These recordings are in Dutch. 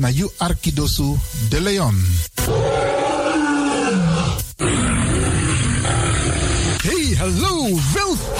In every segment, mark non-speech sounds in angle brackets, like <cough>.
na you Arkidosu de Leon. Hey, hallo, welkom.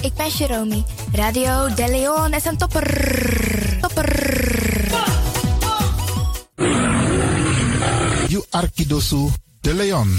Ik ben Jeromy. Radio De Leon is een topper. Topper. You Arkidosu de Leon.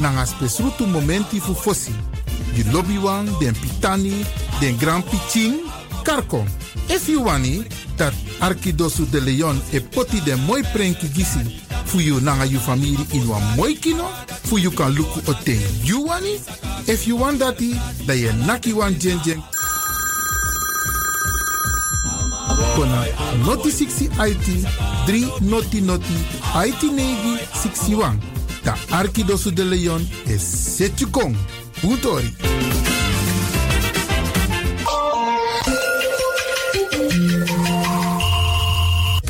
nanga spesrutu momenti fu fosi. Di lobby wan, den pitani, den grand piching, karko. If you wani, dat Arkidosu de Leon e poti den moi prenki gisi fu you nanga you family in wan moi kino, fu you kan luku o ten you wani. If you want dati, da ye naki wan jen jen kona noti 60 IT 3 noti noti IT negi 61. Da Arkidosu de Leon is Setjukong. Utori.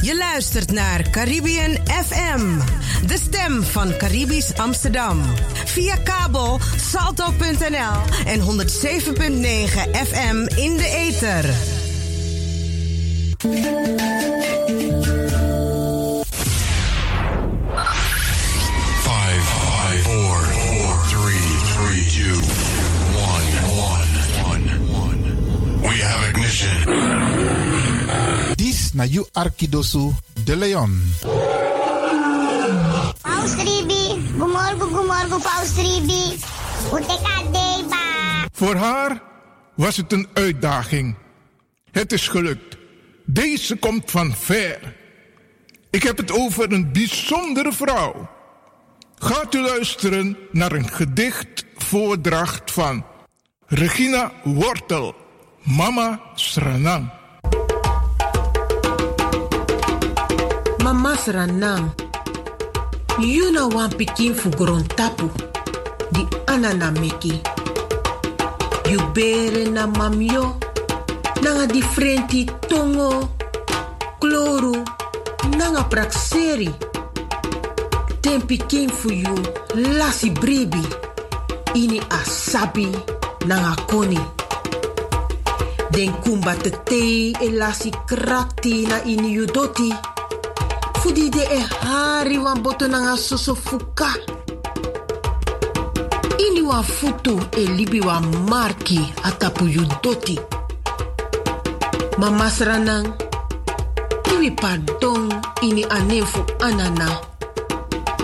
Je luistert naar Caribbean FM, de stem van Caribisch Amsterdam. Via kabel salto.nl en 107.9 FM in de ether. Dis na you Arkidosu de Leon. Paus Ribi, gumorgo gumorgo Paus Ribi. Uteka deba. Voor haar was het een uitdaging. Het is gelukt. Deze komt van ver. Ik heb het over een bijzondere vrouw. Gaat u luisteren naar een gedichtvoordracht van Regina Wortel, Mama Sranang. Mama Sranang, you na wan pikin fu tapu, di anana meki. You bere na mamyo, nanga differenti tongo, kloru, nanga prakseri. Ten pikin fu you lasi bribi, ini asabi nanga koni. Den kumba te te e lasi krakti na ini you doti. Fudi de e hari wan boto nanga soso fuka. Ini wan futu e libi wan marki atapu you doti. Mama sranang, iwi pardon ini ane fu anana.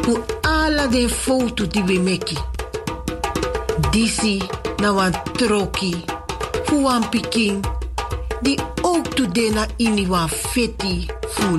Fu ala den foto di we meki. Disi na wan troki, fu wan pikin, di ook tu de na ini wan feti fu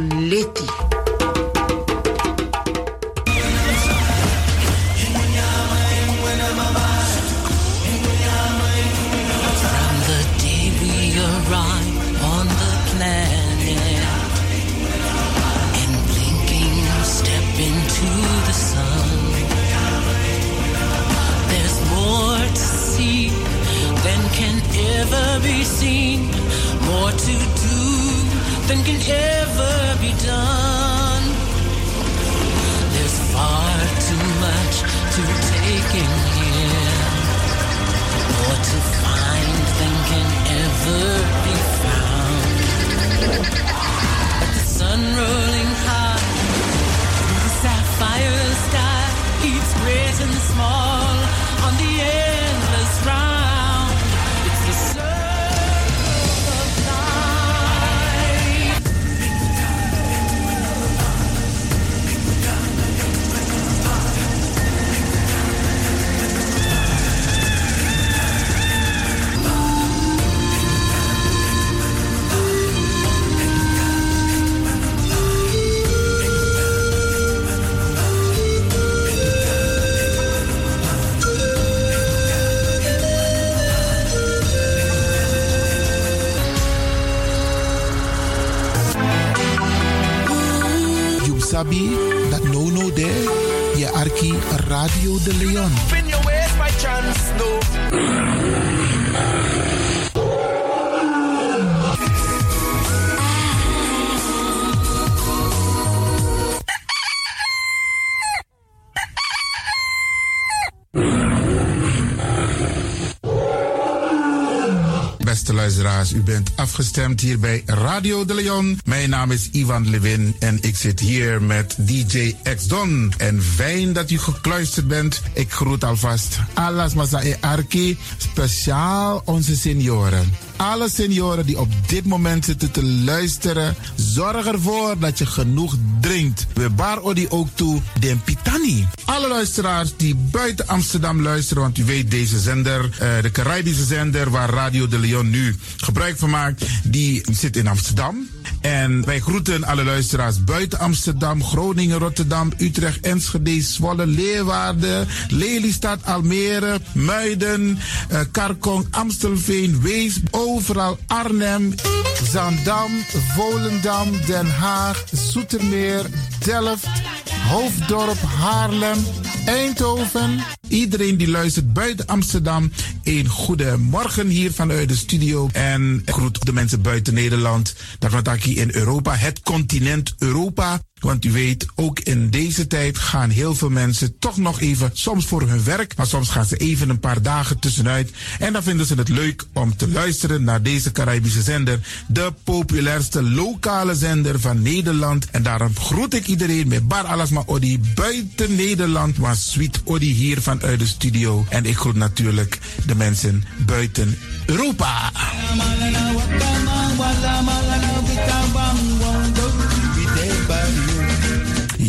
never be seen, more to do than can ever be done. There's far too much to take in here, more to find than can ever be found. But the sun rolling high through the sapphire sky keeps great and small on the end. Isabi, dat no no de, je arki Radio de Leon. Spin your ways by chance, no. Beste u bent afgestemd hier bij Radio de Leon. Mijn naam is Ivan Levin en ik zit hier met DJ X Don. En fijn dat u gekluisterd bent. Ik groet alvast Alas Masae Arki, speciaal onze senioren. Alle senioren die op dit moment zitten te luisteren, zorg ervoor dat je genoeg drinkt. We bar odi ook toe den pitani. Alle luisteraars die buiten Amsterdam luisteren, want u weet deze zender, eh, de Caribische zender waar Radio de Leon nu gebruik van maakt, die zit in Amsterdam. En wij groeten alle luisteraars buiten Amsterdam, Groningen, Rotterdam, Utrecht, Enschede, Zwolle, Leeuwarden, Lelystad, Almere, Muiden, uh, Karkong, Amstelveen, Wees, overal Arnhem, Zandam, Volendam, Den Haag, Zoetermeer, Delft, Hoofddorp, Haarlem, Eindhoven. Iedereen die luistert buiten Amsterdam, een goede morgen hier vanuit de studio. En groet de mensen buiten Nederland, daarvan hier in Europa, het continent Europa. Want u weet, ook in deze tijd gaan heel veel mensen toch nog even, soms voor hun werk, maar soms gaan ze even een paar dagen tussenuit. En dan vinden ze het leuk om te luisteren naar deze Caribische zender, de populairste lokale zender van Nederland. En daarom groet ik iedereen met Bar Alasma Odi buiten Nederland, maar Sweet Odi hier vanuit de studio. En ik groet natuurlijk de mensen buiten Europa.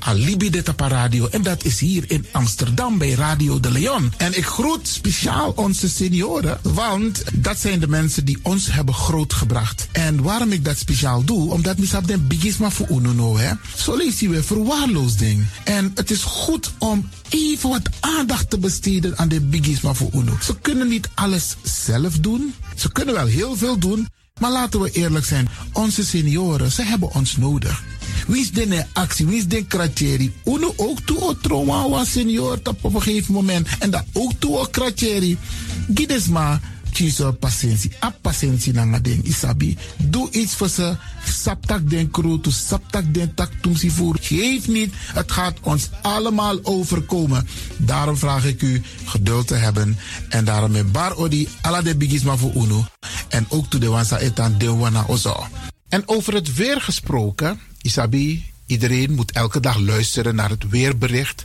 Alibi de Tapa Radio. En dat is hier in Amsterdam bij Radio de Leon. En ik groet speciaal onze senioren, want dat zijn de mensen die ons hebben grootgebracht. En waarom ik dat speciaal doe, omdat misap den bigisma voor uno hè. Zo lees je weer verwaarloosding. En het is goed om even wat aandacht te besteden aan de bigisma voor uno. Ze kunnen niet alles zelf doen. Ze kunnen wel heel veel doen, maar laten we eerlijk zijn, onze senioren, ze hebben ons nodig. Wie is de actie? Wie is de kratjeri? Uno ook toe trauma was senior op een gegeven moment. En dat ook toe kratjeri. Gides maar kiezen patiëntie. A patiëntie na den isabi. Doe iets voor ze. Saptak den kroto, saptak den tak tumsi voer. Geef niet. Het gaat ons allemaal overkomen. Daarom vraag ik u geduld te hebben. En daarom met bar odi ala de bigisma voor uno. En ook toe de wansa etan de wana ozo. En over het weer gesproken, Isabi, iedereen moet elke dag luisteren naar het weerbericht.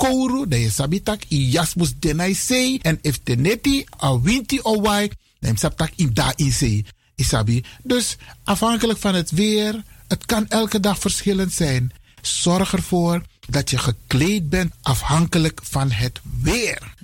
kouru, dan je sabitak i jasmus denai sei. En if teneti a winti o wai, dan sabtak in da in sei. Isabi. Dus afhankelijk van het weer, het kan elke dag verschillend zijn. Zorg ervoor dat je gekleed bent afhankelijk van het weer.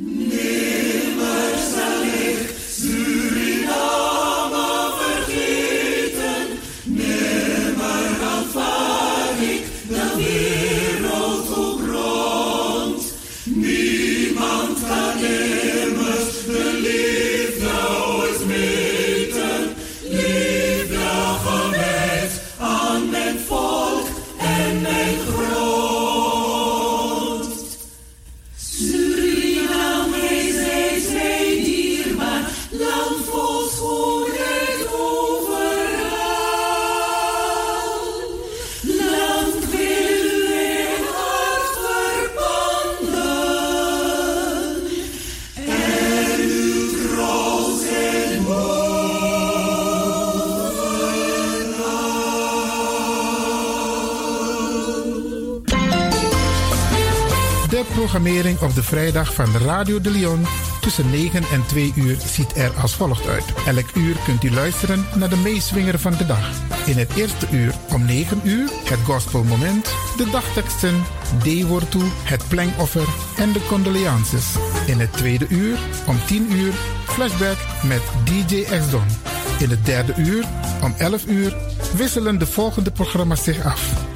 Programmering op de vrijdag van Radio de Leon tussen 9 en 2 uur ziet er als volgt uit. Elk uur kunt u luisteren naar de meeswinger van de dag. In het eerste uur om 9 uur het gospelmoment, de dagteksten, toe, het plengoffer en de condolences. In het tweede uur om 10 uur flashback met DJ X-Don. In het derde uur om 11 uur wisselen de volgende programma's zich af.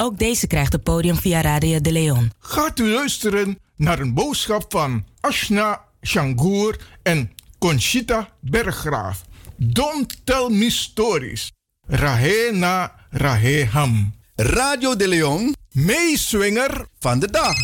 Ook deze krijgt het podium via Radio de Leon. Gaat u luisteren naar een boodschap van Ashna Shangour en Conchita Berggraaf. Don't tell me stories. Rahe na Rahe ham. Radio de Leon, meeswinger van de dag.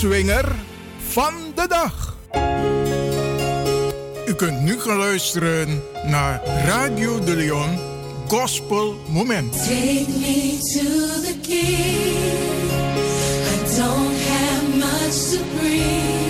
swinger van de dag. U kunt nu gaan luisteren naar Radio de Leon Gospel Moment. Take me to the king. I don't have much to bring.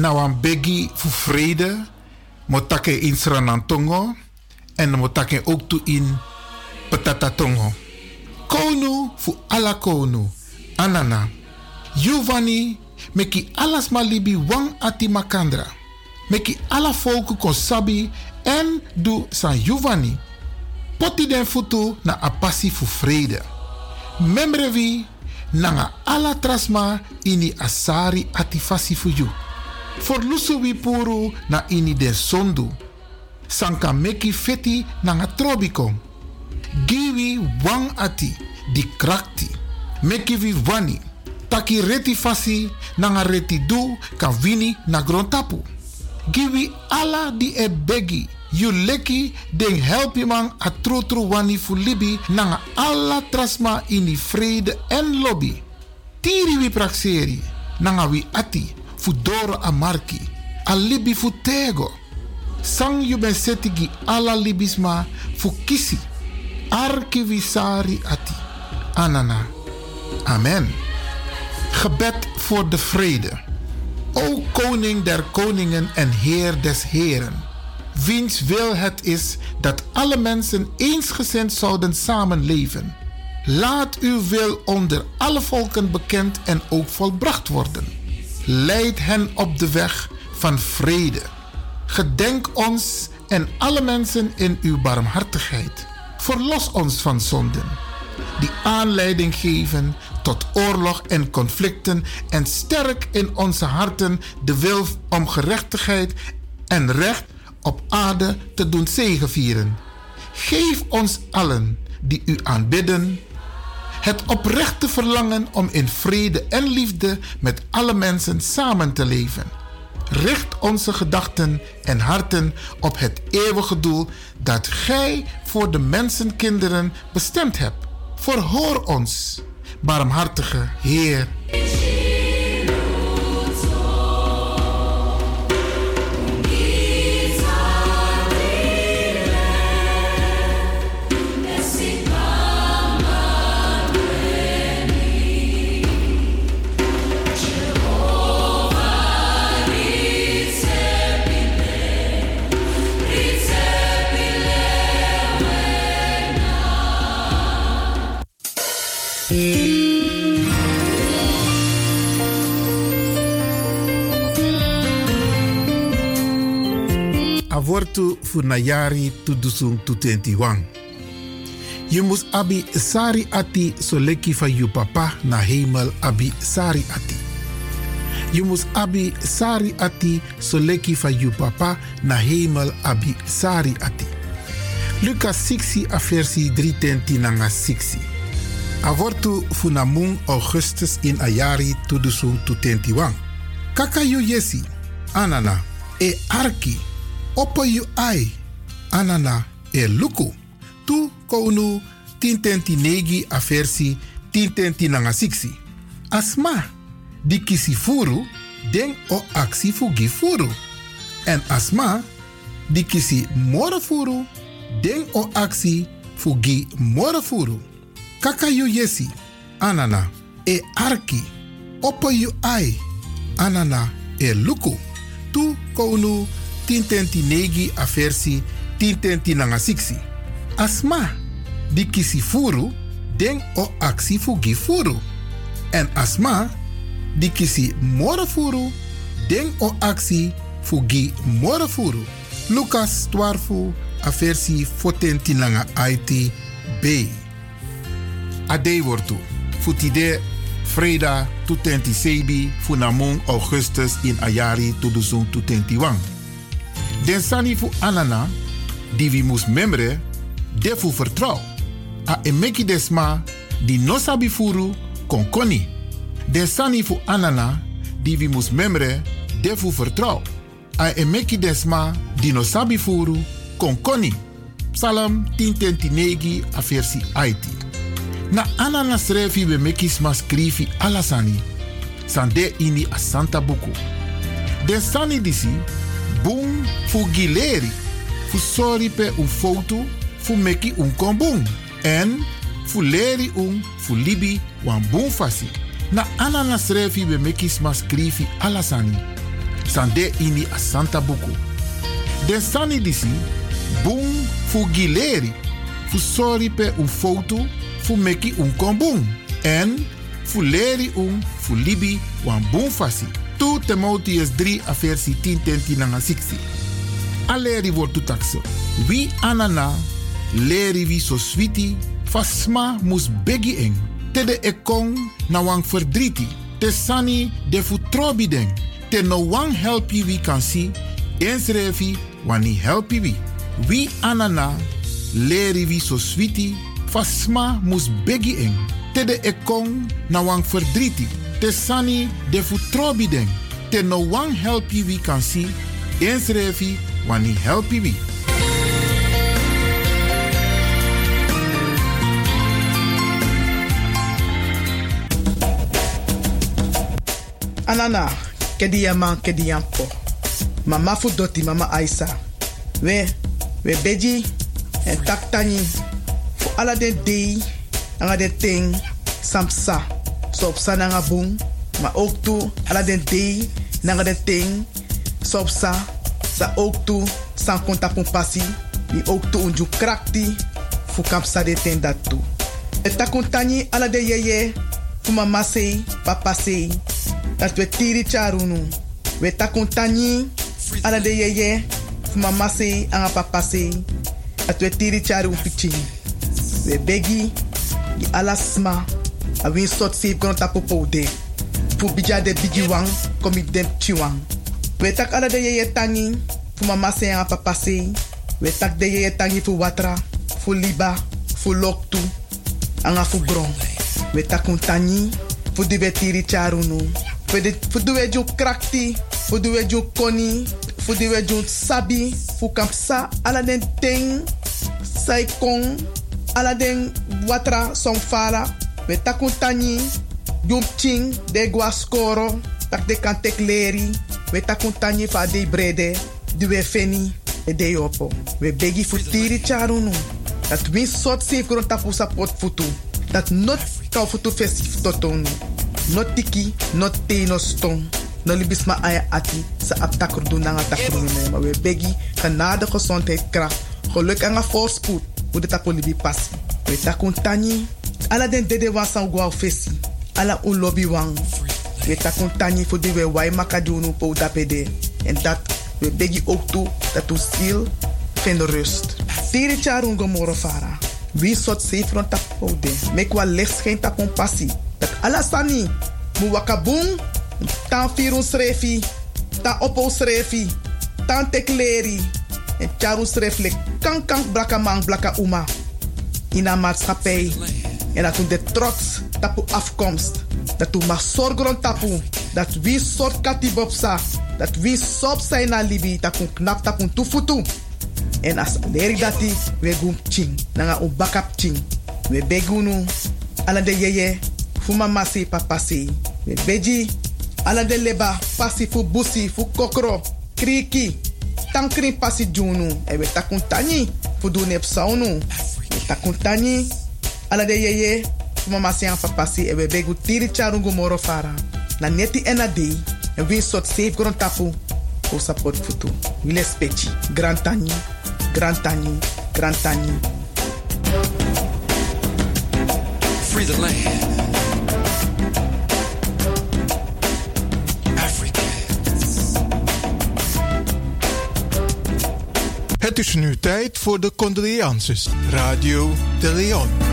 Kisi na wan begi fu vrede. Motake in Sranantongo. En motake ook toe in Petatatongo. Konu fu ala konu. Anana. Giovanni meki alas malibi wang ati makandra. Meki ala volku kon sabi en du san Giovanni. Poti den futu na apasi fu vrede. Memrevi nanga ala trasma ini asari ati fasi fu you. For lusu wi puru na ini den sondu. Sanka meki feti nanga trobiko. Giwi wang ati di krakti. Meki vi wani. Taki reti fasi nanga reti du kan wini na grontapu. Giwi ala di e begi. You leki den helpi man a tru tru wani fu libi nanga alla trasma ini vrede en lobby. Tiri wi prakseri nanga wi ati fu doro a marki. A libi fu tego. Sang you setigi alla libisma fu kisi. Arki wi sari ati. Anana. Amen. Gebed voor de vrede. O koning der koningen en heer des heren. Wiens wil het is dat alle mensen eensgezind zouden samenleven. Laat uw wil onder alle volken bekend en ook volbracht worden. Leid hen op de weg van vrede. Gedenk ons en alle mensen in uw barmhartigheid. Verlos ons van zonden die aanleiding geven tot oorlog en conflicten en sterk in onze harten de wil om gerechtigheid en recht op aarde te doen zegevieren. Geef ons allen die u aanbidden het oprechte verlangen om in vrede en liefde met alle mensen samen te leven. Richt onze gedachten en harten op het eeuwige doel dat Gij voor de mensenkinderen bestemd hebt. Verhoor ons, barmhartige Heer. Avortu funayari tudusung tutentiwang. Je mus abi sari ati soleki van je papa na hemel abi sari ati. Je mus abi sari ati soleki van je papa na hemel abi sari ati. Lucas 6 a versi 3 tenti nanga 6. Avortu funamung Augustus in ayari tudusung tutentiwang. Kaka yu yesi, anana, e arki, Oppo yu ai. Anana e luku. Tu kounu tintenti negi versi tintenti nanga. Asma di kisi furu den o aksi fugi furu. En asma di kisi furu den o aksi fugi moro furu. Kaka yu yesi. Anana e arki. Oppo yu ai. Anana e luku. Tu kounu tintenti negi a versi tintenti nanga siksi. Asma di kisi furu den o aksi fugi furu. En asma di kisi moro furu den o aksi fugi furu. Lucas 12 a versi fotenti nanga IT B. Ade wortu. Futide Freda tutenti sebi funamong Augustus in Ayari tudusung tutenti wang. Den sani fu anana, di vi mus memre, de fu vertrouw. A emeki desma, di no sabi furu, kon koni. Den sani fu anana, di vi mus memre, de fu vertrouw. A emeki desma, di no sabi koni. Psalm 10 a versi Aiti. Na anana srefi we mekis ma skrifi alasani. Sande ini a santa buku. Den sani disi, bung fu gileri. Fu sori pe un foto, fu meki un kon bung. En fu leri un fu libi wan fasi. Na anana srefi we mekis ma skrifi alasani. Sande ini a Santa Buku. Den sani disi, boom fu gileri. Fu sorry pe un foto, fu meki un kombung. En fu un, fu libi wan boom fasi. Tu Timotheus 3 a versi 10 tenti nanga 60. A leri wordt tu takso. Wie anana, leri wie so switi, fasma mus begi eng. Te de ekong na wang verdriti. Te sani de fu trobi den. Te no wang helpi wie kan si, eens revi wani helpi wie. Wie anana, leri wie so switi, fasma mus begi eng. Te de ekong na wang verdriti. Te sani de fu trobi den. Te no wang helpi wie kan si, eens revi wani helpi wie. Anana, kedi yaman, kedi yampo. Mama fu doti, mama Aisa. We, we beji, en taktani. Fu ala den dei, anga den ting, samsa. So op sa nanga boom, maar ook ala den dei, nanga den ting, so op sa. Sa ook toe, san konta pasi. Mi ook toe unju krakti, fu kapsa de ten dat toe. Et takuntani ala de yeye, fu mama sei, papa sei. dat we tiri charunu. We takuntani ala de yeye, fu mama sei, anga papa sei. Dat we tiri charu piching. We begi, di ala sma, a win sot save kono tapu poude. Fu bija de bigi wang, komi dem chiwang. We tak ala de yeye tangi, fu mama sei, anga papa sei. We tak de yeye tangi fu watra, fu liba, fu loktu, anga fu gron. We takuntani, fu di we tiri charunu. Fu di we ju krakti, fu di we ju koni, fu di we ju sabi, fu kampsa ala den ting, sai kong, ala den watra som fala. We takuntani, de guascoro, tak de kantek leri. We takuntani fa de brede, di we feni, e de opo. We begi fu tiri charunu. Dat win sot sef kron tapu sapot futu. Dat not kau futu festif totonu. Not tiki, not te, no stong. No libis ma aya ati sa ap takurdu na nga takurdu Maar we begi genade gezondheid kracht. Geluk en een voorspoed. Hoe de tapu libi passi. We takun tani. Ala den dede wan san gwa fesi. Ala un lobby wang. We takun tani voor die we wai makadunu po dapede. En dat we begi ook toe dat u ziel vindt rust. Tiri charun gomoro fara. Wie sot safe rond tapu de. Mek wa licht geen tapon passi. Dat alasani. Mu wakabung. Tan firun srefi. Tan opo srefi. Tan tekleri. En charu sreflik. Kan kan blaka man blaka uma. In een maatschappij. En dat de trots tapu afkomst. Dat toen mag zorgen tapu. Dat wie soort katibopsa. Dat wie sop zijn na libi. Dat kun knap tapu tufutu. En as leri dati. We gum ching. Nanga un bakap ching. We begunu. Ala de yeye. Fuma masi papasi. We beji. Ala de leba. Pasi fu busi. Fu kokro. Kriki. Tankri pasi junu. E we takun tani. Fu saunu. We takun tani. Ala de yeye. Fuma masi an papasi. E we begu tiri charungu moro fara. Na neti ena dei. En win sot safe gron tapu. O support futu. Wile spechi. Grand tani. Grand tani. Grand tani. Free the land. Het is nu tijd voor de condolences. Radio de Leon.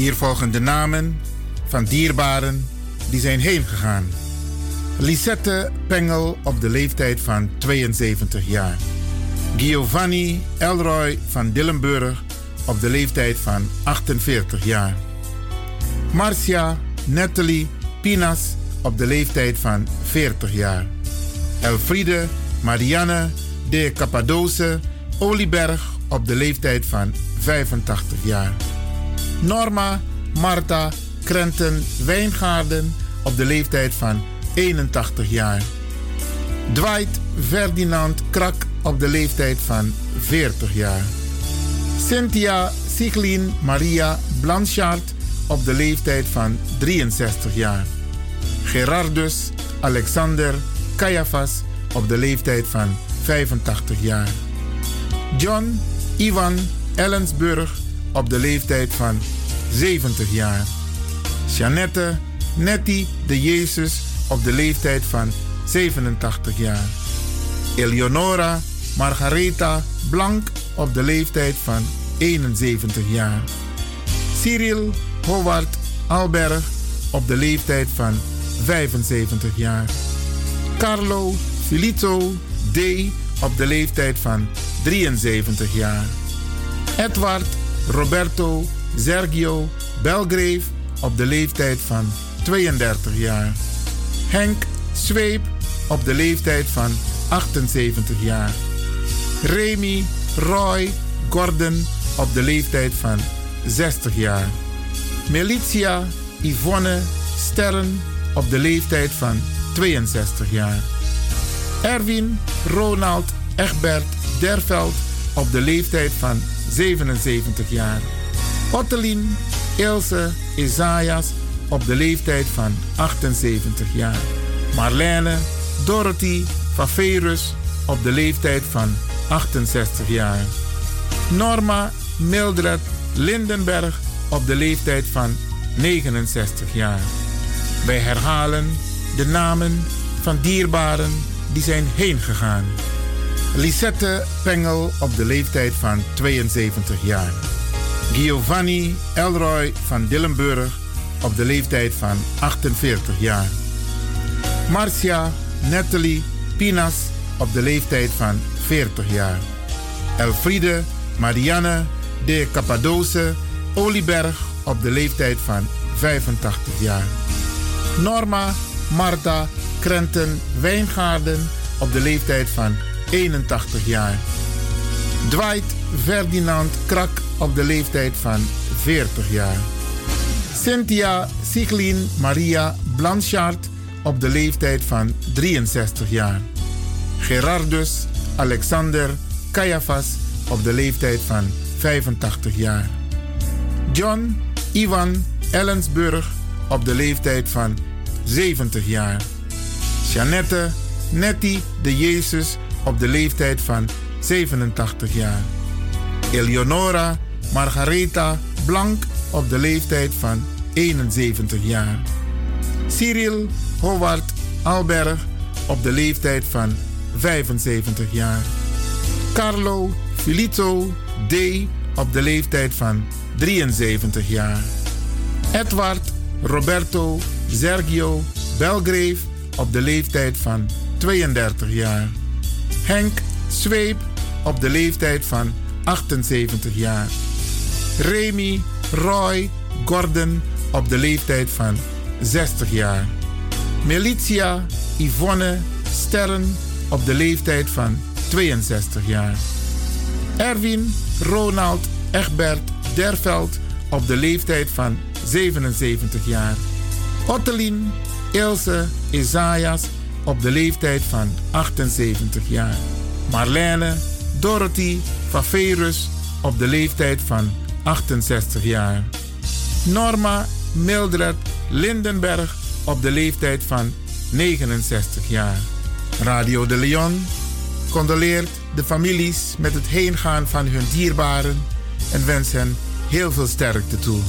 Hier volgen de namen van dierbaren die zijn heengegaan. Lisette Pengel op de leeftijd van 72 jaar. Giovanni Elroy van Dillenburg op de leeftijd van 48 jaar. Marcia Natalie Pinas op de leeftijd van 40 jaar. Elfriede Marianne de Cappadoce Olieberg op de leeftijd van 85 jaar. Norma Marta Krenten Wijngaarden op de leeftijd van 81 jaar. Dwight Ferdinand Krak op de leeftijd van 40 jaar. Cynthia Siglin Maria Blanchard op de leeftijd van 63 jaar. Gerardus Alexander Caiaphas op de leeftijd van 85 jaar. John Ivan Ellensburg op de leeftijd van 70 jaar. Jeannette Nettie de Jezus op de leeftijd van 87 jaar. Eleonora Margaretha Blank op de leeftijd van 71 jaar. Cyril Howard Alberg op de leeftijd van 75 jaar. Carlo Filito D. op de leeftijd van 73 jaar. Edward Roberto Sergio Belgrave op de leeftijd van 32 jaar. Henk Zweep op de leeftijd van 78 jaar. Remy Roy Gordon op de leeftijd van 60 jaar. Melitia Yvonne Sterren op de leeftijd van 62 jaar. Erwin Ronald Egbert Derveld op de leeftijd van 77 jaar. Ottelien Ilse Isaias op de leeftijd van 78 jaar. Marlene Dorothy Faverus op de leeftijd van 68 jaar. Norma Mildred Lindenberg op de leeftijd van 69 jaar. Wij herhalen de namen van dierbaren die zijn heen gegaan. Lisette Pengel op de leeftijd van 72 jaar. Giovanni Elroy van Dillenburg op de leeftijd van 48 jaar. Marcia Natalie Pinas op de leeftijd van 40 jaar. Elfriede Marianne de Cappadoce Olieberg op de leeftijd van 85 jaar. Norma Marta Krenten Wijngaarden op de leeftijd van 81 jaar. Dwight Ferdinand Krak op de leeftijd van 40 jaar. Cynthia Siglin Maria Blanchard op de leeftijd van 63 jaar. Gerardus Alexander Caiaphas op de leeftijd van 85 jaar. John Ivan Ellensburg op de leeftijd van 70 jaar. Jeannette Nettie de Jezus op de leeftijd van 87 jaar. Eleonora Margaretha Blank op de leeftijd van 71 jaar. Cyril Howard Alberg op de leeftijd van 75 jaar. Carlo Filito D. op de leeftijd van 73 jaar. Edward Roberto Sergio Belgrave op de leeftijd van 32 jaar. Henk Zweep op de leeftijd van 78 jaar. Remy Roy Gordon op de leeftijd van 60 jaar. Melitia Yvonne Sterren op de leeftijd van 62 jaar. Erwin Ronald Egbert Derveld op de leeftijd van 77 jaar. Ottelien Ilse Isaias op de leeftijd van 78 jaar. Marlene Dorothy Faverus op de leeftijd van 68 jaar. Norma Mildred Lindenberg op de leeftijd van 69 jaar. Radio de Leon condoleert de families met het heengaan van hun dierbaren en wens hen heel veel sterkte toe.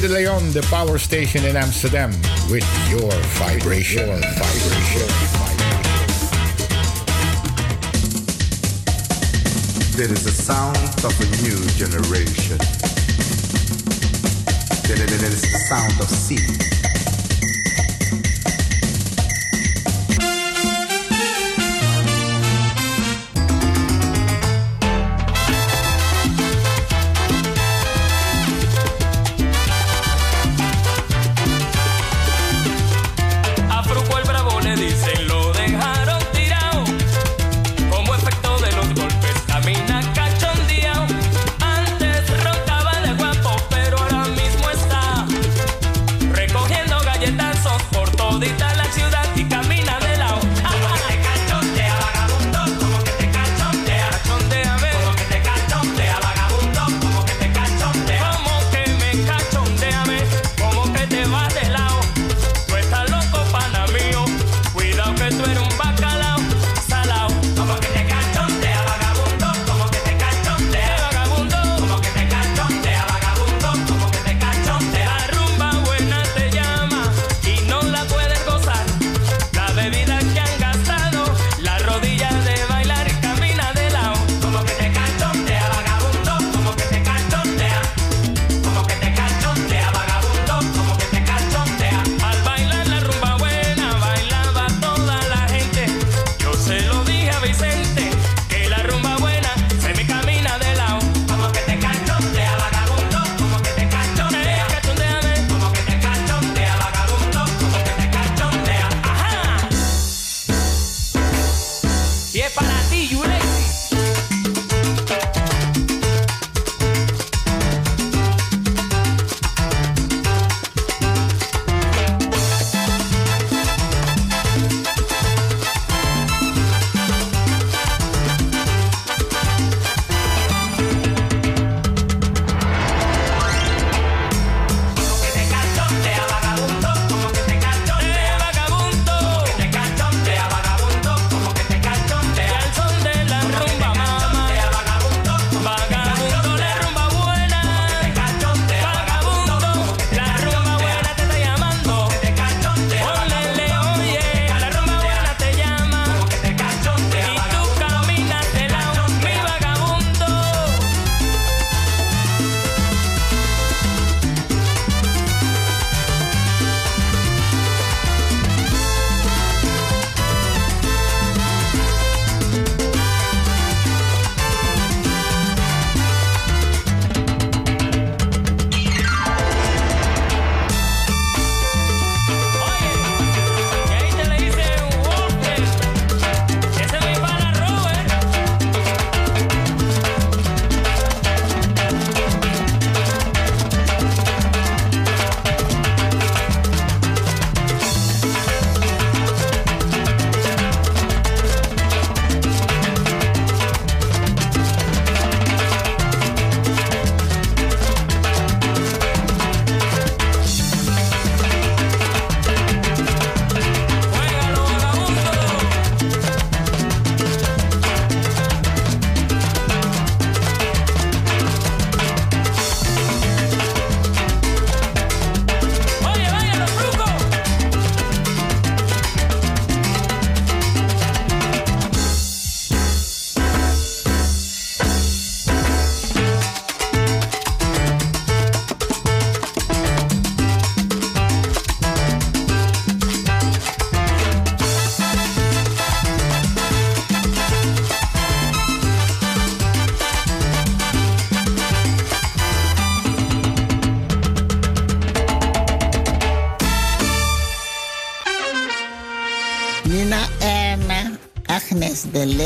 de Leon, the power station in Amsterdam, with your vibration. Your vibration. There is a sound of a new generation. There is the sound of sea.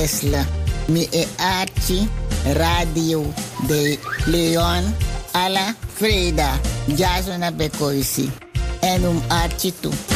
Tesla. Mi e Archie, Radio de Leon, alla Ya Jasona Becoisi. En un Archie toe.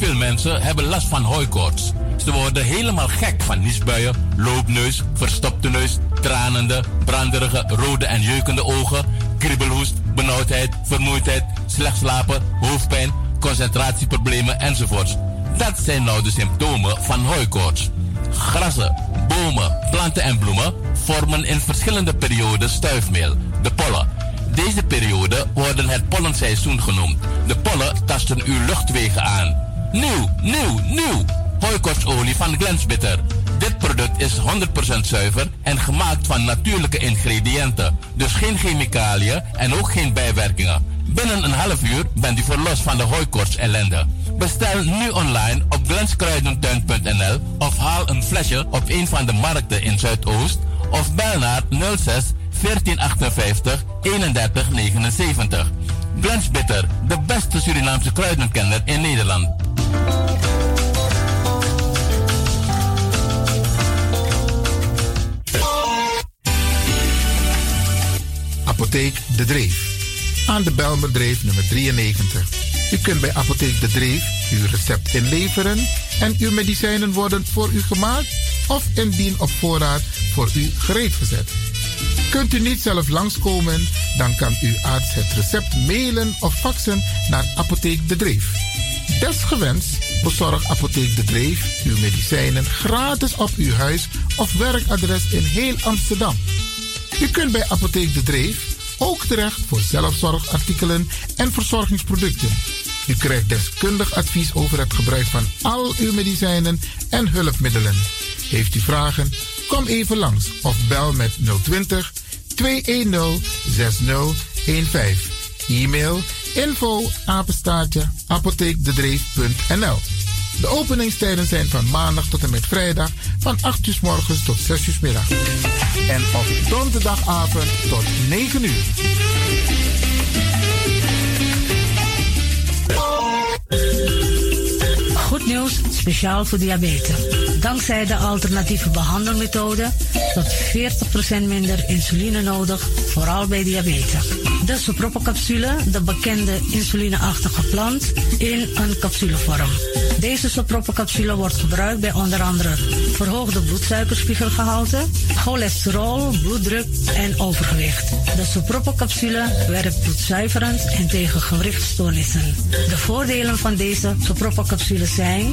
veel mensen hebben last van hooikoorts. Ze worden helemaal gek van niesbuien, loopneus, verstopte neus, tranende, branderige, rode en jeukende ogen, kriebelhoest, benauwdheid, vermoeidheid, slecht slapen, hoofdpijn, concentratieproblemen enzovoorts. Dat zijn nou de symptomen van hooikoorts. Grassen, bomen, planten en bloemen vormen in verschillende perioden stuifmeel, de pollen. Deze periode worden het pollenseizoen genoemd. De pollen tasten uw luchtwegen aan. Nieuw, nieuw, nieuw. Hooikorstolie van Glensbitter. Dit product is 100% zuiver en gemaakt van natuurlijke ingrediënten. Dus geen chemicaliën en ook geen bijwerkingen. Binnen een half uur bent u verlost van de hooikorts ellende. Bestel nu online op glenskruidentuin.nl of haal een flesje op een van de markten in Zuidoost of bel naar 06 1458 3179. Glensbitter, de beste Surinaamse kruidenkenner in Nederland. Apotheek De Dreef. Aan de Belmerdreef nummer 93. U kunt bij Apotheek De Dreef uw recept inleveren en uw medicijnen worden voor u gemaakt of indien op voorraad voor u gereed gezet. Kunt u niet zelf langskomen, dan kan uw arts het recept mailen of faxen naar Apotheek De Dreef. Desgewenst bezorgt Apotheek De Dreef uw medicijnen gratis op uw huis of werkadres in heel Amsterdam. U kunt bij Apotheek De Dreef ook terecht voor zelfzorgartikelen en verzorgingsproducten. U krijgt deskundig advies over het gebruik van al uw medicijnen en hulpmiddelen. Heeft u vragen? Kom even langs of bel met 020 210 6015. E-mail info apenstaartje apotheekdedreef.nl De openingstijden zijn van maandag tot en met vrijdag van 8 uur morgens tot 6 uur middag. En op donderdagavond tot 9 uur. Goed nieuws, speciaal voor diabetes. Dankzij de alternatieve behandelmethode tot 40% minder insuline nodig, vooral bij diabetes. De soproppencapsule, de bekende insulineachtige plant, in een capsulevorm. Deze soproppencapsule wordt gebruikt bij onder andere verhoogde bloedsuikerspiegelgehalte, cholesterol, bloeddruk en overgewicht. De soproppencapsule werkt bloedzuiverend en tegen gewrichtstoornissen. De voordelen van deze soproppencapsule zijn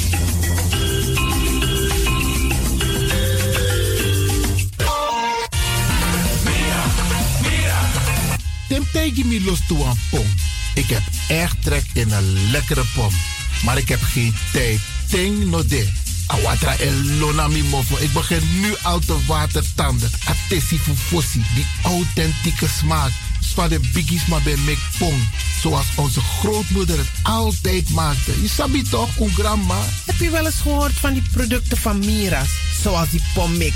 Tim tegen me los toe aan pom. Ik heb echt trek in een lekkere pom. Maar ik heb geen tijd. Ting no de. Awatra elona mi mofo. Ik begin nu al te watertanden. Atesi fufosi. Die authentieke smaak. Zwa de biggies maar bij mek pom. Zoals onze grootmoeder het altijd maakte. Je sabi toch, een grandma? Heb je wel eens gehoord van die producten van Mira's? Zoals die pommix.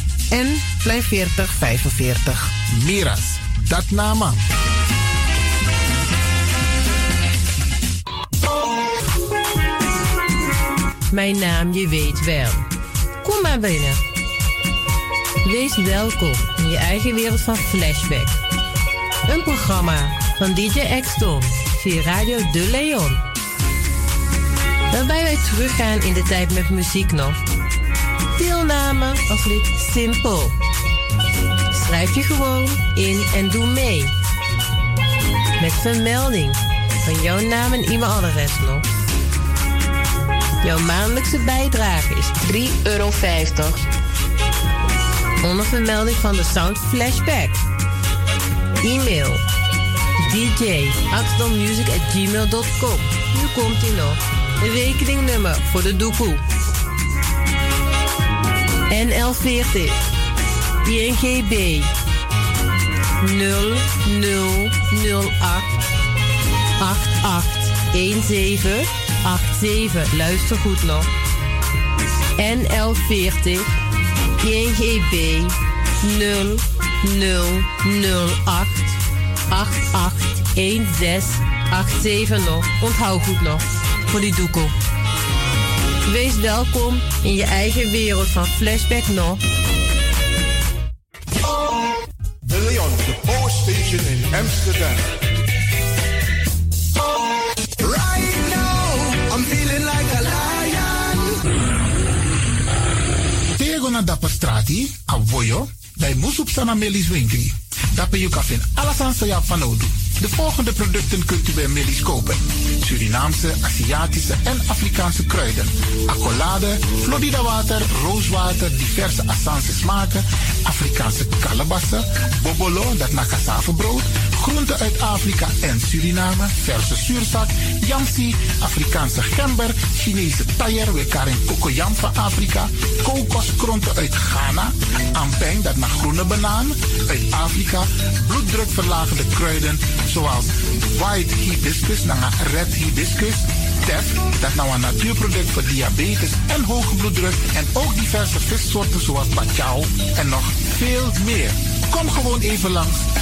en Plein 4045. Miras, dat nama. Mijn naam, je weet wel. Kom maar binnen. Wees welkom in je eigen wereld van Flashback. Een programma van DJ X-Tom via Radio De Leon. Waarbij wij teruggaan in de tijd met muziek nog. Deelname als lid simpel. Schrijf je gewoon in en doe mee. Met vermelding van jouw naam en e-mailadres nog. Jouw maandelijkse bijdrage is 3,50 euro. Onder vermelding van de Sound Flashback. E-mail dj.axdommusic.gmail.com Nu komt ie nog. Een rekeningnummer voor de doekoe. NL40 INGB 0008 88 1787. Luister goed nog. NL40 GGB 0008 881687 nog. Onthoud goed nog. Voor die doekoe. Wees welkom in je eigen wereld van Flashback nog. De Leon, the power station in Amsterdam. Right now, I'm feeling like a lion. Tego na dapper strati, a voyo, bij Moesop Sana Melis Winkri. Dapper je kan vinden alles aan Sayap van Odu. De volgende producten kunt u bij Melis kopen. Surinaamse, Aziatische en Afrikaanse kruiden. Accolade, Florida water, rooswater, diverse Assange smaken. Afrikaanse kalebassen, bobolo, dat na brood. Groenten uit Afrika en Suriname, verse zuurzak, yamsi, Afrikaanse gember, Chinese taier, we karin kokoyam van Afrika, kokoskronten uit Ghana, ampeng, dat naar groene banaan, uit Afrika, bloeddrukverlagende kruiden, zoals white hibiscus, naar red hibiscus, tef, dat nou een natuurproduct voor diabetes en hoge bloeddruk, en ook diverse vissoorten zoals bachao en nog veel meer. Kom gewoon even langs.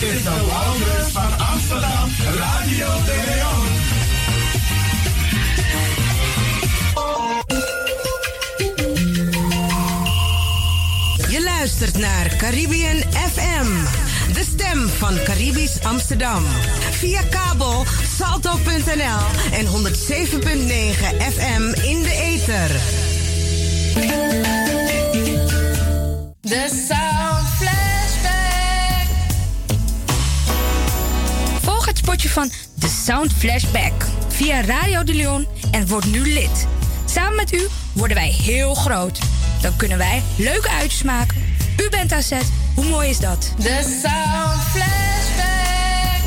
Is de Wouders van Amsterdam, Radio de. Je luistert naar Caribbean FM, de stem van Caribisch Amsterdam. Via kabel salto.nl en 107.9 FM in de ether. De Sound Volg het spotje van The Sound Flashback via Radio de Leon en word nu lid. Samen met u worden wij heel groot. Dan kunnen wij leuke uitjes maken. U bent aan zet. Hoe mooi is dat? The Sound Flashback.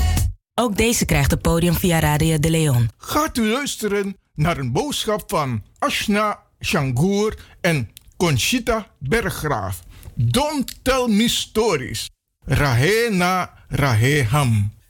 Ook deze krijgt het podium via Radio de Leon. Gaat u luisteren naar een boodschap van Ashna Shangour en Conchita Berggraaf. Don't tell me stories. Rahe na Rahe ham.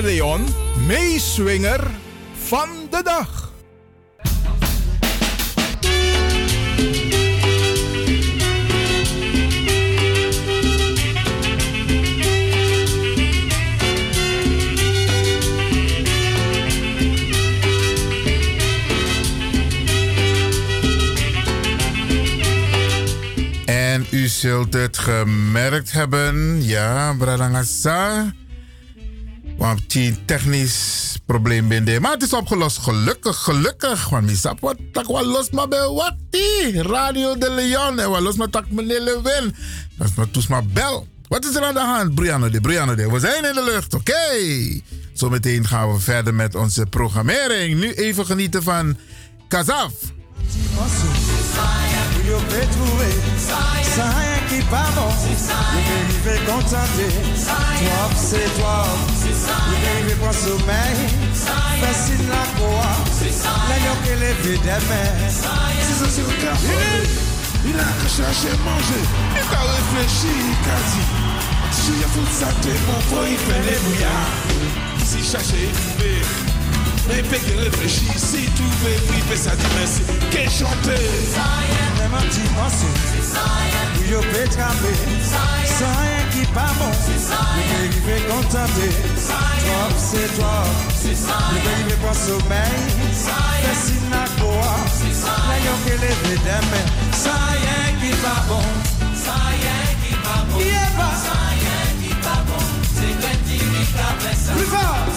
De Leon, meeswinger van de dag. En u zult het gemerkt hebben, ja, Bradangasa. Een technisch probleem binnen. Maar het is opgelost, gelukkig, gelukkig. Want misap wat tak wat los maar bij wakti. Radio de Leon. En wat los maar tak meneer Lewin. Dat is maar toes maar bel. Wat is er aan de hand, Brianna de, Brianna de? We zijn in de lucht, oké. Zometeen gaan we verder met onze programmering. Nu even genieten van Kazaf. yo pe trouve Sa yon ki pa bon. Yo pe rive kontante Twop se twop Yo pe rive pran soumey Fesin la koa La yo ke leve demen Si se se ka Il a ka chache manje Il ka reflechi, il ka di Si yo foute sa bon Fo yi pe le bouya Si chache yi et puis qu'elle réfléchit, si tout fait, oui, ça dit merci. Qu'elle chante. Même un dimanche, oui, on peut y est qui pas bon, le pays fait contenter. Top, c'est toi. Le pays fait pas sommeil. Fais si n'a quoi. L'ayon qu'elle est demain. Sans qui pas bon. Sans qui pas? Bon. Sans qui pas bon. C'est quand il est capable. Plus fort.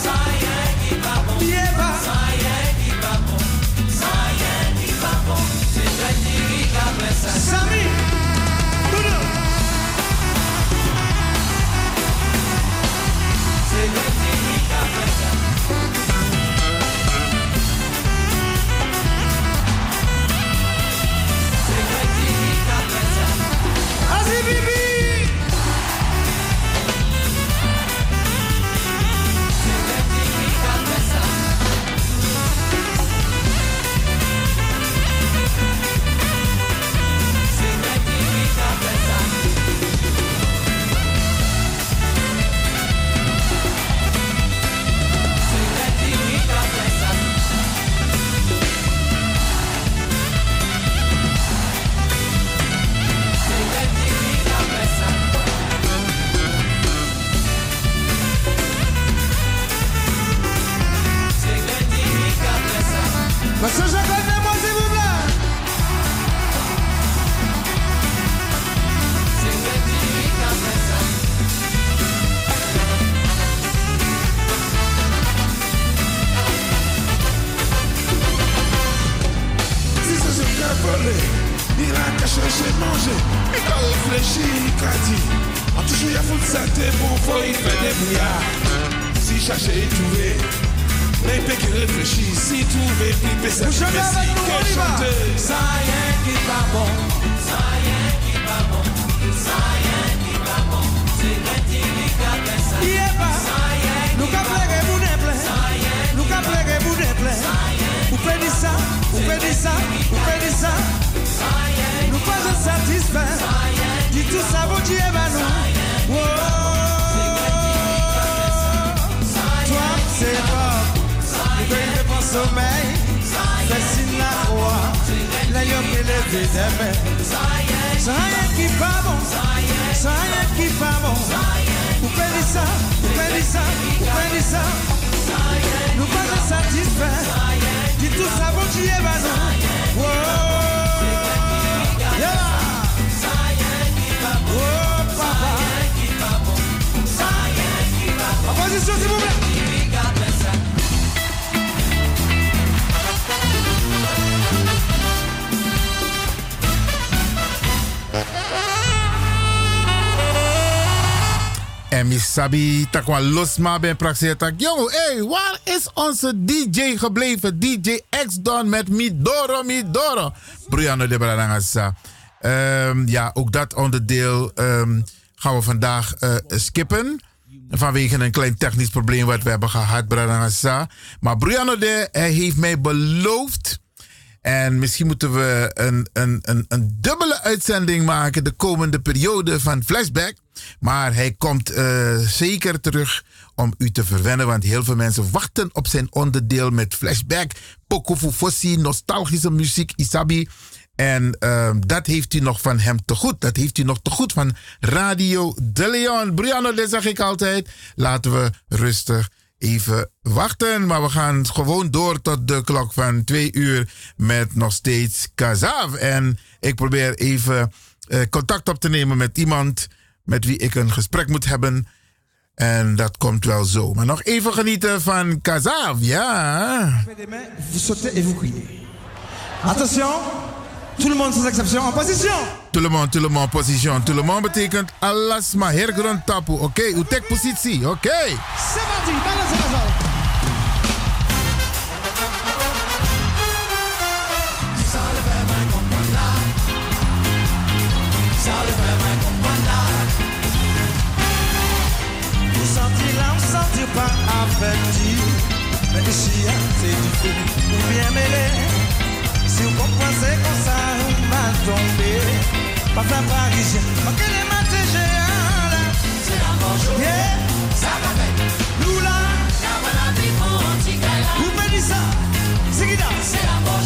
En misabi takwa losma ben praxeer tak. Jongen, hey, waar is onze DJ gebleven? DJ X Don met Midoro Midoro. Brianna de Bradangasa. Ehm ja, ook dat onderdeel ehm, gaan we vandaag eh, skippen. Vanwege een klein technisch probleem wat we hebben gehad, Bradangasa. Maar Brianna de, hij heeft mij beloofd. En misschien moeten we een, een, een, een dubbele uitzending maken de komende periode van Flashback. Maar hij komt eh, zeker terug om u te verwennen. Want heel veel mensen wachten op zijn onderdeel met Flashback. Pokofu Fossi, nostalgische muziek, Isabi. En ehm, dat heeft u nog van hem te goed. Dat heeft u nog te goed van Radio De Leon. Brianna, dat zeg ik altijd. Laten we rustig even wachten. Maar we gaan gewoon door tot de klok van twee uur met nog steeds Kazav. En ik probeer even eh, contact op te nemen met iemand met wie ik een gesprek moet hebben. En dat komt wel zo. Maar nog even genieten van Kazav, ja. Attention, tout le monde sans exception en position. Tout le monde, tout le monde, position. Tout le monde betekent alles maar hergrond tapu. Oké, okay? u tek positie. Oké. Okay. C'est parti, balance la zone. Pas affecté. Mais ici, c'est du feu, ou bien mêlé. Si vous comprenez comme ça, vous m'a tombé. Pas faire parisien, pas que les matins géants. C'est la bonjour. Yeah, ça va faire. Lula, vous me dites ça. C'est qui là? C'est la bonjour.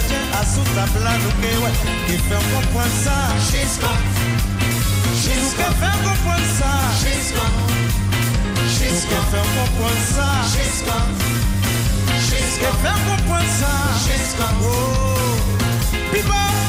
gardien a sous table là nous que ouais. Qui fait comprendre bon ça. Jusqu'à jusqu'à faire comprendre ça. Jusqu'à jusqu'à faire comprendre ça. Jusqu'à jusqu'à faire comprendre ça. Jusqu'à oh. People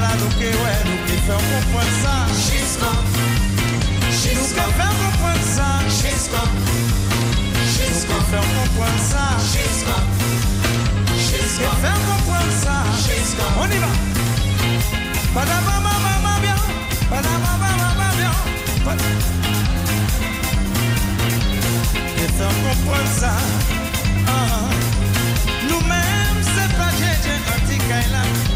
la nou ke wè, nou ke fèm konpwen sa Chisman, chisman Nou ke fèm konpwen sa Chisman, chisman Nou ke fèm konpwen sa konpwen sa On y va. Padaba mama mama bien Padaba mama bien Ke fèm konpwen sa Nou mèm se pa jè jè an ti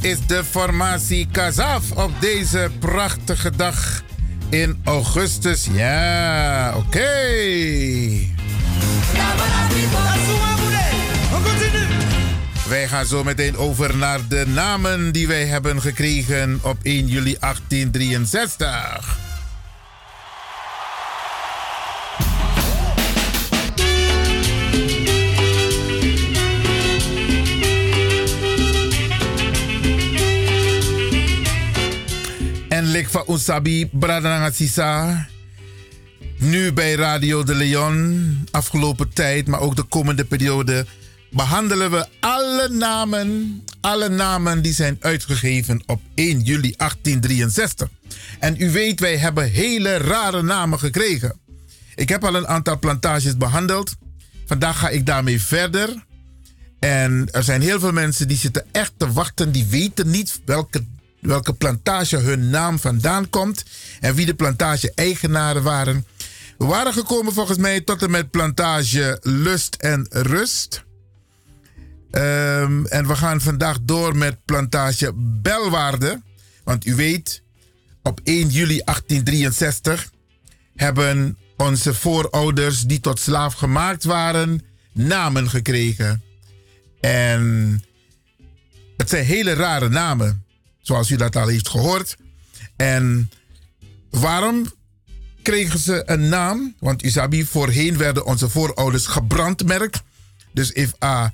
Is de formatie Kazaf op deze prachtige dag. in augustus. Ja, oké. Wij gaan zo meteen over naar de namen die wij hebben gekregen op 1 juli 1863. Lik van Usabi Bradanga Sisa. Nu bij Radio de Leon, afgelopen tijd, maar ook de komende periode, behandelen we alle namen, alle namen die zijn uitgegeven op 1 juli 1863. En u weet, wij hebben hele rare namen gekregen. Ik heb al een aantal plantages behandeld. Vandaag ga ik daarmee verder. En er zijn heel veel mensen die zitten echt te wachten, die weten niet welke welke plantage hun naam vandaan komt en wie de plantage-eigenaren waren. We waren gekomen volgens mij tot en met plantage Lust en Rust. Ehm, en we gaan vandaag door met plantage Belwaarde. Want u weet, op 1 juli 1863 hebben onze voorouders die tot slaaf gemaakt waren, namen gekregen. En het zijn hele rare namen zoals u dat al heeft gehoord. En waarom kregen ze een naam? Want Isabi, voorheen werden onze voorouders gebrandmerkt. Dus if a,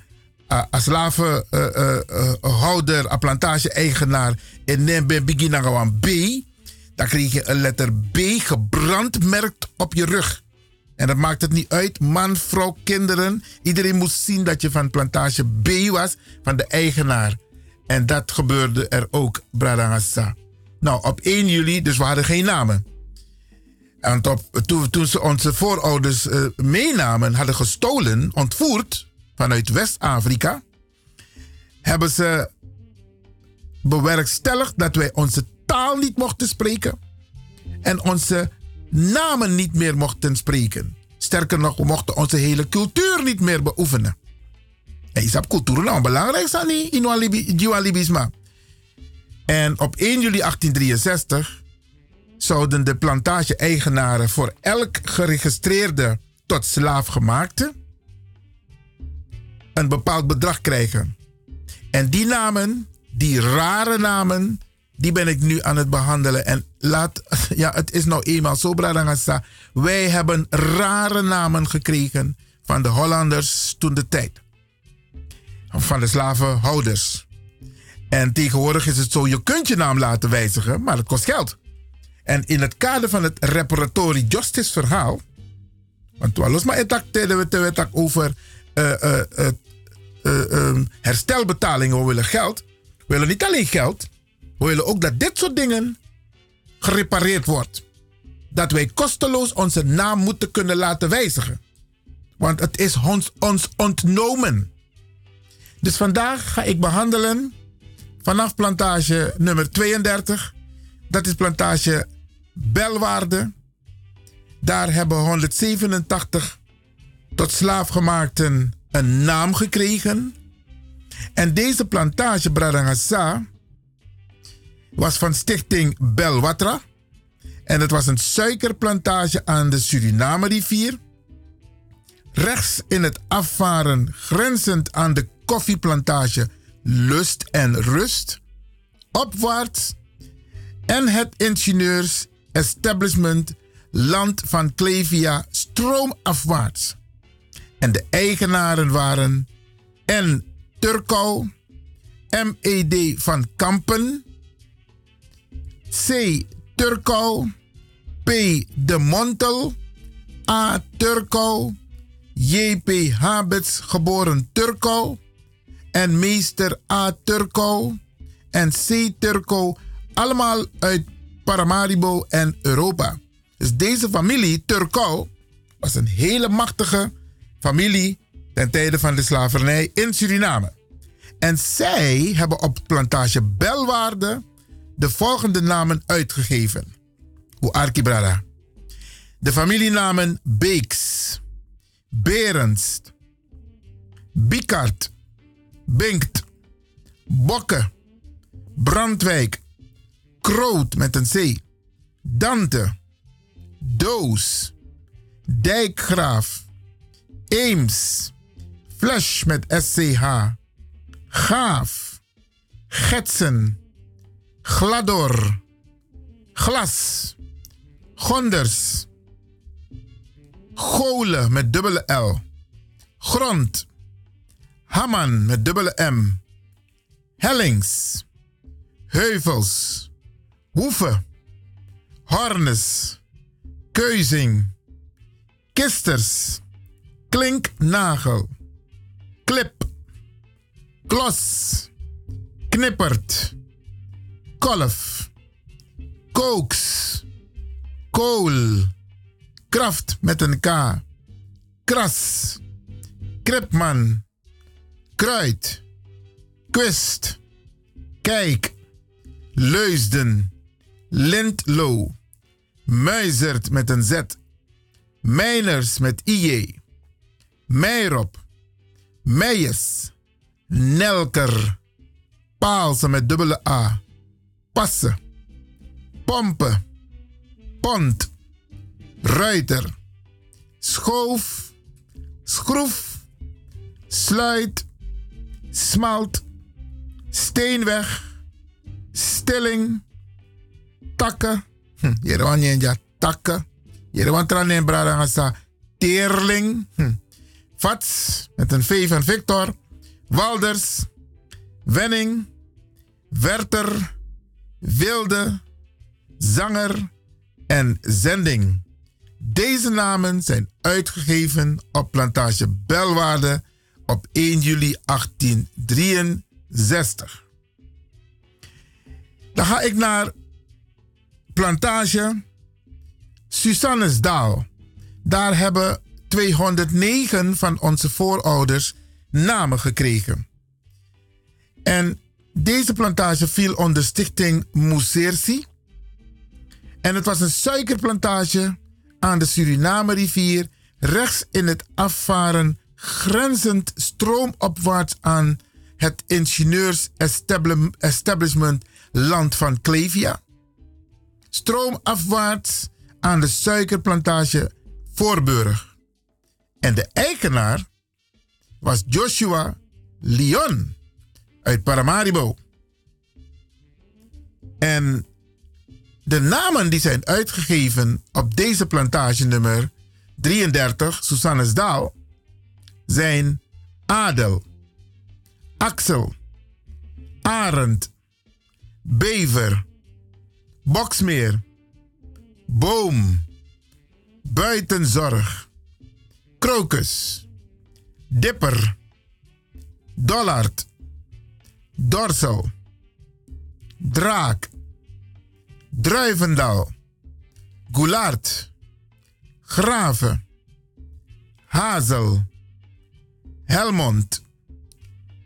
a, a slavenhouder, uh, uh, a plantage-eigenaar in Nembe B, dan kreeg je een letter B gebrandmerkt op je rug. En dat maakt het niet uit, man, vrouw, kinderen. Iedereen moest zien dat je van plantage B was, van de eigenaar. En dat gebeurde er ook, Bradangasa. Nou, op 1 juli, dus we hadden geen namen. En toen, ze onze voorouders uh, meenamen, hadden gestolen, ontvoerd vanuit West-Afrika, hebben ze bewerkstelligd dat wij onze taal niet mochten spreken en onze namen niet meer mochten spreken. Sterker nog, we mochten onze hele cultuur niet meer beoefenen. En isap cultuur nou belangrijk zijn in Jualibisma. En op 1 juli 1863 zouden de plantage-eigenaren voor elk geregistreerde tot slaafgemaakte een bepaald bedrag krijgen. En die namen, die rare namen, die ben ik nu aan het behandelen. En laat, <laughs> ja, het is nou eenmaal zo, Bradangasa. Wij hebben rare namen gekregen van de Hollanders toen de tijd van de slavenhouders. En tegenwoordig is het zo, je kunt je naam laten wijzigen, maar het kost geld. En in het kader van het reparatory justice verhaal, want we maar het over uh, uh, uh, herstelbetalingen, we willen geld. We willen niet alleen geld, we willen ook dat dit soort dingen gerepareerd wordt. Dat wij kosteloos onze naam moeten kunnen laten wijzigen. Want het is ons, ons ontnomen. Dus vandaag ga ik behandelen vanaf plantage nummer 32. Dat is plantage Belwaarde. Daar hebben 187 tot slaafgemaakten een naam gekregen. En deze plantage Bradangasa was van stichting Belwatra. En het was een suikerplantage aan de Suriname-rivier. Rechts in het afvaren, grenzend aan de koffieplantage Lust en Rust, opwaarts en het ingenieurs establishment Land van Clevia stroomafwaarts. En de eigenaren waren N. Turkou, M.E.D. van Kampen, C. Turkou, P. de Montel, A. Turkou, J.P. Habets, geboren Turkou, en meester A. Turco en C. Turco, allemaal uit Paramaribo en Europa. Dus deze familie, Turco, was een hele machtige familie ten tijde van de slavernij in Suriname. En zij hebben op plantage Belwaarde de volgende namen uitgegeven. Arkibrada. De familienamen Beeks, Berends, Bikart, Binkt, Bokke, Brandwijk, Kroot met een C, Dante, Doos, Dijkgraaf, Eems, Flash met SCH, Gaaf, Getsen, Glador, Glas, Gonders, Golen met dubbele L, Grond, Hamman met dubbele M, Hellings, Heuvels, Hoeve, Hornes, Keuzing, Kisters, Klinknagel, Klip, Klos, Knippert, Kolf, Kooks, Kool, Kraft met een K, Kras, Kripman, Kruid, Kwist, Kijk, Leusden, Lintlo, Muizert met een Z, Mijners met IJ, Meirop, Meijers, Nelker, Paalse met dubbele A, Passen, Pompen, Pont, Ruiter, Schoof, Schroef, Sluit, Smalt, Steenweg, Stilling, Takken, hm, Jeroen Jenja, Takken, Jeroen Tranen Bradangasa, Teerling, hm, Vats met een V van Victor, Walders, Wenning, Werter, Wilde, Zanger en Zending. Deze namen zijn uitgegeven op plantage Belwaarde op 1 juli 1863. Dan ga ik naar plantage Susannesdaal. Daar hebben 209 van onze voorouders namen gekregen. En deze plantage viel onder stichting Moesersi. En het was een suikerplantage aan de Suriname-rivier, rechts in het afvaren, grenzend stroomopwaarts aan het ingenieurs-establishment Land van Clevia. Stroomafwaarts aan de suikerplantage Voorburg. En de eigenaar was Joshua Leon uit Paramaribo. En de namen die zijn uitgegeven op deze plantage nummer 33, Susannesdaal, zijn Adel, Axel, Arend, Bever, Boksmeer, Boom, Buitenzorg, Krokus, Dipper, Dollard, Dorsel, Draak, Druivendal, Goulaard, Graven, Hazel, Helmond,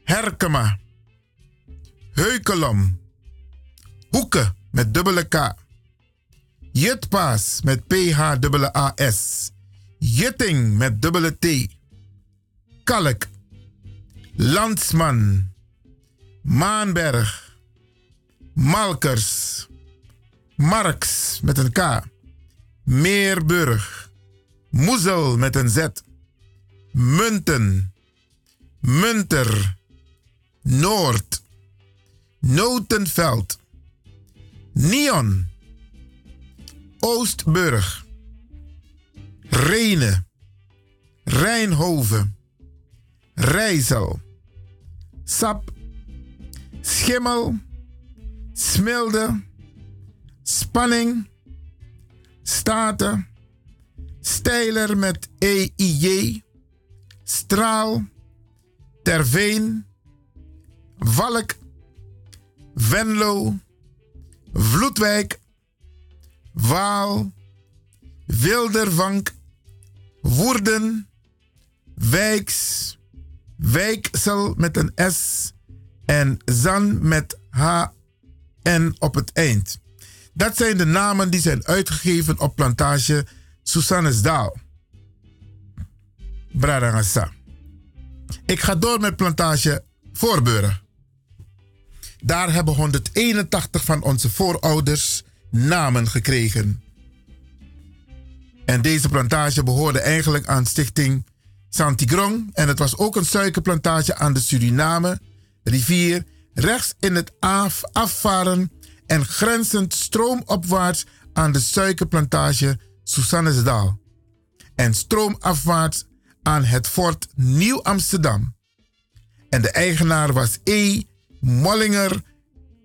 Herkema, Heukelom, Hoeken met dubbele K, Jutpaas met PH-A-S, Jutting met dubbele T, Kalk, Landsman, Maanberg, Malkers, Marks met een K, Meerburg, Moezel met een Z, Munten, Munter, Noord, Notenveld, Neon, Oostburg, Renen, Rijnhoven, Rijssel, Sap, Schimmel, Smilde, Spanning, Staten, Steiler met EIJ, Straal, Terveen, Valk, Venlo, Vloedwijk, Waal, Wildervank, Woerden, Wijks, Wijksel met een S en Zan met H-N op het eind. Dat zijn de namen die zijn uitgegeven op plantage Susannesdaal. Bradangasa. Ik ga door met plantage Voorburg. Daar hebben 181 van onze voorouders namen gekregen. En deze plantage behoorde eigenlijk aan stichting Santigrong. En het was ook een suikerplantage aan de Suriname rivier. Rechts in het af afvaren en grenzend stroomopwaarts aan de suikerplantage Susannesdaal. En stroomafwaarts aan het fort Nieuw Amsterdam. En de eigenaar was E. Mollinger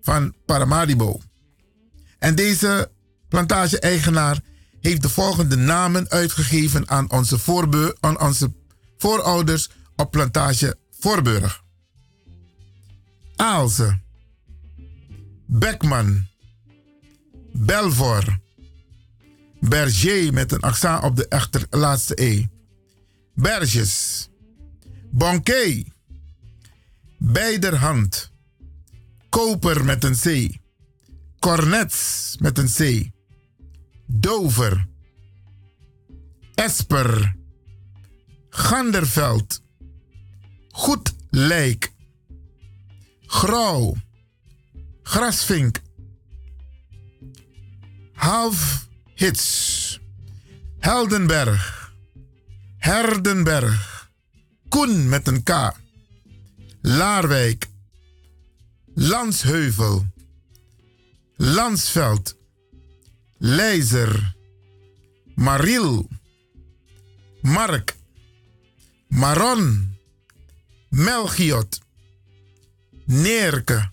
van Paramaribo. En deze plantage-eigenaar heeft de volgende namen uitgegeven aan onze, aan onze voorouders op plantage Voorburg. Aalse, Beckman, Belvoir, Berger met een accent op de echter laatste E, Berges, Bonquet, Beiderhand, Koper met een C, Cornets met een C, Dover, Esper, Ganderveld, Goed Lijk, Grauw, Grasvink, Half Hits, Heldenberg, Herdenberg, Koen met een K, Laarwijk, Landsheuvel, Lansveld, Leizer, Mariel, Mark, Maron, Melchiot, Neerke,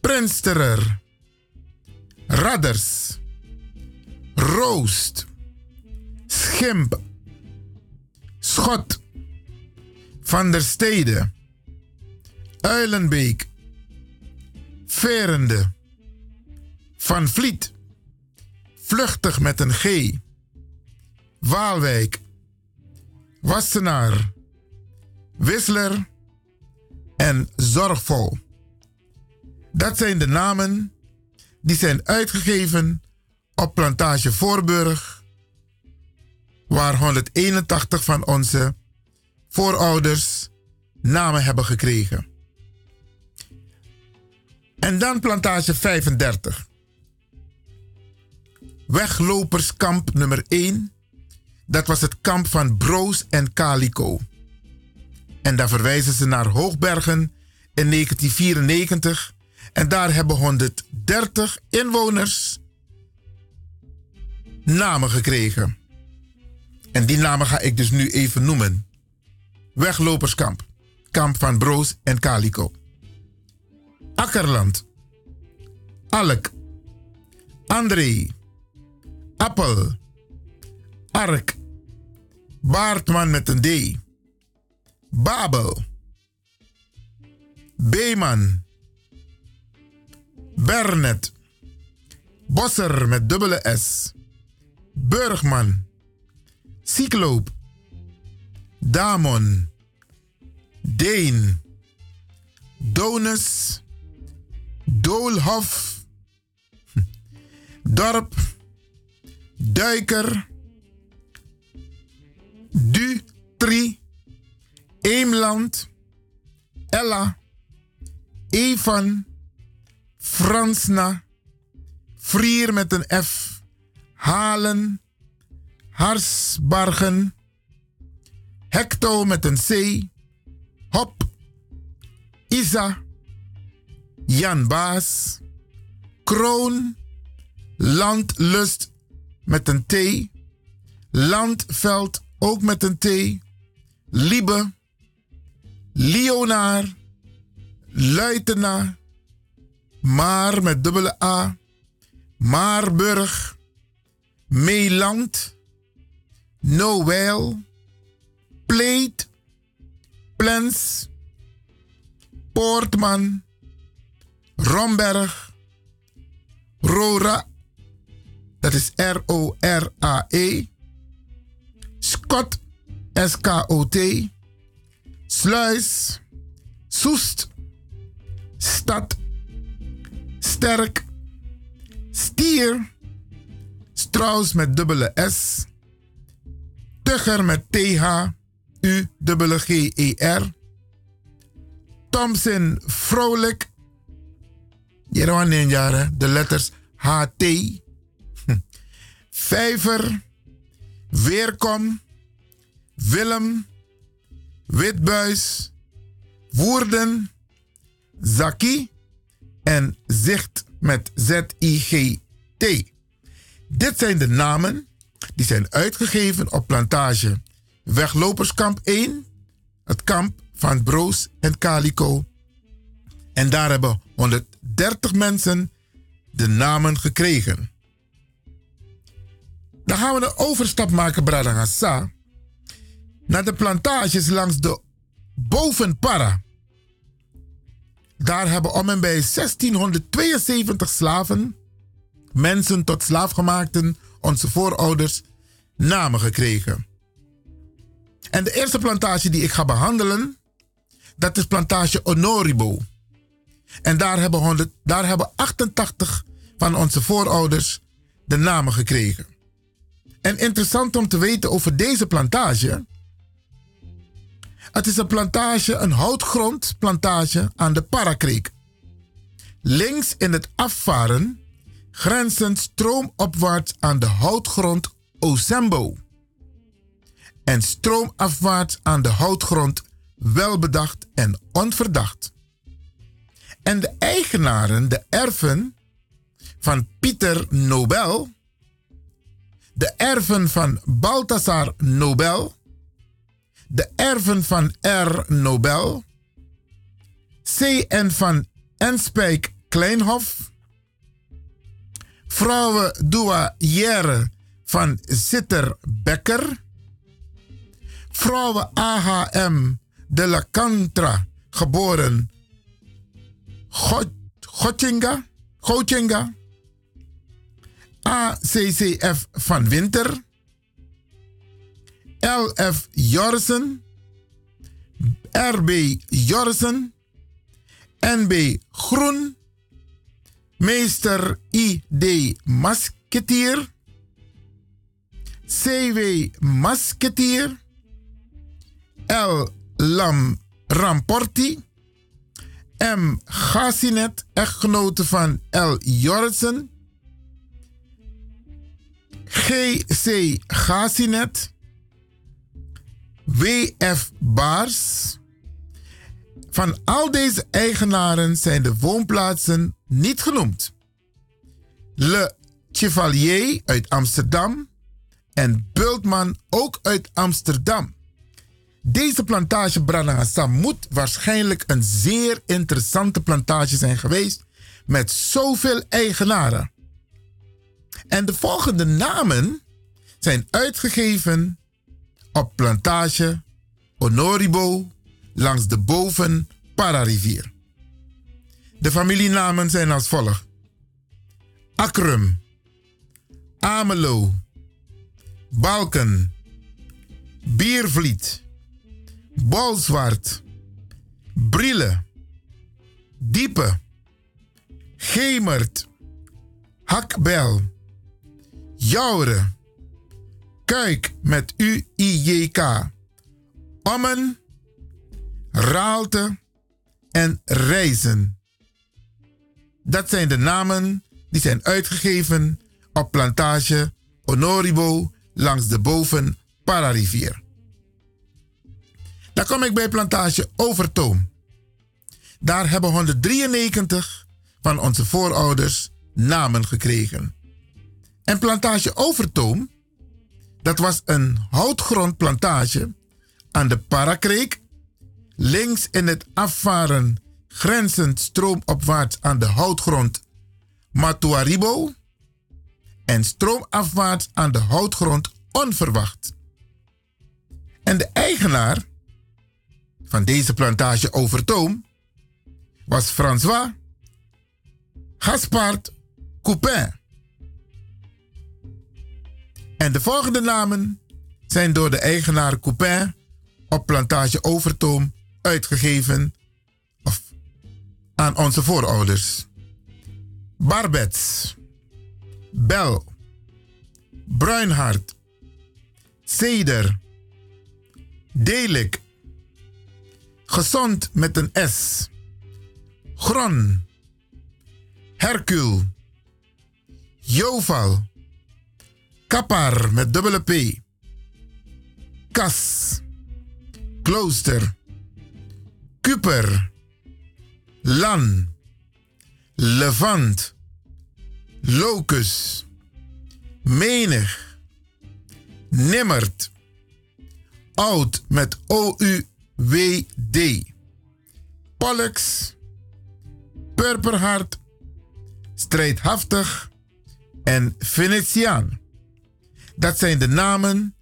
Prinsterer, Radders, Roost, Schimp, Schot, Van der Stede, Uilenbeek, Verende, Van Vliet, Vluchtig met een G, Waalwijk, Wassenaar, Wissler. En Zorgvol. Dat zijn de namen die zijn uitgegeven op plantage Voorburg, waar 181 van onze voorouders namen hebben gekregen. En dan plantage 35. Wegloperskamp nummer 1. Dat was het kamp van Broos en Calico. En daar verwijzen ze naar Hoogbergen in 1994. En daar hebben 130 inwoners namen gekregen. En die namen ga ik dus nu even noemen. Wegloperskamp. Kamp van Broos en Calico. Akkerland. Alk. André. Appel. Ark. Baartman met een D. Babel. Beeman. Bernet. Bosser met dubbele S. Burgman. Cycloop. Damon. Deen. Donus. Doolhof. <laughs> Dorp. Duiker. Du. Tri. Eemland. Ella. Evan. Fransna. Frier met een F. Halen. Harsbargen. Hecto met een C. Hop. Isa. Jan Baas. Kroon. Landlust met een T. Landveld ook met een T. Liebe. Leonaar. Luitenaar. Maar met dubbele A. Maarburg. Meeland. Noël. Pleet. Plens. Poortman. Romberg. Rora. Dat is R-O-R-A-E. Scott. S-K-O-T. Sluis. Soest. Stad. Sterk. Stier. Strauss met dubbele S. Tugger met TH. U dubbele G-E-R. Thompson Vrolijk. Jeroen. De letters HT. <laughs> Vijver. Weerkom, Willem, Witbuis, Woerden, Zaki en Zicht met Z-I-G-T. Dit zijn de namen die zijn uitgegeven op plantage Wegloperskamp 1, het kamp van Broos en Calico. En daar hebben 130 mensen de namen gekregen. Dan gaan we een overstap maken, Bradangasa, naar de plantages langs de Bovenpara. Daar hebben om en bij 1672 slaven, mensen tot slaafgemaakten, onze voorouders, namen gekregen. En de eerste plantage die ik ga behandelen, dat is plantage Honoribo. En daar hebben, 100, daar hebben 88 van onze voorouders de namen gekregen. En interessant om te weten over deze plantage. Het is een plantage, een houtgrondplantage aan de Parakreek. Links in het afvaren grenzend stroomopwaarts aan de houtgrond Osembo. En stroomafwaarts aan de houtgrond welbedacht en onverdacht. En de eigenaren, de erven van Pieter Nobel, de erven van Balthasar Nobel, de erven van R. Nobel, C.N. van Enspijk Kleinhof, vrouwen douaillère van Sitter Becker, vrouwen A.H.M. de la Cantra, geboren Gotchinga, Gotchinga, ACCF van Winter, LF Jorsen, RB Jorsen, NB Groen, Meester ID Masketier, CW Masketier, L Lam Ramporti, M. Gasinet, echtgenote van L. Jorritsen. G.C. Gasinet. W.F. Baars. Van al deze eigenaren zijn de woonplaatsen niet genoemd. Le Chevalier uit Amsterdam en Bultman ook uit Amsterdam. Deze plantage Branagasa moet waarschijnlijk een zeer interessante plantage zijn geweest met zoveel eigenaren. En de volgende namen zijn uitgegeven op plantage Honoribo langs de Boven Pararivier. De familienamen zijn als volgt: Akrum, Amelo, Balken, Biervliet, Bolzwart, Brille, Diepe, Gemert, Hakbel, Joure, Kuik met U-I-J-K, Ommen, Raalte en Reizen. Dat zijn de namen die zijn uitgegeven op plantage Honoribo langs de Boven Pararivier. Dan kom ik bij plantage Overtoom. Daar hebben 193 van onze voorouders namen gekregen. En plantage Overtoom, dat was een houtgrondplantage aan de Parakreek, links in het afvaren grenzend stroomopwaarts aan de houtgrond Matuaribo en stroomafwaarts aan de houtgrond onverwacht. En de eigenaar van deze plantage Overtoom was François Gaspard Coupin. En de volgende namen zijn door de eigenaar Coupin op plantage Overtoom uitgegeven aan onze voorouders. Barbets, Bel, Bruinhart, Ceder, Delik, Gezond met een S. Gron. Hercule. Joval. Kapar met dubbele P. Kas, Klooster, Kuper, Lan, Levant, Locus, Menig, Nimmert, Oud met O-U-W-D, Pollux, Purperhart, Strijdhaftig en Venetiaan. Dat zijn de namen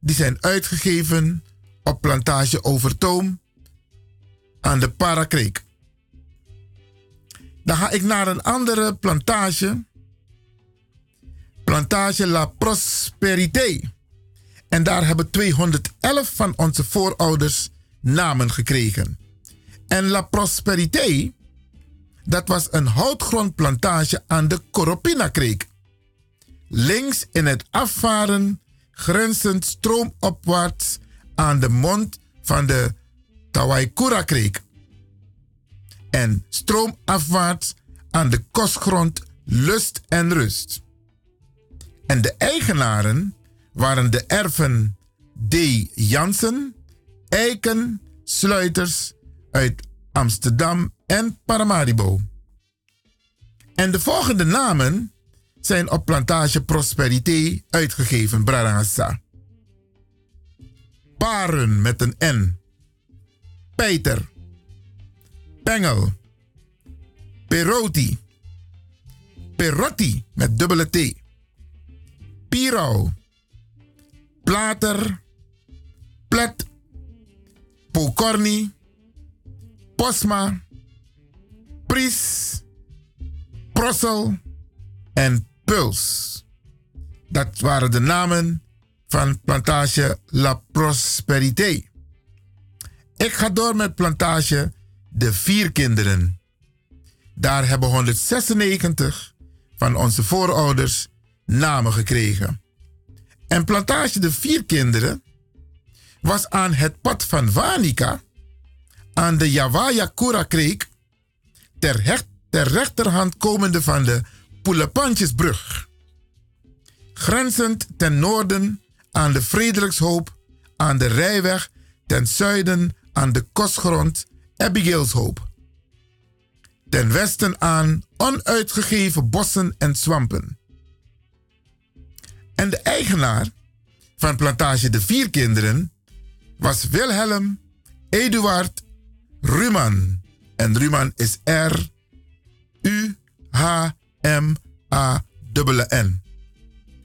die zijn uitgegeven op plantage Overtoom aan de Parakreek. Dan ga ik naar een andere plantage. Plantage La Prosperité. En daar hebben 211 van onze voorouders namen gekregen. En La Prosperité, dat was een houtgrondplantage aan de Koropina-kreek. Links in het afvaren, grenzend stroomopwaarts aan de mond van de Tawaikura-kreek. En stroomafwaarts aan de kostgrond Lust en Rust. En de eigenaren waren de erven D. Jansen, Eiken, Sluiters uit Amsterdam en Paramaribo. En de volgende namen zijn op plantage Prosperité uitgegeven. Paren met een N. Peter. Pengel. Peroti. Perotti met dubbele T. Pirau. Plater. Plet. Pokorni. Posma. Pries. Prossel. En Puls. Dat waren de namen van plantage La Prosperité. Ik ga door met plantage De Vier Kinderen. Daar hebben 196 van onze voorouders namen gekregen. En plantage De Vier Kinderen was aan het pad van Wanika, aan de Jawaya Kura Kreek, ter, ter rechterhand komende van de Poelepantjesbrug. Grenzend ten noorden aan de Frederikshoop, aan de rijweg ten zuiden aan de kostgrond Abigailshoop. Ten westen aan onuitgegeven bossen en zwampen. En de eigenaar van plantage De Vier Kinderen was Wilhelm Eduard Ruman. En Ruman is R-U-H-M-A-N-N.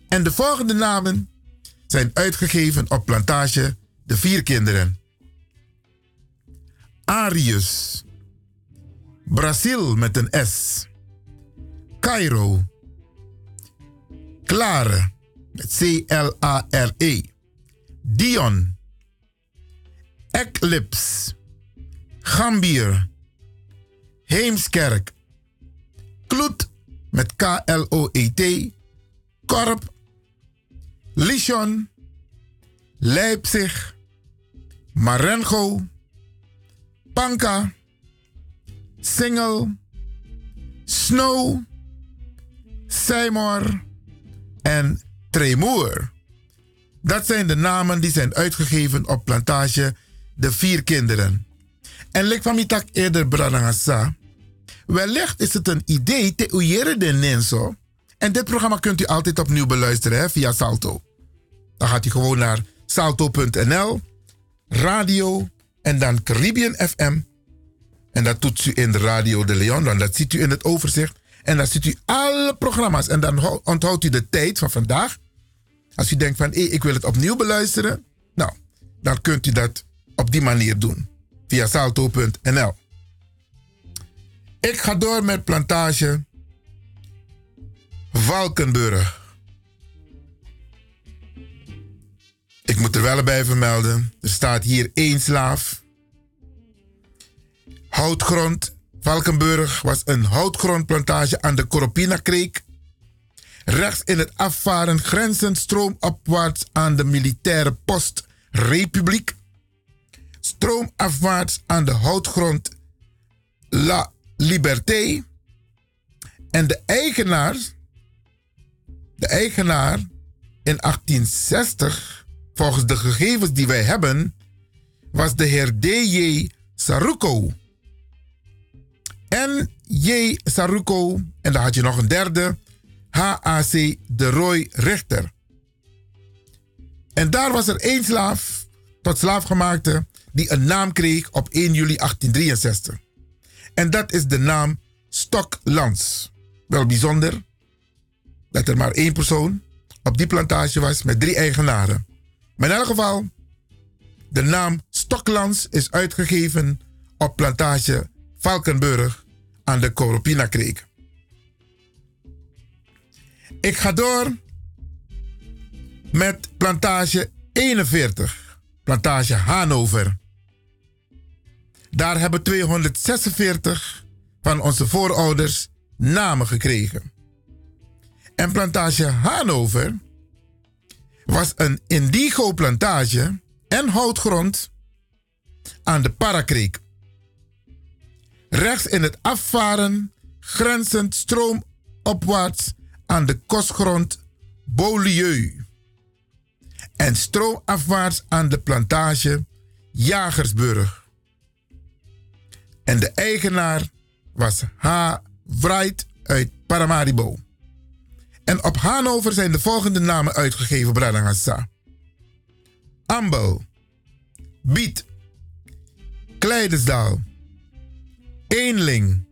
En de volgende namen zijn uitgegeven op plantage De Vier Kinderen. Arius. Brazil met een S. Cairo. Clare met C-L-A-R-E. Dion. Eclipse. Gambier. Heemskerk. Kloet met K-L-O-E-T. Korp. Lichon. Leipzig. Marengo. Panka. Singel. Snow. Seymour. En Tremoer. Dat zijn de namen die zijn uitgegeven op plantage De Vier Kinderen. En lik van tak eerder Branagasa. Wellicht is het een idee te oeieren de Nenso. En dit programma kunt u altijd opnieuw beluisteren via Salto. Dan gaat u gewoon naar salto.nl, radio en dan Caribbean FM. En dat doet u in de Radio de Leon, dan dat ziet u in het overzicht. En dan ziet u alle programma's. En dan onthoudt u de tijd van vandaag. Als u denkt van, hé, ik wil het opnieuw beluisteren. Nou, dan kunt u dat op die manier doen. Via salto.nl. Ik ga door met plantage Valkenburg. Ik moet er wel bij vermelden. Er staat hier één slaaf. Houtgrond. Valkenburg was een houtgrondplantage aan de Koropina-kreek. Rechts in het afvaren grenzend stroomopwaarts aan de militaire post Republiek. Stroomafwaarts aan de houtgrond La Liberté. En de eigenaar, de eigenaar in 1860 volgens de gegevens die wij hebben, was de heer D.J. Saruko. En J. Saruko, en dan had je nog een derde, H.A.C. de Roy Richter. En daar was er één slaaf, tot slaafgemaakte, die een naam kreeg op 1 juli 1863. En dat is de naam Stoklands. Wel bijzonder dat er maar één persoon op die plantage was met drie eigenaren. Maar in elk geval, de naam Stoklands is uitgegeven op plantage Valkenburg aan de Coropina Kreek. Ik ga door met plantage 41, plantage Hanover. Daar hebben 246 van onze voorouders namen gekregen. En plantage Hanover was een indigo-plantage en houtgrond aan de Parakreek. Rechts in het afvaren, grenzend stroomopwaarts aan de kostgrond Beaulieu. En stroomafwaarts aan de plantage Jagersburg. En de eigenaar was H. Wright uit Paramaribo. En op Hannover zijn de volgende namen uitgegeven, Bradangassa. Ambel, Biet, Kleidesdaal, Eenling,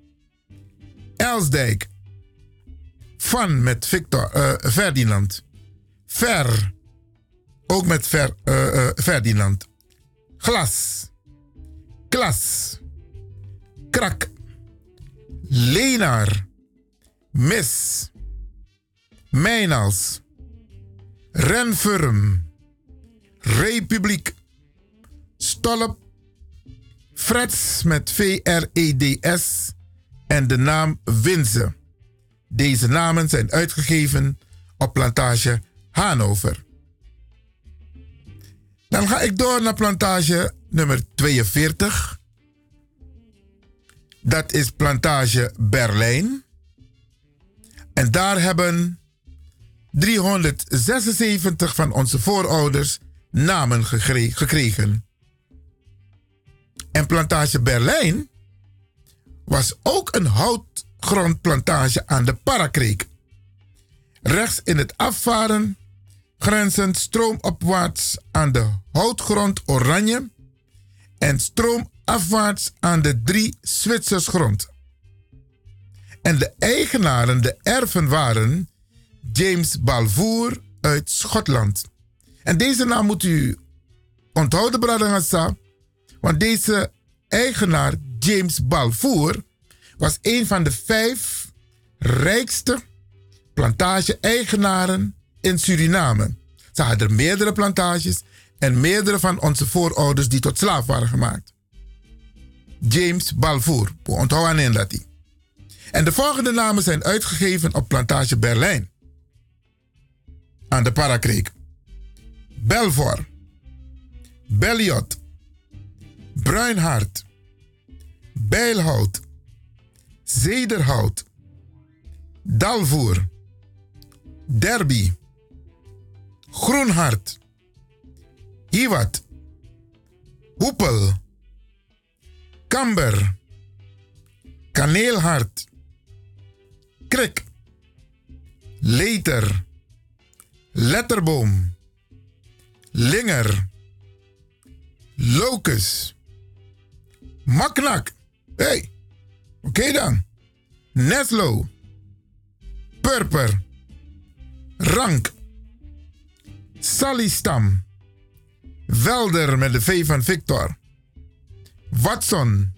Elsdijk, Van met Victor, eh, Ferdinand, Ver, ook met Ver, eh, eh, Ferdinand, Glas, Klas, Krak, Leenaar, Mis, Mijnals, Renfurm, Republiek, Stolp, Frets met V-R-E-D-S en de naam Winze. Deze namen zijn uitgegeven op plantage Hanover. Dan ga ik door naar plantage nummer 42. Dat is plantage Berlijn. En daar hebben 376 van onze voorouders namen gekregen. En plantage Berlijn was ook een houtgrondplantage aan de Parakreek. Rechts in het afvaren, grenzend stroomopwaarts aan de houtgrond Oranje en stroomafwaarts aan de drie Zwitsersgrond. En de eigenaren, de erven waren James Balvour uit Schotland. En deze naam moet u onthouden, Bradangasa. Want deze eigenaar, James Balfour, was een van de vijf rijkste plantage-eigenaren in Suriname. Ze hadden er meerdere plantages en meerdere van onze voorouders die tot slaaf waren gemaakt. James Balfour, onthouden aan dat hij. En de volgende namen zijn uitgegeven op plantage Berlijn. Aan de Parakreek. Belvoir. Belliot. Bruinhart. Bijlhout. Zederhout. Dalvoer. Derby. Groenhart. Hiwat. Hoepel. Kamber. Kaneelhart. Krik. Leter. Letterboom. Linger. Locus. Maknak. Hey. Oké dan. Neslo. Purper. Rank. Salistam. Welder met de V van Victor. Watson.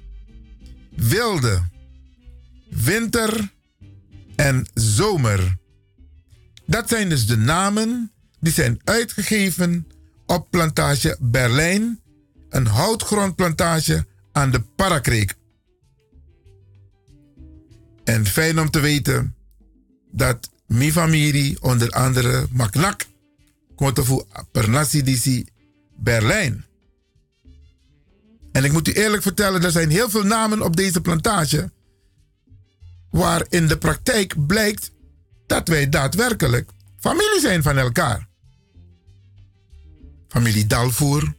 Wilde. Winter en zomer. Dat zijn dus de namen die zijn uitgegeven op plantage Berlijn, een houtgrondplantage aan de Parakreek. En fijn om te weten dat mijn familie onder andere Maknak komt voor Berlijn. En ik moet u eerlijk vertellen, er zijn heel veel namen op deze plantage waar in de praktijk blijkt dat wij daadwerkelijk familie zijn van elkaar. familie Dalvoer,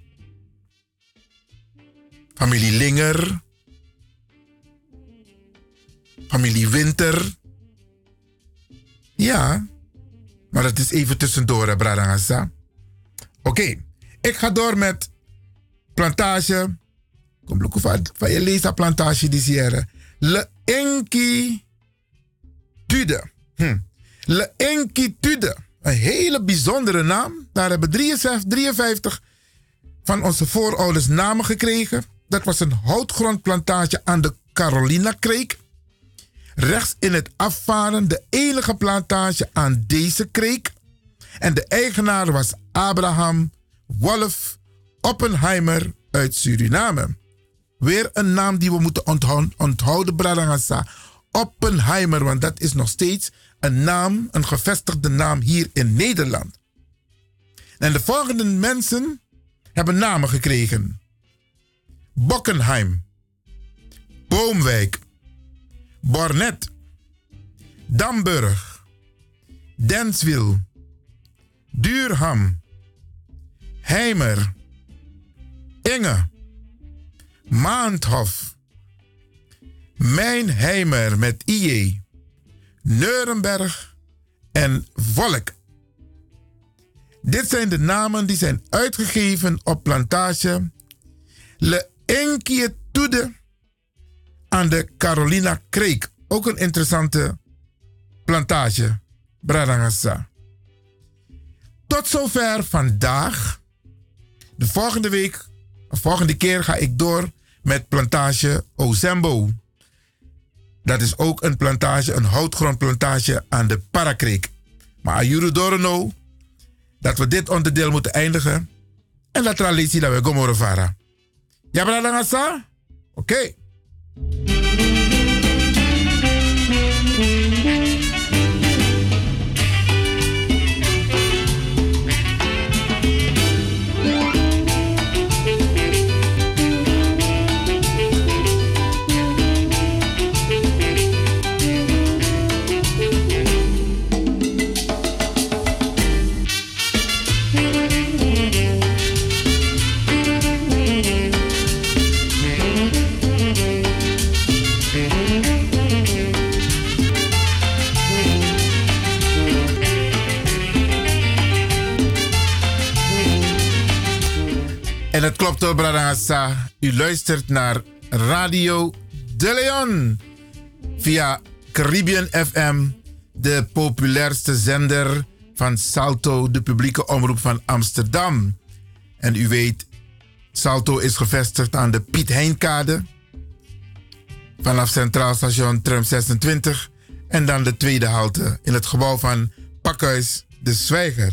familie Linger, familie Winter. Ja, maar dat is even tussendoor, Bradangasa. Oké, ik ga door met plantage. Kom, look van, je leest plantage die. Le Enki Tude. Hm. Le Enki Tude. Een hele bijzondere naam. Daar hebben 63, 53 van onze voorouders namen gekregen. Dat was een houtgrondplantage aan de Carolina Creek. Rechts in het afvaren de enige plantage aan deze kreek. En de eigenaar was Abraham Wolf Oppenheimer uit Suriname. Weer een naam die we moeten onthouden, onthouden. Oppenheimer, want dat is nog steeds een naam, een gevestigde naam hier in Nederland. En de volgende mensen hebben namen gekregen. Bockenheim, Boomwijk, Bornet, Damburg, Denswil, Duurham, Heimer, Inge, Maandhof, Mijnheimer met IE, Neurenberg en Volk. Dit zijn de namen die zijn uitgegeven op plantage Le Inquietude aan de Carolina Creek. Ook een interessante plantage, Bradangasa. Tot zover vandaag. De volgende week, de volgende keer ga ik door met plantage Ozembo. Dat is ook een plantage, een houtgrondplantage aan de Parakreek. Maar Ayuru Dorono, dat we dit onderdeel moeten eindigen. En dat traditie dat we varen. Ja? Oké. En het klopt hoor, Bradangasa. U luistert naar Radio De Leon via Caribbean FM, de populairste zender van Salto, de publieke omroep van Amsterdam. En u weet, Salto is gevestigd aan de Piet Heinkade. Vanaf Centraal Station Tram 26. En dan de tweede halte in het gebouw van Pakhuis de Zwijger.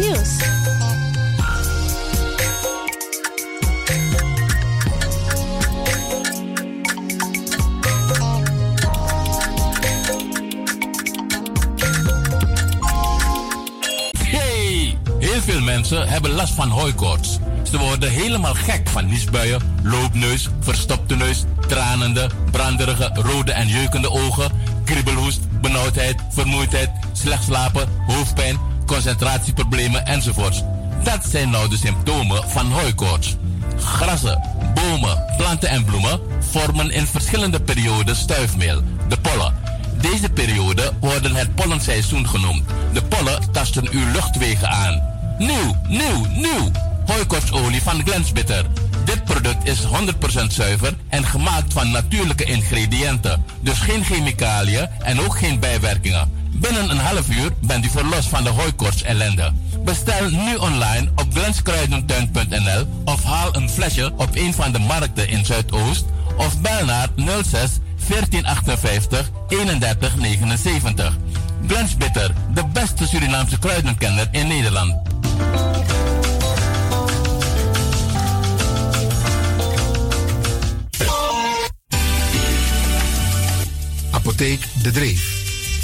Nieuws. Hey! Heel veel mensen hebben last van hooikoorts. Ze worden helemaal gek van niesbuien, loopneus, verstopte neus, tranende, branderige, rode en jeukende ogen, kriebelhoest, benauwdheid, vermoeidheid, slecht slapen, hoofdpijn, concentratieproblemen enzovoorts. Dat zijn nou de symptomen van hooikoorts. Grassen, bomen, planten en bloemen vormen in verschillende perioden stuifmeel, de pollen. Deze periode worden het pollenseizoen genoemd. De pollen tasten uw luchtwegen aan. Nieuw, nieuw, nieuw! Hooikortsolie van Glensbitter. Dit product is 100% zuiver en gemaakt van natuurlijke ingrediënten. Dus geen chemicaliën en ook geen bijwerkingen. Binnen een half uur bent u verlost van de hooikorts ellende. Bestel nu online op glenskruidentuin.nl of haal een flesje op een van de markten in Zuidoost of bel naar 06 1458 31 79. Blends Bitter, de beste Surinaamse kruidenkenner in Nederland. Apotheek De Dreef.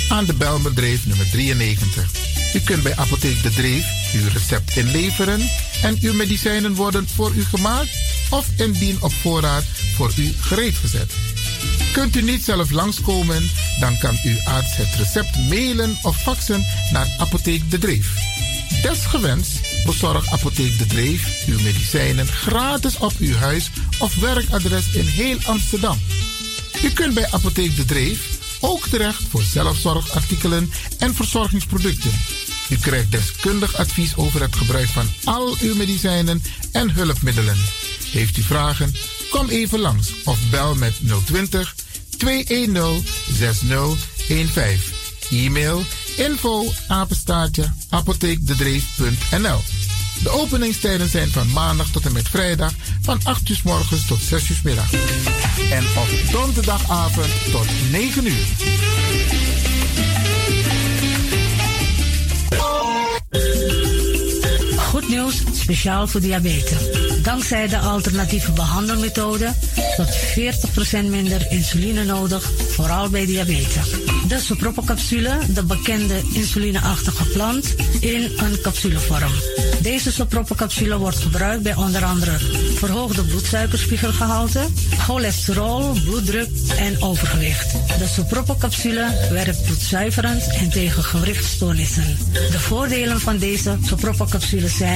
Aan de Belmerdreef nummer 93. U kunt bij Apotheek De Dreef uw recept inleveren en uw medicijnen worden voor u gemaakt of indien op voorraad voor u gereed gezet. Kunt u niet zelf langskomen, dan kan uw arts het recept mailen of faxen naar Apotheek De Dreef. Desgewenst bezorgt Apotheek De Dreef uw medicijnen gratis op uw huis of werkadres in heel Amsterdam. U kunt bij Apotheek De Dreef ook terecht voor zelfzorgartikelen en verzorgingsproducten. U krijgt deskundig advies over het gebruik van al uw medicijnen en hulpmiddelen. Heeft u vragen? Kom even langs of bel met 020 210 6015. E-mail info apotheekdedreef.nl De openingstijden zijn van maandag tot en met vrijdag van 8 uur morgens tot 6 uur middag. En op donderdagavond tot 9 uur. Nieuws, speciaal voor diabetes. Dankzij de alternatieve behandelmethode wordt 40% minder insuline nodig, vooral bij diabetes. De soproppencapsule, de bekende insulineachtige plant, in een capsulevorm. Deze soproppencapsule wordt gebruikt bij onder andere verhoogde bloedsuikerspiegelgehalte, cholesterol, bloeddruk en overgewicht. De soproppencapsule werkt bloedzuiverend en tegen gewrichtstoornissen. De voordelen van deze soproppencapsule zijn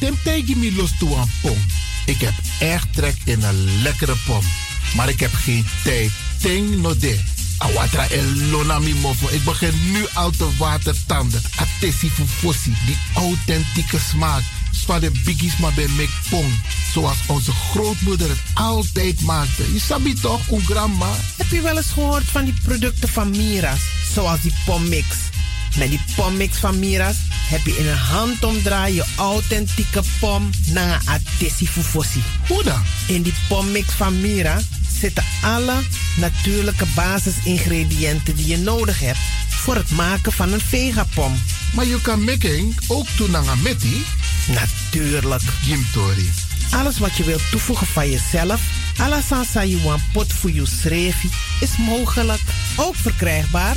Tim me los aan pom. Ik heb echt trek in een lekkere pom. Maar ik heb geen tijd. Ting no de. Awatra elona mi mofo. Ik begin nu al te watertanden. Atesi fufosi. Die authentieke smaak. Zwa de biggies maar bij mek pom. Zoals onze grootmoeder het altijd maakte. Je sabi toch, grandma? Heb je wel eens gehoord van die producten van Mira's? Zoals die pommix. Met die pommix van Mira's heb je in een handomdraai je authentieke pom naar een fufosi. Hoe dan? In die pommix van Mira zitten alle natuurlijke basisingrediënten die je nodig hebt voor het maken van een vegapom. Maar je kan making ook doen naar een meti? Natuurlijk. Gimtori. Alles wat je wilt toevoegen van jezelf, alla sansa you want pot voor je schreefie, is mogelijk. Ook verkrijgbaar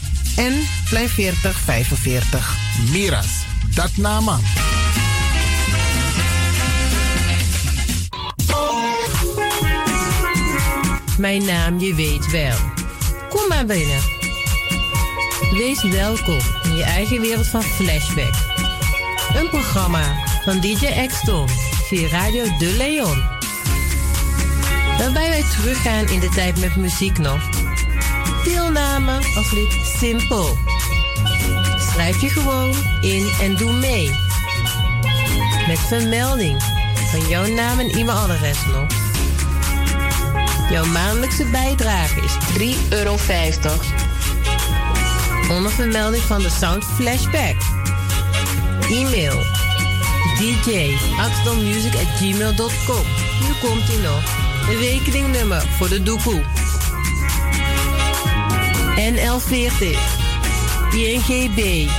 en Plein 4045. Miras, dat nama. Mijn naam, je weet wel. Kom maar binnen. Wees welkom in je eigen wereld van Flashback. Een programma van DJ Exton via Radio De Leon. Waarbij wij teruggaan in de tijd met muziek nog. Deelname als lid simpel. Schrijf je gewoon in en doe mee. Met vermelding van jouw naam en e-mailadres nog. Jouw maandelijkse bijdrage is 3,50 euro. Onder vermelding van de Sound Flashback. E-mail dj at gmail.com. Nu komt ie nog. Rekeningnummer voor de doekoe. NL40 INGB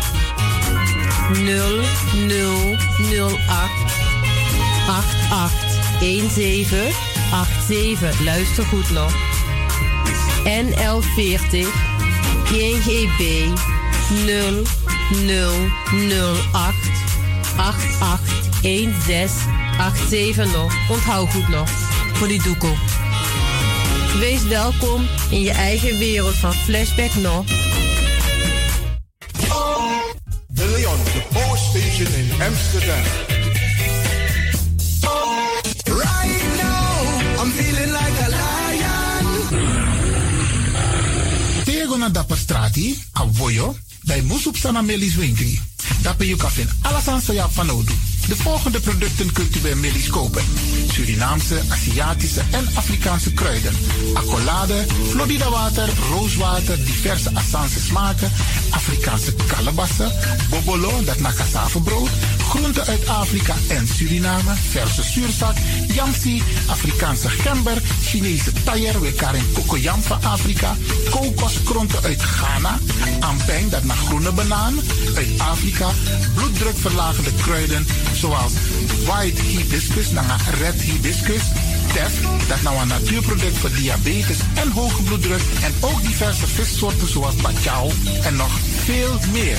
0008 881787. Luister goed nog. NL40 1GB 0008 881687 nog. Onthoud goed nog. Voor die doekoe. Wees welkom in je eigen wereld van Flashback nog. De Leon, the Power Station in Amsterdam. Right now, I'm feeling like a lion. Tego na dapper strati, a voyo, dai musup sana melis winkri. Dapper alasan sa ya panodu. De volgende producten kunt u bij Millie's kopen. Surinaamse, Aziatische en Afrikaanse kruiden. Accolade, Florida water, rooswater, diverse Assange smaken. Afrikaanse kalebassen, bobolo, dat na cassavebrood. Groenten uit Afrika en Suriname, verse zuurzak, yamsi, Afrikaanse gember, Chinese taier, we karen kokoyam van Afrika. Kokoskronten uit Ghana, ampeng, dat naar groene banaan, uit Afrika. Bloeddrukverlagende kruiden, zoals white hibiscus, naar red hibiscus. Tef, dat nou een natuurproduct voor diabetes en hoge bloeddruk. En ook diverse vissoorten zoals bachao en nog veel meer.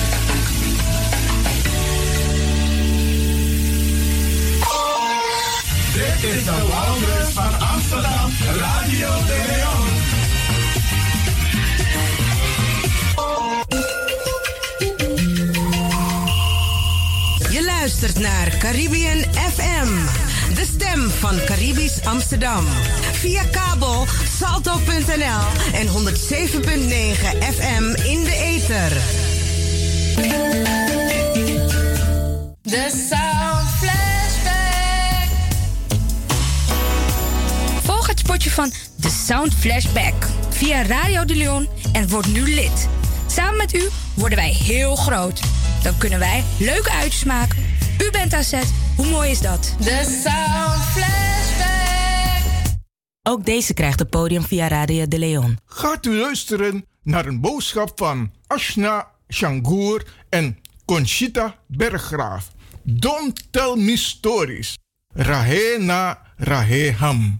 Dit is de Wouders van Amsterdam, Radio de Leon. Je luistert naar Caribbean FM, de stem van Caribisch Amsterdam. Via kabel salto.nl en 107.9 FM in de ether. De Sound spotje van The Sound Flashback via Radio de Leon en word nu lid. Samen met u worden wij heel groot. Dan kunnen wij leuke uitjes maken. U bent aan zet. Hoe mooi is dat? The Sound Flashback. Ook deze krijgt het podium via Radio de Leon. Gaat u luisteren naar een boodschap van Ashna Shangour en Conchita Berggraaf. Don't tell me stories. Rahe na Rahe ham.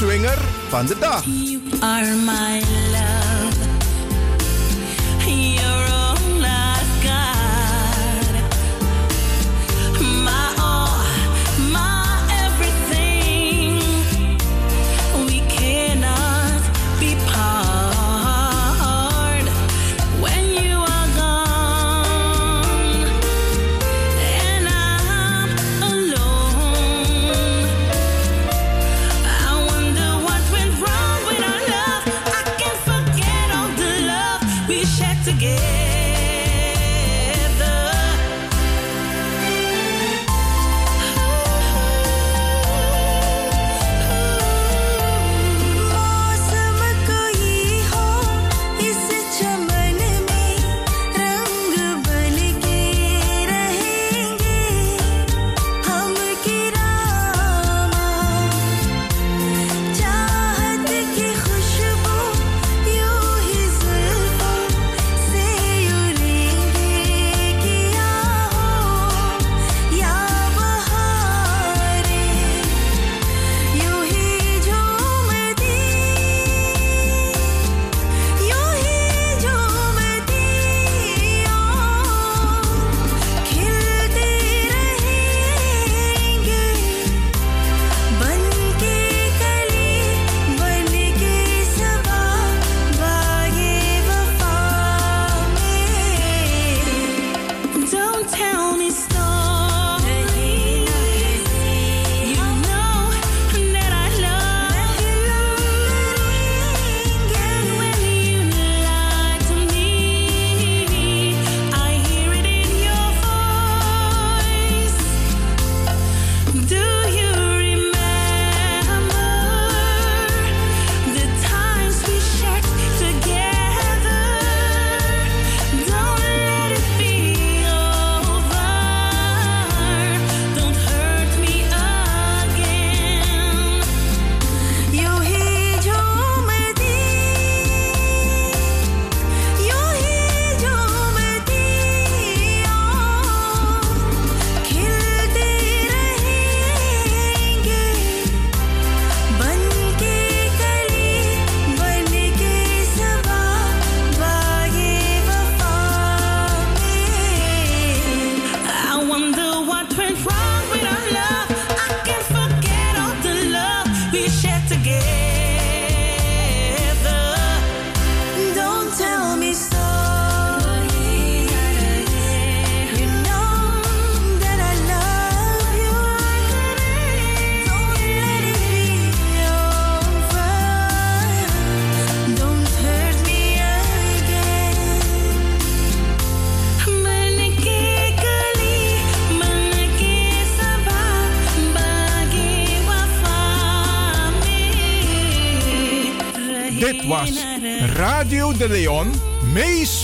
Meeswinger van de dag. are my love.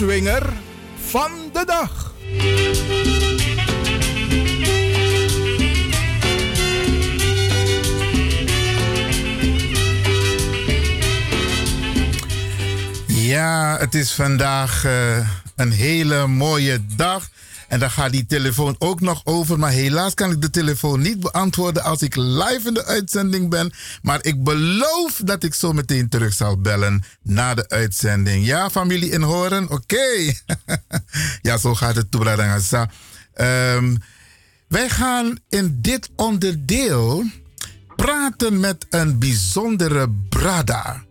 Meeswinger van de dag. Ja, het is vandaag eh, een hele mooie dag. En daar gaat die telefoon ook nog over. Maar helaas kan ik de telefoon niet beantwoorden als ik live in de uitzending ben. Maar ik beloof dat ik zo meteen terug zal bellen na de uitzending. Ja, familie in Horen? Oké. <laughs> ja, zo gaat het toe, um, Wij gaan in dit onderdeel praten met een bijzondere brada.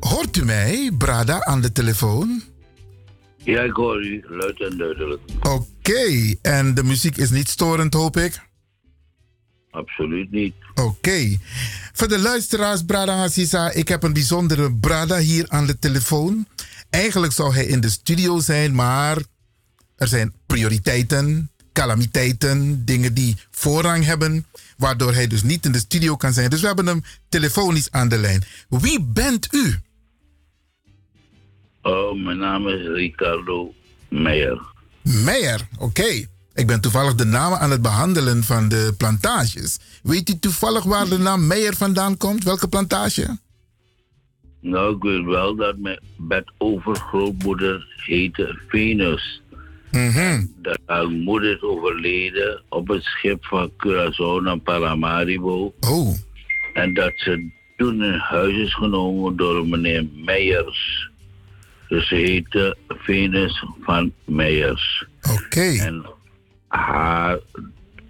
Hoort u mij, Brada, aan de telefoon? Ja, ik hoor u, luid en duidelijk. Oké, en de muziek is niet storend, hoop ik? Absoluut niet. Oké. Voor de luisteraars, Brada Hassisa, ik heb een bijzondere Brada hier aan de telefoon. Eigenlijk zou hij in de studio zijn, maar er zijn prioriteiten, calamiteiten, dingen die voorrang hebben, waardoor hij dus niet in de studio kan zijn. Dus we hebben hem telefonisch aan de lijn. Wie bent u? Oh, mijn naam is Ricardo Meijer. Meijer, oké. Ik ben toevallig de namen aan het behandelen van de plantages. Weet u toevallig waar de naam Meijer vandaan komt? Welke plantage? Nou, ik weet wel dat mijn bedovergrootmoeder heette Venus. Mm Dat haar moeder is overleden op het schip van Curaçao naar Paramaribo. Oh. En dat ze toen in huis is genomen door meneer Meijers. Dus ze heette Venus van Meijers. Oké. En haar,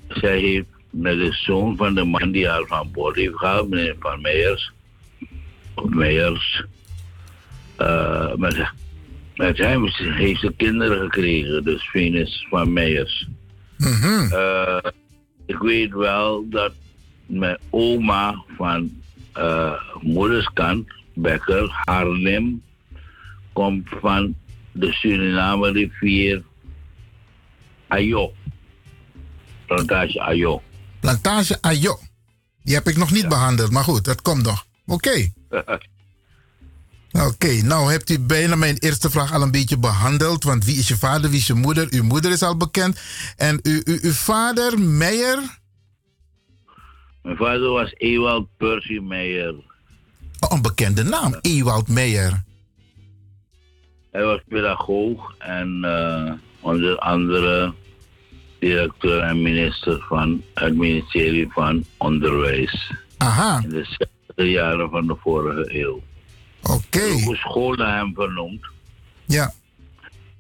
zij heeft met de zoon van de man die haar van boord heeft gehaald, meneer Van Meijers, Meijers, uh, met, met hem heeft ze kinderen gekregen, dus Venus van Meijers. Mm ik weet wel dat mijn oma van uh, moederskant, Becker, Haarlem, komt van de Suriname rivier Ayo. Plantage Ayo. Plantage Ayo. Die heb ik nog niet behandeld, maar goed, dat komt nog. Oké. <laughs> Oké, nou hebt u bijna mijn eerste vraag al een beetje behandeld. Want wie is je vader, wie is je moeder? Uw moeder is al bekend. En u, u, uw vader, Meijer? Mijn vader was Ewald Percy Meijer. Oh, een bekende naam, Ewald Meijer. Hij was pedagoog en uh, onder andere directeur en minister van het ministerie van Onderwijs. Aha. In de 60 jaren van de vorige eeuw. Oké. Okay. Een school naar hem vernoemd. Ja.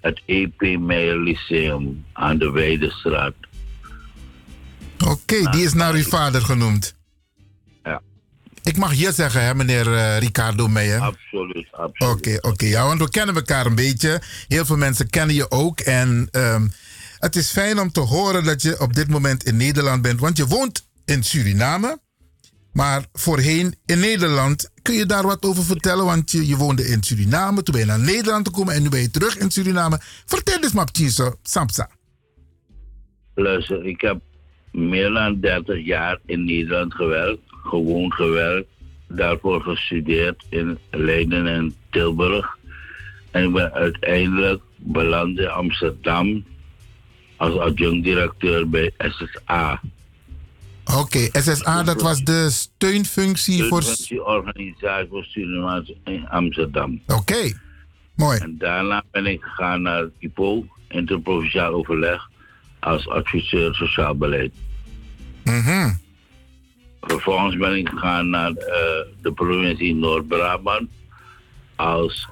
Het EP Meijer Lyceum aan de Weidestraat. Oké, okay, die is naar uw vader genoemd. Ik mag je zeggen, hè, meneer uh, Ricardo Meijer? Absoluut, absoluut. Oké, okay, oké. Ja, want we kennen elkaar een beetje. Heel veel mensen kennen je ook. En um, het is fijn om te horen dat je op dit moment in Nederland bent. Want je woont in Suriname. Maar voorheen in Nederland. Kun je daar wat over vertellen? Want je, je woonde in Suriname. Toen ben je naar Nederland gekomen. En nu ben je terug in Suriname. Vertel eens maar, Tjiso, Samsa. Luister, ik heb meer dan 30 jaar in Nederland gewerkt. Gewoond gewerkt. Daarvoor gestudeerd in Leiden en Tilburg. En ik ben uiteindelijk beland in Amsterdam als adjunct-directeur bij SSA. Oké, okay, SSA, dat was de steunfunctie voor... organisatie voor Surinaams in Amsterdam. Oké, okay. mooi. En daarna ben ik gegaan naar het IPO, interprovinciaal overleg, als adviseur sociaal beleid. Mm -hmm. Vervolgens ben ik gegaan naar uh, de provincie Noord-Brabant als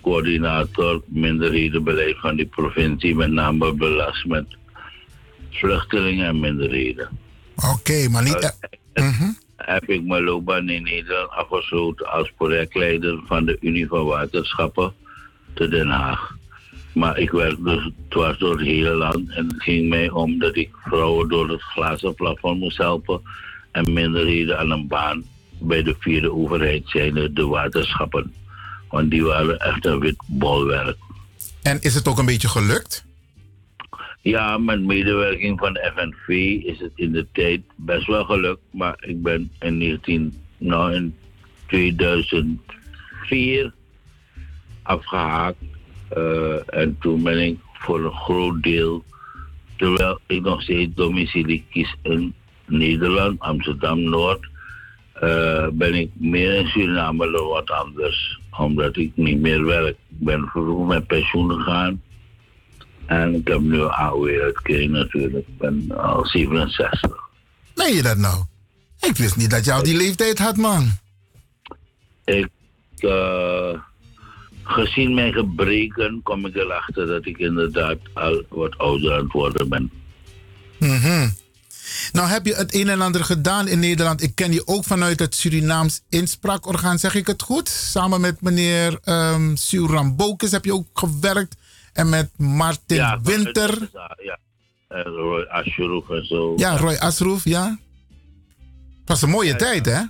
coördinator minderhedenbeleid van die provincie, met name belast met vluchtelingen en minderheden. Oké, okay, maar niet. Uh. Heb ik mijn loopbaan in Nederland afgesloten als projectleider van de Unie van Waterschappen te Den Haag. Maar ik werk dus dwars door het hele land en het ging mij om dat ik vrouwen door het glazen plafond moest helpen en minderheden aan een baan bij de vierde overheid zijn de waterschappen. Want die waren echt een wit bolwerk. En is het ook een beetje gelukt? Ja, met medewerking van de FNV is het in de tijd best wel gelukt. Maar ik ben in 19, nou in 2004 afgehaakt. Eh, en toen ben ik voor een groot deel, terwijl ik nog steeds domicilie kies in Nederland, Amsterdam Noord, eh, ben ik meer in Suriname dan wat anders. Omdat ik niet meer werk. Ik ben vroeg met pensioen gegaan. En ik heb nu AOW-uitkering natuurlijk. Ik ben al 67. Meen je dat nou? Ik wist niet dat je al die leeftijd had, man. Ik, eh, gezien mijn gebreken kom ik erachter dat ik inderdaad al wat ouder aan het worden ben. Mhm. Nou heb je het een en ander gedaan in Nederland. Ik ken je ook vanuit het Surinaams inspraakorgaan, zeg ik het goed? Samen met meneer um, Suram Bokes heb je ook gewerkt. En met Martin Winter. Ja, en Roy Ashroof en zo. Ja, Roy Asroef, ja. Het was een mooie tijd, hè?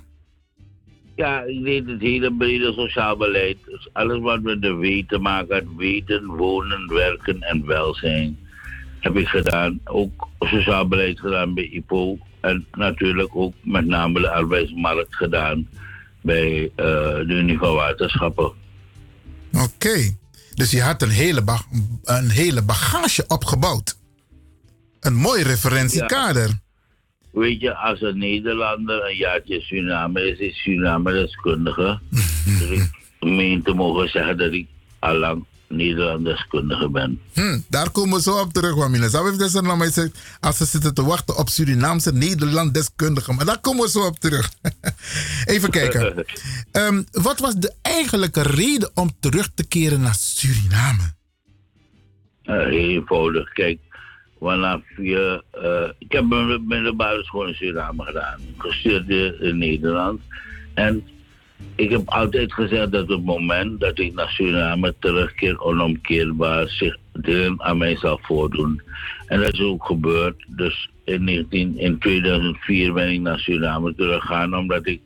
Ja, ik deed het hele brede sociaal beleid. Dus alles wat met de weten te maken had. Weten, wonen, werken en welzijn. Heb ik gedaan. Ook sociaal beleid gedaan bij IPO. En natuurlijk ook met name de arbeidsmarkt gedaan. Bij eh, de Unie van Waterschappen. Oké. Dus je had een hele, een hele bagage opgebouwd. Een mooi referentiekader. Weet je, als een Nederlander een jaartje Suriname is, is Suriname deskundige. <laughs> dus ik meen te mogen zeggen dat ik allang Nederlanddeskundige ben. Hm, daar komen we zo op terug, Wamina. Zou ik dus naar mij zeggen, als ze zitten te wachten op Surinaamse Nederlanddeskundigen. Maar daar komen we zo op terug. <laughs> Even kijken. <laughs> Ehm, wat was de eigenlijke reden om terug te keren naar Suriname? Heel eenvoudig. Kijk, vanaf je. eh, ik heb mijn middelbare school in Suriname gedaan. Gestudeerd in Nederland. En ik heb altijd gezegd dat het moment dat ik naar Suriname terugkeer, onomkeerbaar zich dingen aan mij zal voordoen. En dat is ook gebeurd. Dus in, 19, in 2004 ben ik naar Suriname teruggegaan omdat ik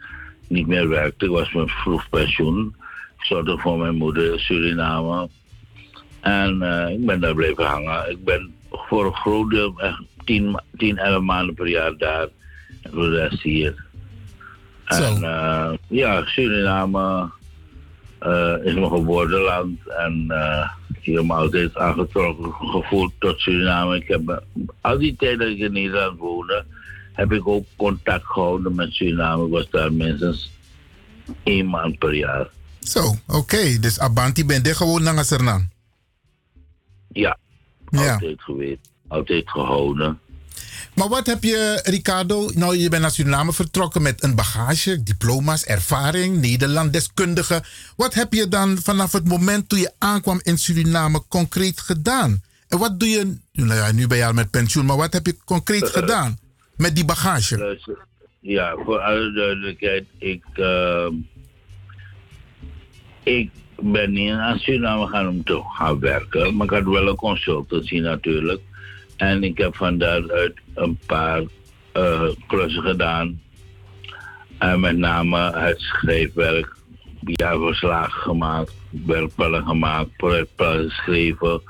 niet meer werkte. Ik was met vroeg pensioen. Ik zorgde voor mijn moeder in Suriname. En eh, ik ben daar blijven hangen. Ik ben voor een groot deel echt 10, 10 11 maanden per jaar daar. En voor de rest hier. En eh, ja, Suriname eh, is mijn geboorteland. En eh, ik heb me altijd aangetrokken gevoeld tot Suriname. Ik heb, al die tijd dat ik in Nederland woonde, heb ik ook contact gehouden met Suriname. Ik was daar minstens één maand per jaar. Zo, oké. Dus Abanti ben je gewoon naar Suriname. Ja, Ja. altijd geweest. Altijd gehouden. Maar wat heb je, Ricardo? Nou, je bent naar Suriname vertrokken met een bagage, diploma's, ervaring, Nederlanddeskundige. Wat heb je dan vanaf het moment toen je aankwam in Suriname concreet gedaan? En wat doe je, nou ja, nu ben je al met pensioen, maar wat heb je concreet <laughs> gedaan met die bagage? Ja, voor alle duidelijkheid, ik, ehm, ik ben niet naar Suriname gaan om te gaan werken, maar ik had wel een consultancy natuurlijk. En ik heb van daaruit een paar eh, klussen gedaan. En met name het schrijfwerk, jaarverslagen gemaakt, werkplannen gemaakt, projectplannen geschreven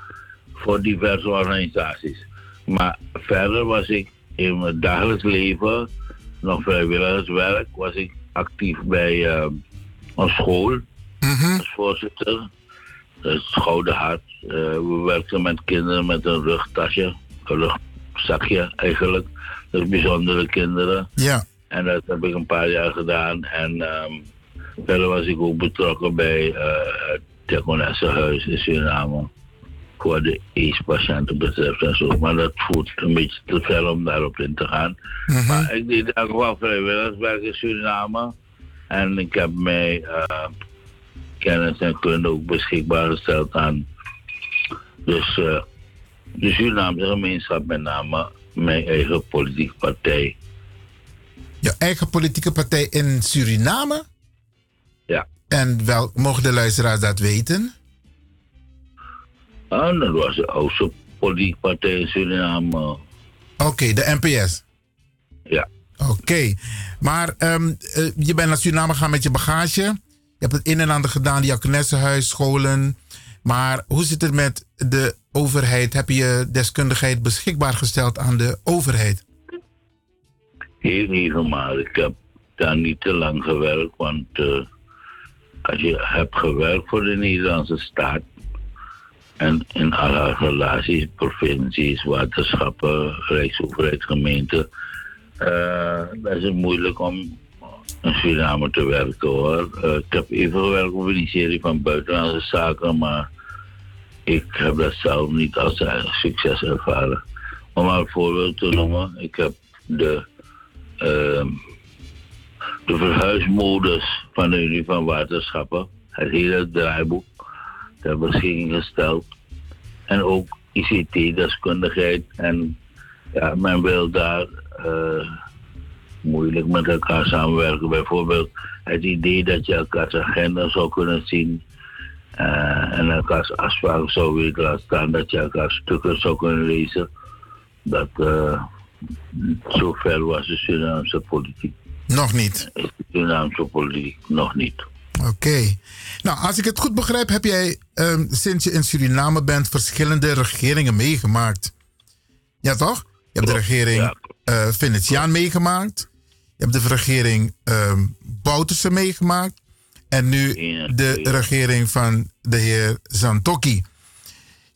voor diverse organisaties. Maar verder was ik in mijn dagelijks leven, nog vrijwilligerswerk, was ik actief bij eh, een school als voorzitter. Dat is het Gouden Hart. Eh, we werken met kinderen met een rugtasje, rugzakje eigenlijk. Dus bijzondere kinderen. Ja. En dat heb ik een paar jaar gedaan. En ehm, verder was ik ook betrokken bij eh het Diakonessenhuis in Suriname. Voor de AIDS-patiënten betreft en zo. Maar dat voert een beetje te ver om daarop in te gaan. Maar ik deed ook wel vrijwilligerswerk in Suriname. En ik heb mij eh, kennis en kunde ook beschikbaar gesteld aan dus, eh, de Surinaamse gemeenschap, met name mijn eigen politieke partij. Je eigen politieke partij in Suriname? Ja. En wel, mogen de luisteraars dat weten? Ah, dat was de oudste politieke partij in Suriname. Oké, de NPS. Ja. Oké, maar ehm, eh, je bent naar Suriname gegaan met je bagage. Je hebt het een en ander gedaan, die Aknessenhuis, scholen. Maar hoe zit het met de overheid? Heb je deskundigheid beschikbaar gesteld aan de overheid? Heel regelmatig. Ik heb daar niet te lang gewerkt, want eh, als je hebt gewerkt voor de Nederlandse staat en in alle relaties, provincies, waterschappen, rijksoverheid, gemeente, eh, dan is het moeilijk om in Suriname te werken hoor. Eh, ik heb even gewerkt op het ministerie van Buitenlandse Zaken, maar ik heb dat zelf niet als succes ervaren. Om maar een voorbeeld te noemen, ik heb de, ehm, de verhuismodus van de Unie van Waterschappen, het hele draaiboek, ter beschikking gesteld. En ook ICT-deskundigheid. En ja, men wil daar eh, moeilijk met elkaar samenwerken. Bijvoorbeeld het idee dat je elkaars agenda zou kunnen zien. eh, en elkaars afspraken zou willen laten staan. Dat je elkaar stukken zou kunnen lezen. Dat eh zover was de Surinaamse politiek. Nog niet. De Surinaamse politiek nog niet. Oké. Nou, als ik het goed begrijp, heb jij ehm, sinds je in Suriname bent verschillende regeringen meegemaakt. Ja, toch? Je hebt de regering eh Venetiaan meegemaakt. Je hebt de regering Bouterse meegemaakt. En nu de regering van de heer Zantokki.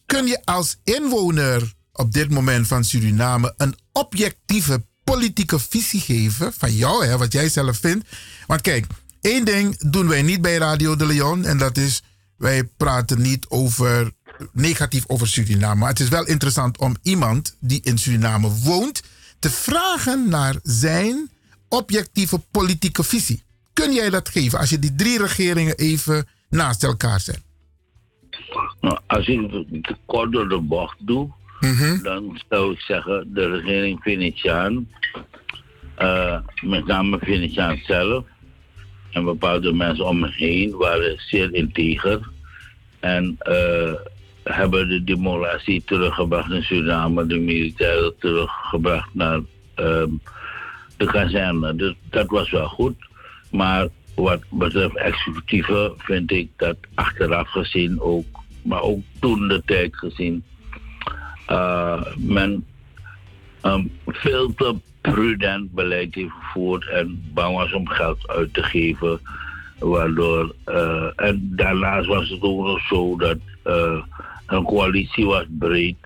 Kun je als inwoner op dit moment van Suriname een objectieve politieke visie geven van jou, hè, wat jij zelf vindt? Want kijk, één ding doen wij niet bij Radio de Leon en dat is wij praten niet over negatief over Suriname. Maar het is wel interessant om iemand die in Suriname woont te vragen naar zijn objectieve politieke visie. Kun jij dat geven als je die drie regeringen even naast elkaar zet? Nou, als ik het kort door de bocht doe, dan zou ik zeggen de regering Venetiaan, eh, met name Venetiaan zelf en bepaalde mensen om me heen waren zeer integer en eh, hebben de democratie teruggebracht in Suriname, de militairen teruggebracht naar ehm, de kazerne. Dus dat was wel goed. Maar wat betreft executieve vind ik dat achteraf gezien ook, maar ook toen de tijd gezien, eh, men een veel te prudent beleid heeft gevoerd en bang was om geld uit te geven. Waardoor, eh, en daarnaast was het ook nog zo dat eh, een coalitie was breed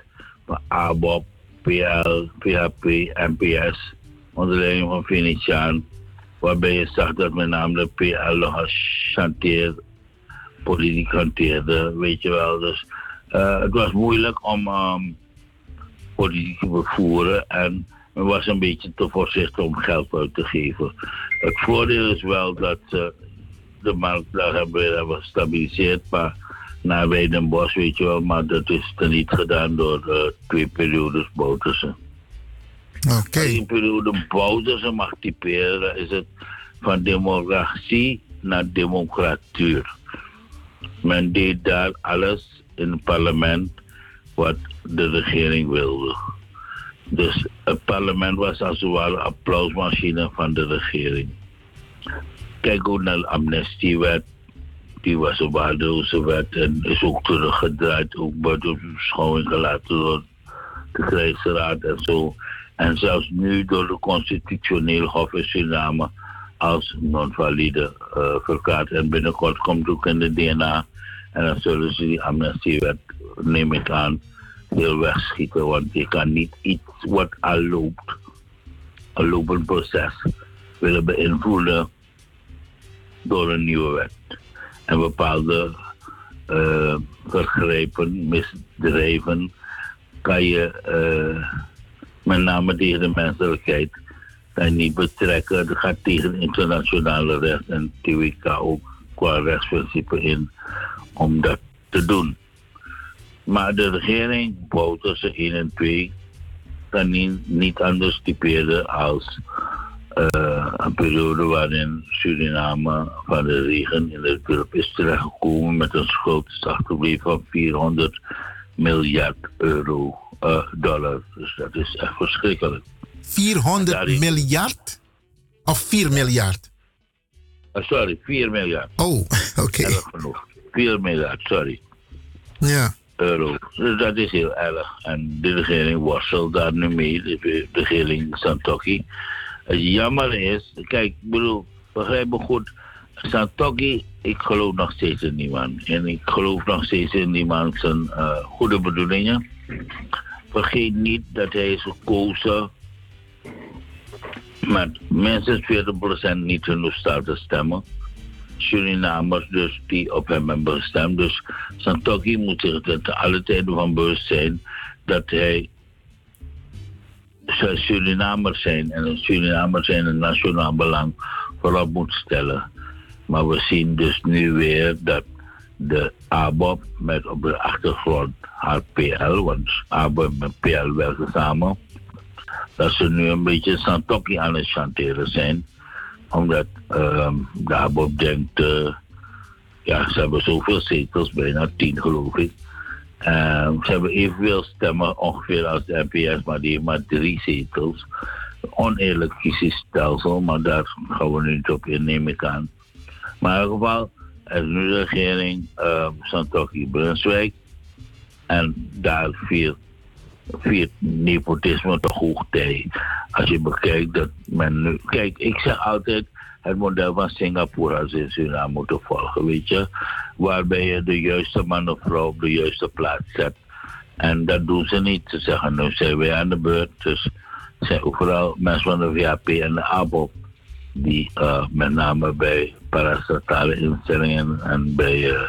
van ABOP, PL, PHP, NPS, onder leiding van Venetiaan. Waarbij je zag dat met name de PL chanteer, politiek hanteerde, weet je wel. Dus eh, het was moeilijk om ehm, politiek te bevoeren en men was een beetje te voorzichtig om geld uit te geven. Het voordeel is wel dat ze de markt daar hebben, weer hebben gestabiliseerd, maar naar Weidenbos, weet je wel, maar dat is er niet gedaan door eh, twee periodes Boutersen. Oké. Je een periode Boutersen mag typeren, is het van democratie naar democratuur. Men deed daar alles in het parlement wat de regering wilde. Dus het parlement was als het ware een applausmachine van de regering. Kijk ook naar de amnestiewet. Die was een waardeloze wet en is ook teruggedraaid, ook buiten beschouwing gelaten door de krijgsraad en zo. En zelfs nu door de constitutioneel hof in Suriname als non-valide verklaard. En binnenkort komt ook in de DNA. En dan zullen ze die amnestiewet, neem ik aan, heel wegschieten. Want je kan niet iets wat al loopt, een lopend proces, willen beïnvloeden door een nieuwe wet. En bepaalde eh vergrijpen, misdrijven, kan je eh, met name tegen de menselijkheid kan niet betrekken. Dat gaat tegen internationale recht en TWK ook qua rechtsprincipe in om dat te doen. Maar de regering tussen 1 en 2 kan niet, anders typeren als eh, een periode waarin Suriname van de regen in de hulp is terechtgekomen met een schuldsachterbleef van 400 miljard euro eh, dollar. Dus dat is echt verschrikkelijk. 400 miljard? Of 4 miljard? Ah, sorry, 4 miljard. Oh, <laughs> oké. Erg genoeg. 4 miljard, sorry. Ja. Euro. Dus dat is heel erg. En de regering worstelt daar nu mee, de regering Santokki. Het jammer is, kijk, ik bedoel, begrijp me goed, Satoki, ik geloof nog steeds in die man. En ik geloof nog steeds in die man zijn eh, goede bedoelingen. Vergeet niet dat hij is gekozen met minstens 40% niet genoeg staat te stemmen. Surinamers dus die op hem hebben gestemd. Dus Santokki moet zich er alle tijden van bewust zijn dat hij zou Surinamer zijn en een Surinamer zijn een nationaal belang voorop moet stellen. Maar we zien dus nu weer dat de ABOP met op de achtergrond haar PL, want ABOP en PL werken samen, dat ze nu een beetje Santokki aan het chanteren zijn. Omdat ehm, de ABOP denkt, eh, ja, ze hebben zoveel zetels, bijna tien geloof ik. Ehm, ze hebben evenveel stemmen ongeveer als de NPS, maar die heeft maar drie zetels. Oneerlijk kiesstelsel, maar daar gaan we nu niet op in, neem ik. Maar in ieder geval, is nu de regering uh, Santokki Brunswijk. En daar viert, viert nepotisme toch hoogtij. Als je bekijkt dat men nu. Kijk, ik zeg altijd. Het model van Singapore als in Suriname moeten volgen, weet je. Waarbij je de juiste man of vrouw op de juiste plaats zet. En dat doen ze niet. Ze zeggen, nu zijn wij aan de beurt. Dus zijn ook vooral mensen van de VAP en de ABOP die uh, met name bij parastatale instellingen en bij, uh,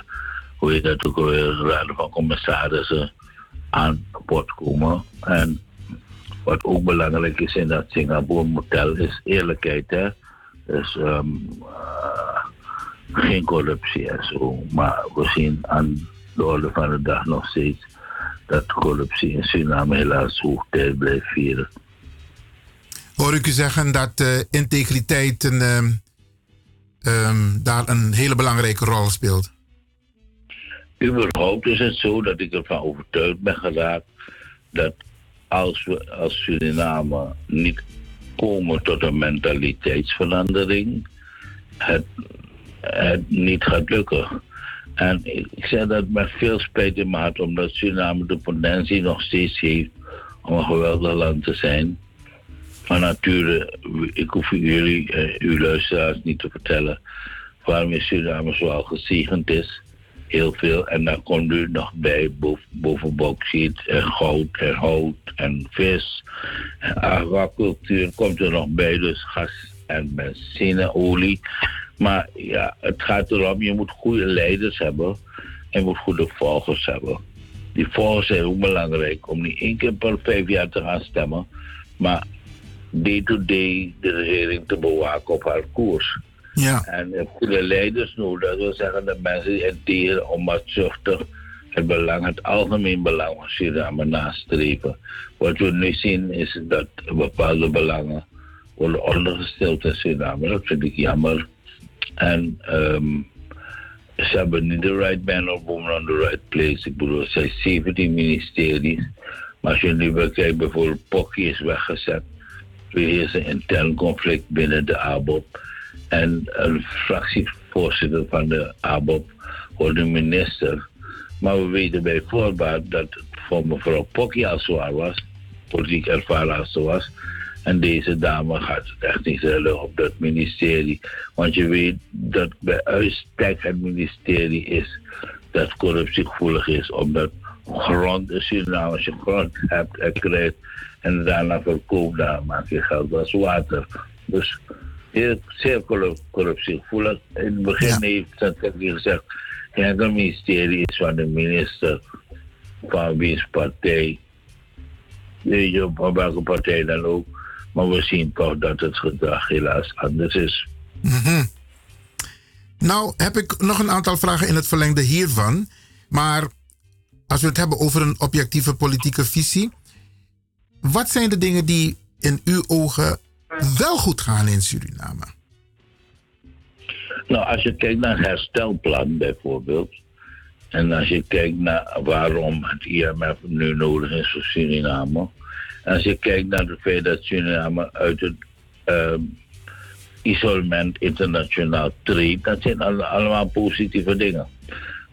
hoe heet dat ook alweer, raden van commissarissen aan bod komen. En wat ook belangrijk is in dat Singapore model is eerlijkheid. Hè? Dus um, uh, geen corruptie en zo. Maar we zien aan de orde van de dag nog steeds dat corruptie in Suriname helaas hoogtijd blijft vieren. Hoor ik u zeggen dat uh, integriteit een, um, um, daar een hele belangrijke rol speelt? Überhaupt is het zo dat ik ervan overtuigd ben geraakt dat als we als Suriname niet komen tot een mentaliteitsverandering, het, niet gaat lukken. En ik zeg dat met veel spijt in maat, omdat Suriname de potentie nog steeds heeft om een geweldig land te zijn. Van nature, ik hoef jullie, uh, uw luisteraars niet te vertellen waarom Suriname zoal gezegend is. Heel veel. En dan komt u nog bij boven, bauxiet en goud en hout en vis. En aquacultuur komt er nog bij, dus gas en benzine, olie. Maar ja, het gaat erom, je moet goede leiders hebben en je moet goede volgers hebben. Die volgers zijn ook belangrijk om niet één keer per vijf jaar te gaan stemmen, maar day-to-day de regering te bewaken op haar koers. Ja. En goede leiders nodig. Dat wil zeggen dat mensen die enteren onbaatzuchtig het belang, het algemeen belang van Suriname nastreven. Wat we nu zien is dat bepaalde belangen worden ondergesteld in Suriname. Dat vind ik jammer. En um, ze hebben niet de right man or woman on the right place. Ik bedoel, er zijn 17 ministeries. Maar als je nu bekijkt, bijvoorbeeld Pokkie is weggezet. Is een intern conflict binnen de ABOP. En een fractievoorzitter van de ABOP wordt een minister. Maar we weten bij voorbaat dat het voor mevrouw Pokkie al zwaar was. Politiek ervaren als ze was. En deze dame gaat het echt niet redden op dat ministerie. Want je weet dat bij uitstek het ministerie is dat corruptiegevoelig is. Omdat grond, in Suriname, als je grond hebt en krijgt en daarna verkoopt, daar maak je geld als water. Dus heel, zeer corruptiegevoelig. In het begin ja. heeft Santaki gezegd, het ministerie is van de minister van wiens partij, van welke partij dan ook. Maar we zien toch dat het gedrag helaas anders is. Mm -hmm. Nou, heb ik nog een aantal vragen in het verlengde hiervan. Maar als we het hebben over een objectieve politieke visie. Wat zijn de dingen die in uw ogen wel goed gaan in Suriname? Nou, als je kijkt naar herstelplan bijvoorbeeld. En als je kijkt naar waarom het IMF nu nodig is voor Suriname. Als je kijkt naar het feit dat Suriname uit het uh, isolement internationaal treedt, dat zijn allemaal positieve dingen.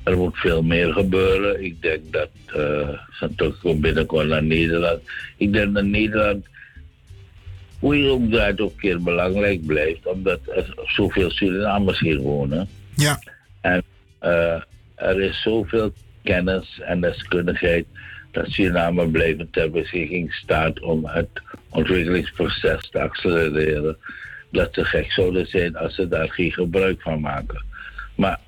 Er moet veel meer gebeuren. Ik denk dat uh, ze terugkomt binnenkort naar Nederland. Ik denk dat Nederland hoe je ook draait ook keer belangrijk blijft, omdat er zoveel Surinamers hier wonen. Ja. En eh, er is zoveel kennis en deskundigheid dat Suriname blijvend ter beschikking staat om het ontwikkelingsproces te accelereren. Dat ze gek zouden zijn als ze daar geen gebruik van maken. Maar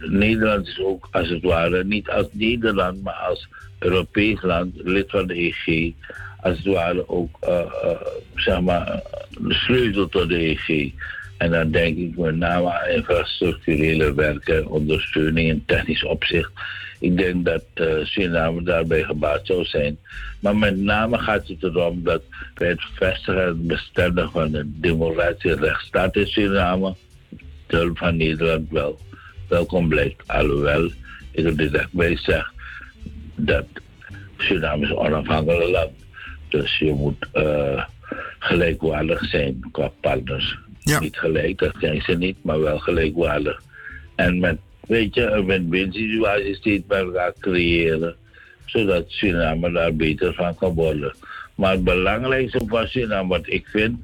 Nederland is ook als het ware niet als Nederland, maar als Europees land, lid van de EG, als het ware ook eh, eh, zeg maar, eh, de sleutel tot de EG. En dan denk ik met name aan infrastructurele werken, ondersteuning in technisch opzicht. Ik denk dat eh, Suriname daarbij gebaat zou zijn. Maar met name gaat het erom dat bij het vestigen en bestendigen van de democratische rechtsstaat in Suriname de hulp van Nederland wel welkom blijkt. Alhoewel ik er direct bij zeg dat Suriname is een onafhankelijk land. Dus je moet eh, gelijkwaardig zijn qua partners. Niet gelijk, dat zijn ze niet, maar wel gelijkwaardig. En met, weet je, een win-win situatie steeds met elkaar creëren, zodat Suriname daar beter van kan worden. Maar het belangrijkste van Suriname, wat ik vind,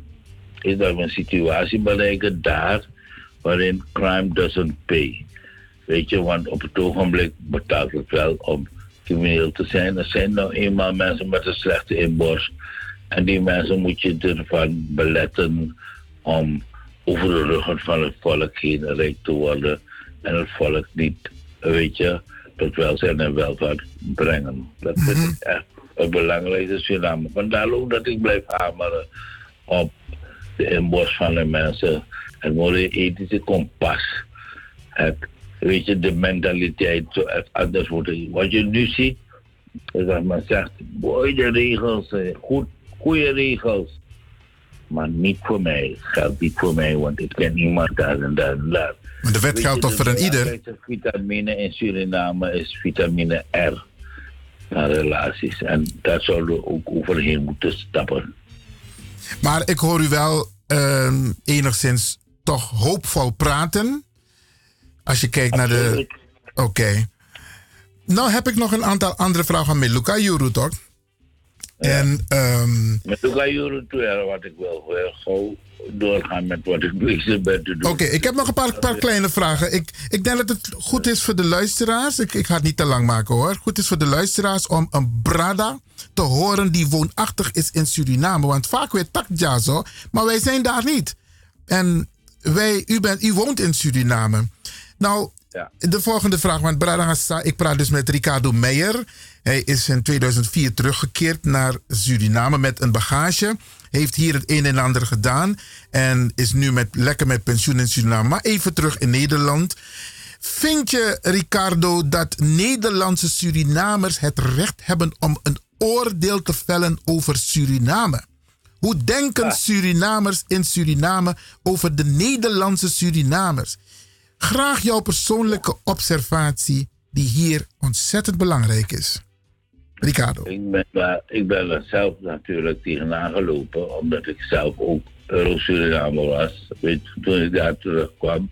is dat we een situatie bereiken daar waarin crime doesn't pay. Weet je, want op het ogenblik betaalt het wel om crimineel te zijn. Er zijn nou eenmaal mensen met een slechte inborst. En die mensen moet je ervan beletten om over de ruggen van het volk heen rijk te worden. En het volk niet, weet je, tot welzijn en welvaart brengen. Dat vind ik echt het belangrijkste Suriname. Vandaar ook dat ik blijf hameren op de inborst van de mensen. Het mooie ethische kompas. Het, weet je, de mentaliteit zo anders worden. Wat je nu ziet, is dat men zegt, mooi de regels, goed, goede regels. Maar niet voor mij, geldt niet voor mij, want ik ken iemand daar en daar en daar. Maar de wet geldt toch de voor een ieder? vitamine in Suriname is vitamine R. Naar relaties. En daar zouden we ook overheen moeten stappen. Maar ik hoor u wel ehm, enigszins toch hoopvol praten. Als je kijkt naar de. Oké. Nou heb ik nog een aantal andere vragen aan Meluka Juru, toch? En ehm, Met jaren toe, wat ik wil heel gauw doorgaan met wat ik bezig ben te doen. Oké, ik heb nog een paar, paar kleine vragen. Ik, ik denk dat het goed is voor de luisteraars. Ik, ik ga het niet te lang maken hoor. Goed is voor de luisteraars om een Brada te horen die woonachtig is in Suriname. Want vaak weer takja zo, maar wij zijn daar niet. En wij, u, bent, u woont in Suriname. Nou, de volgende vraag. Want Brada ik praat dus met Ricardo Meijer. Hij is in 2004 teruggekeerd naar Suriname met een bagage. Heeft hier het een en ander gedaan. En is nu met, lekker met pensioen in Suriname. Maar even terug in Nederland. Vind je, Ricardo, dat Nederlandse Surinamers het recht hebben om een oordeel te vellen over Suriname? Hoe denken Surinamers in Suriname over de Nederlandse Surinamers? Graag jouw persoonlijke observatie, die hier ontzettend belangrijk is. Ricardo. Ik ben, daar, ik ben er zelf natuurlijk tegenaan gelopen, omdat ik zelf ook Euro-Surinamer was, weet, je, toen ik daar terugkwam.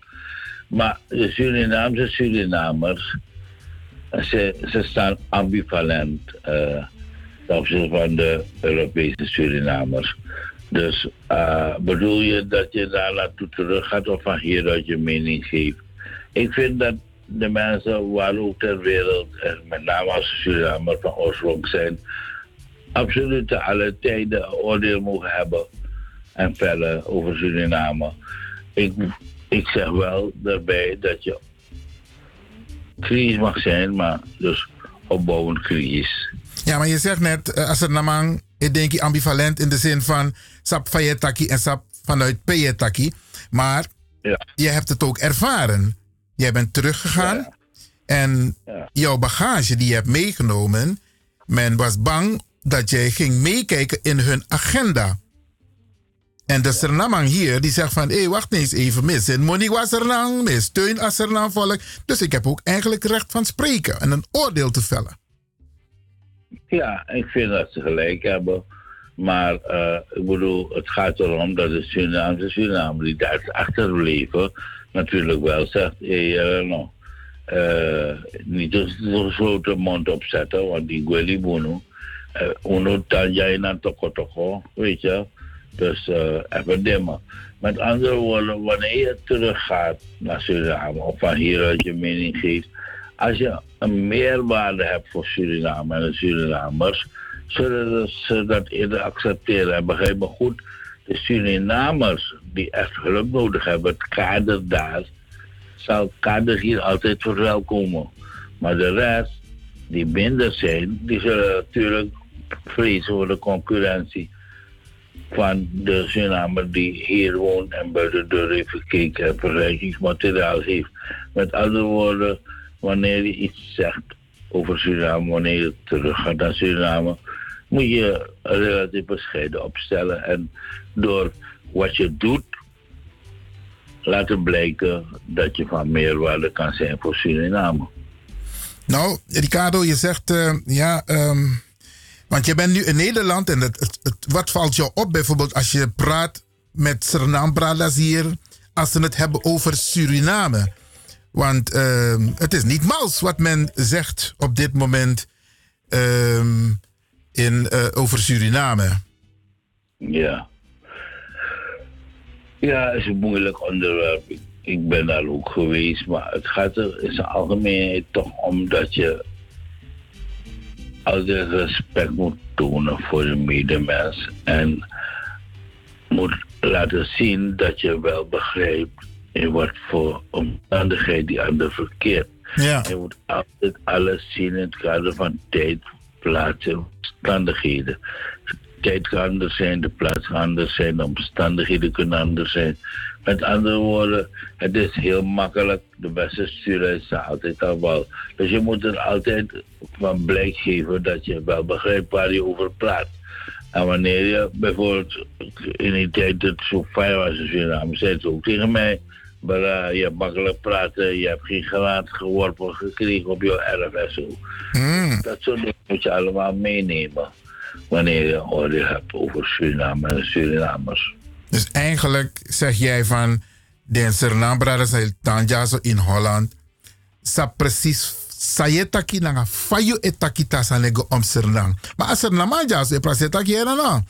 Maar de Surinaamse Surinamers, ze, ze staan ambivalent uh, ten opzichte van de Europese Surinamers. Dus uh, bedoel je dat je daar naartoe terug gaat of van hieruit je mening geeft? Ik vind dat de mensen waar ook ter wereld, en met name als Surinamers van oorsprong zijn, absoluut alle tijden een oordeel mogen hebben en vellen over Suriname. Ik, ik zeg wel daarbij dat je crisis mag zijn, maar dus opbouwend crisis. Ja, maar je zegt net, uh, als er namang, ik denk ambivalent in de zin van sap fayetaki en sap vanuit payetaki. Maar ja. je hebt het ook ervaren. Jij bent teruggegaan Ja. en Ja. jouw bagage die je hebt meegenomen, men was bang dat jij ging meekijken in hun agenda. En de Surinamang hier, die zegt van, hé, wacht eens even, mis in was er lang, mis steun als volk. Dus ik heb ook eigenlijk recht van spreken en een oordeel te vellen. Ja, ik vind dat ze gelijk hebben. Maar eh, ik bedoel, het gaat erom dat de Surinaamse Suriname die daar achterbleven, natuurlijk wel zegt, hé, hey, nou, eh, niet een gesloten mond opzetten, want die Gweli Bono, uh, uno tanja in een toko toko, weet je. Dus eh even dimmen. Met andere woorden, wanneer je teruggaat naar Suriname of van hieruit je mening geeft, als je een meerwaarde hebt voor Suriname en de Surinamers, zullen ze dat eerder accepteren. En begrijp me goed, de Surinamers die echt hulp nodig hebben, het kader daar, zal kader hier altijd verwelkomen. Maar de rest, die minder zijn, die zullen natuurlijk vrezen voor de concurrentie van de Surinamer die hier woont en bij de deur heeft gekeken en vergelijkingsmateriaal heeft. Met andere woorden, wanneer je iets zegt over Suriname, wanneer je terug gaat naar Suriname, moet je relatief bescheiden opstellen en door wat je doet laten blijken dat je van meerwaarde kan zijn voor Suriname. Nou, Ricardo, je zegt eh, ja. ehm, want je bent nu in Nederland en wat valt jou op bijvoorbeeld als je praat met Suriname Bradas hier, als ze het hebben over Suriname? Want ehm, het is niet mals wat men zegt op dit moment ehm, in, eh, over Suriname. Ja. Ja, het is een moeilijk onderwerp. Ik, ben daar ook geweest, maar het gaat er in zijn algemeenheid toch om dat je altijd respect moet tonen voor de medemens en moet laten zien dat je wel begrijpt in wat voor omstandigheid die ander verkeert. Ja. Je moet altijd alles zien in het kader van tijd, plaats en omstandigheden. Tijd kan anders zijn, de plaats kan anders zijn, de omstandigheden kunnen anders zijn. Met andere woorden, het is heel makkelijk. De beste sturen is altijd al wel. Dus je moet er altijd van blijk geven dat je wel begrijpt waar je over praat. En wanneer je bijvoorbeeld in die tijd het zo fijn was in Suriname, zei ze ook tegen mij. Maar eh, je hebt makkelijk praten, je hebt geen gelaat geworpen gekregen op jouw erf en zo. Dat soort dingen moet je allemaal meenemen. Wanneer je orde hebt over Suriname en Surinamers. Dus eigenlijk zeg jij van de Suriname Bradas Tanjazo in Holland, sa precies sayetaki nanga fayu etaki tasanego om Suriname. Maar als Suriname jazo e prasetaki era na.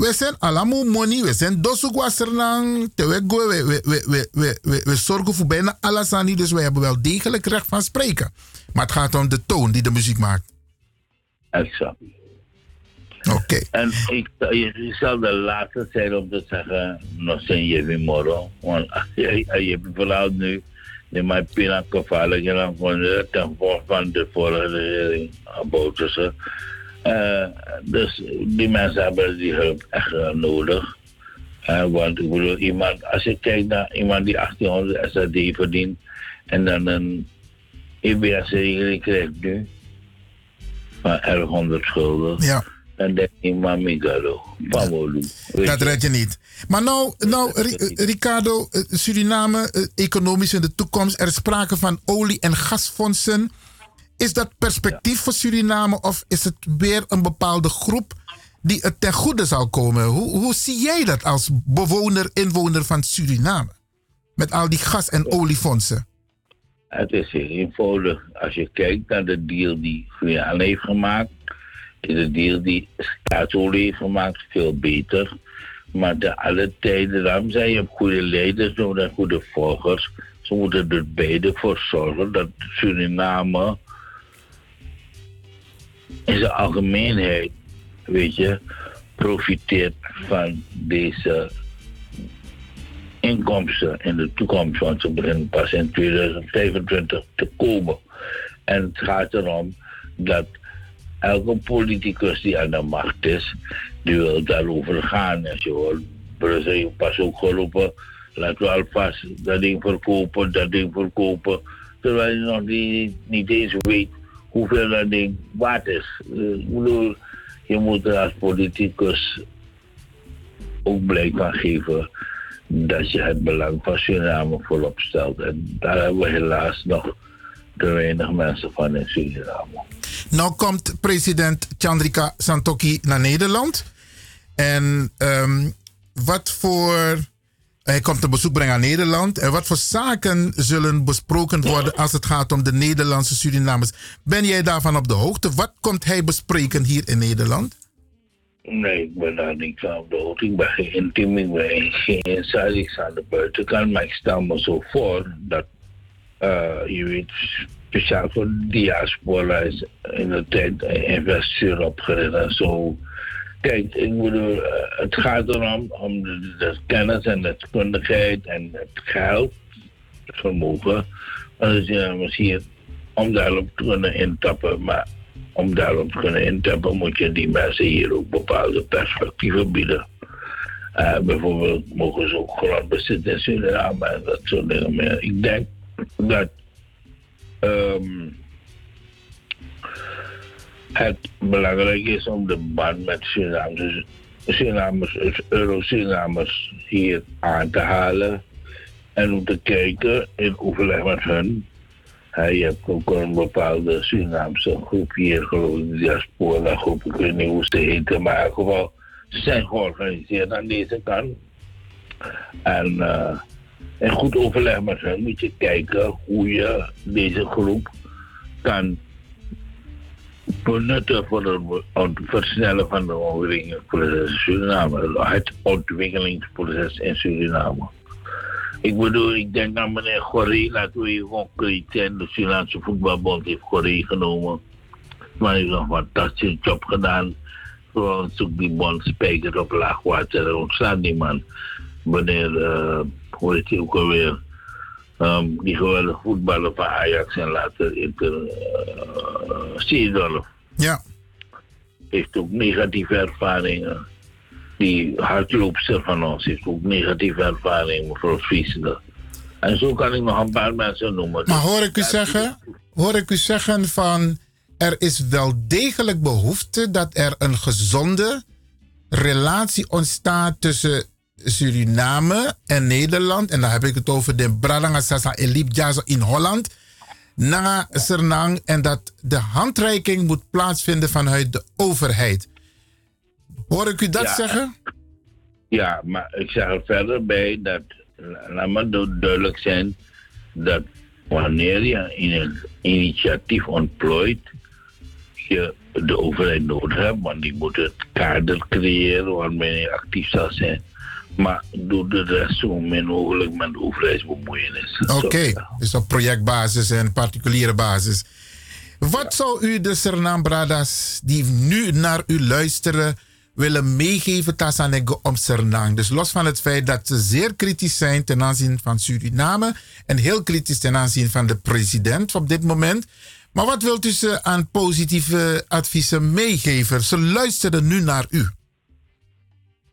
We zijn allemaal money, we zijn dosugwa Suriname, te we, we, we, we, we, we, we, zorgen voor bijna alles aan die, dus wij hebben wel degelijk recht van spreken. Maar het gaat om de toon die de muziek maakt. Exact. Oké. En ik, je zal de laatste zijn om te zeggen, nog zijn <laughs> je weer morgen. Want je, verhaal nu, de mijn pina gevaarlijk en dan gewoon eh, ten van de vorige regering, Bouterse. Uh, dus die mensen hebben die hulp echt eh, nodig. Eh, want ik bedoel, iemand, als je kijkt naar iemand die 1800 SAD verdient en dan een EBS-regeling krijgt nu van 1100 schulden. Ja. Dan denk ik, mami gado, pamolu. Dat red je niet. Maar nou, nou Ri- eh, Ricardo, eh, Suriname, eh, economisch in de toekomst, er is sprake van olie- en gasfondsen. Is dat perspectief voor Suriname of is het weer een bepaalde groep die het ten goede zal komen? Hoe, hoe zie jij dat als bewoner, inwoner van Suriname? Met al die gas- en oliefondsen. Het is heel eenvoudig. Als je kijkt naar de deal die Guyana heeft gemaakt, is de deal die staatsolie heeft gemaakt veel beter. Maar de alle tijden, daarom zijn je goede leiders nodig en goede volgers. Ze moeten er beide voor zorgen dat Suriname in algemeenheid, weet je, profiteert van deze inkomsten in de toekomst. Want ze beginnen pas in 2025 te komen. En het gaat erom dat elke politicus die aan de macht is, die wil daarover gaan. Als je hoort, Brussel pas ook geroepen, laten we alvast dat ding verkopen, dat ding verkopen. Terwijl je nog niet, niet eens weet hoeveel dat ding waard is. Eh, Ik bedoel, je moet er als politicus ook blijk van geven dat je het belang van Suriname voorop stelt. En daar hebben we helaas nog te weinig mensen van in Suriname. Nou komt president Chandrika Santoki naar Nederland. En ehm, wat voor. Hij komt een bezoek brengen aan Nederland. En wat voor zaken zullen besproken worden als het gaat om de Nederlandse Surinamers? Ben jij daarvan op de hoogte? Wat komt hij bespreken hier in Nederland? Nee, ik ben daar niet van op de hoogte. Ik ben geen intiem, ik geen inside, aan de buitenkant. Maar ik stel me zo voor dat, eh, je weet, speciaal voor diaspora is in de tijd investeer opgericht en zo. Kijk, ik bedoel, eh, het gaat erom om de, kennis en de deskundigheid en het geld, het vermogen. Dus ja, misschien om daarop te kunnen intappen. Maar om daarop te kunnen intappen moet je die mensen hier ook bepaalde perspectieven bieden. Eh, bijvoorbeeld mogen ze ook grond bezitten in Suriname en dat soort dingen meer. Ik denk dat ehm, het belangrijk is om de band met Surinamers, Surinamers Euro-Surinamers hier aan te halen en om te kijken in overleg met hun. Je hebt ook een bepaalde Surinaamse groep hier, geloof ik, diaspora groep, ik weet niet hoe ze heten, maar in ieder geval, ze zijn georganiseerd aan deze kant. En eh, in goed overleg met hen moet je kijken hoe je deze groep kan benutten voor het versnellen van de ontwikkelingsproces in Suriname. Het ontwikkelingsproces in Suriname. Ik bedoel, ik denk aan meneer Gorrie, laten we hier concreet zijn. De Surinaamse voetbalbond heeft Gorrie genomen. Maar hij heeft een fantastische job gedaan. Gewoon zoek die bond spijker op laagwater. Er ontstaat man. Meneer, eh, hoe ook alweer? Ehm, die geweldige voetballer van Ajax en later Inter uh, Seedorf. Ja. Heeft ook negatieve ervaringen. Die hardloopster van ons heeft ook negatieve ervaringen, mevrouw Friesende. En zo kan ik nog een paar mensen noemen. Maar hoor ik u zeggen, hoor ik u zeggen van er is wel degelijk behoefte dat er een gezonde relatie ontstaat tussen Suriname en Nederland. En dan heb ik het over de Bradanga Sasa Elip Jazo in Holland. Na Sernang. En dat de handreiking moet plaatsvinden vanuit de overheid. Hoor ik u dat Ja. zeggen? Ja, maar ik zeg er verder bij dat, laat maar du- duidelijk zijn, dat wanneer je in een initiatief ontplooit, je de overheid nodig hebt, want die moet het kader creëren waarmee je actief zal zijn. Maar doe de rest zo min mogelijk met overheidsbemoeienis. Oké, dus op projectbasis en particuliere basis. Wat zou u de Suriname Bradas die nu naar u luisteren willen meegeven Tassanego om Suriname? Dus los van het feit dat ze zeer kritisch zijn ten aanzien van Suriname en heel kritisch ten aanzien van de president op dit moment. Maar wat wilt u ze aan positieve adviezen meegeven? Ze luisteren nu naar u.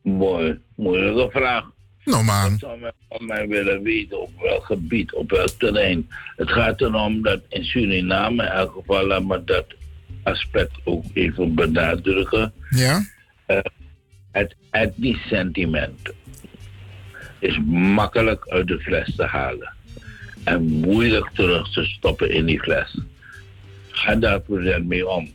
Mooi, moeilijke vraag. Nou man. Ik zou van mij willen weten op welk gebied, op welk terrein. Het gaat erom dat in Suriname in elk geval, laat me dat aspect ook even benadrukken. Ja? Eh, het etnisch sentiment is makkelijk uit de fles te halen. En moeilijk terug te stoppen in die fles. Ga daar present mee om.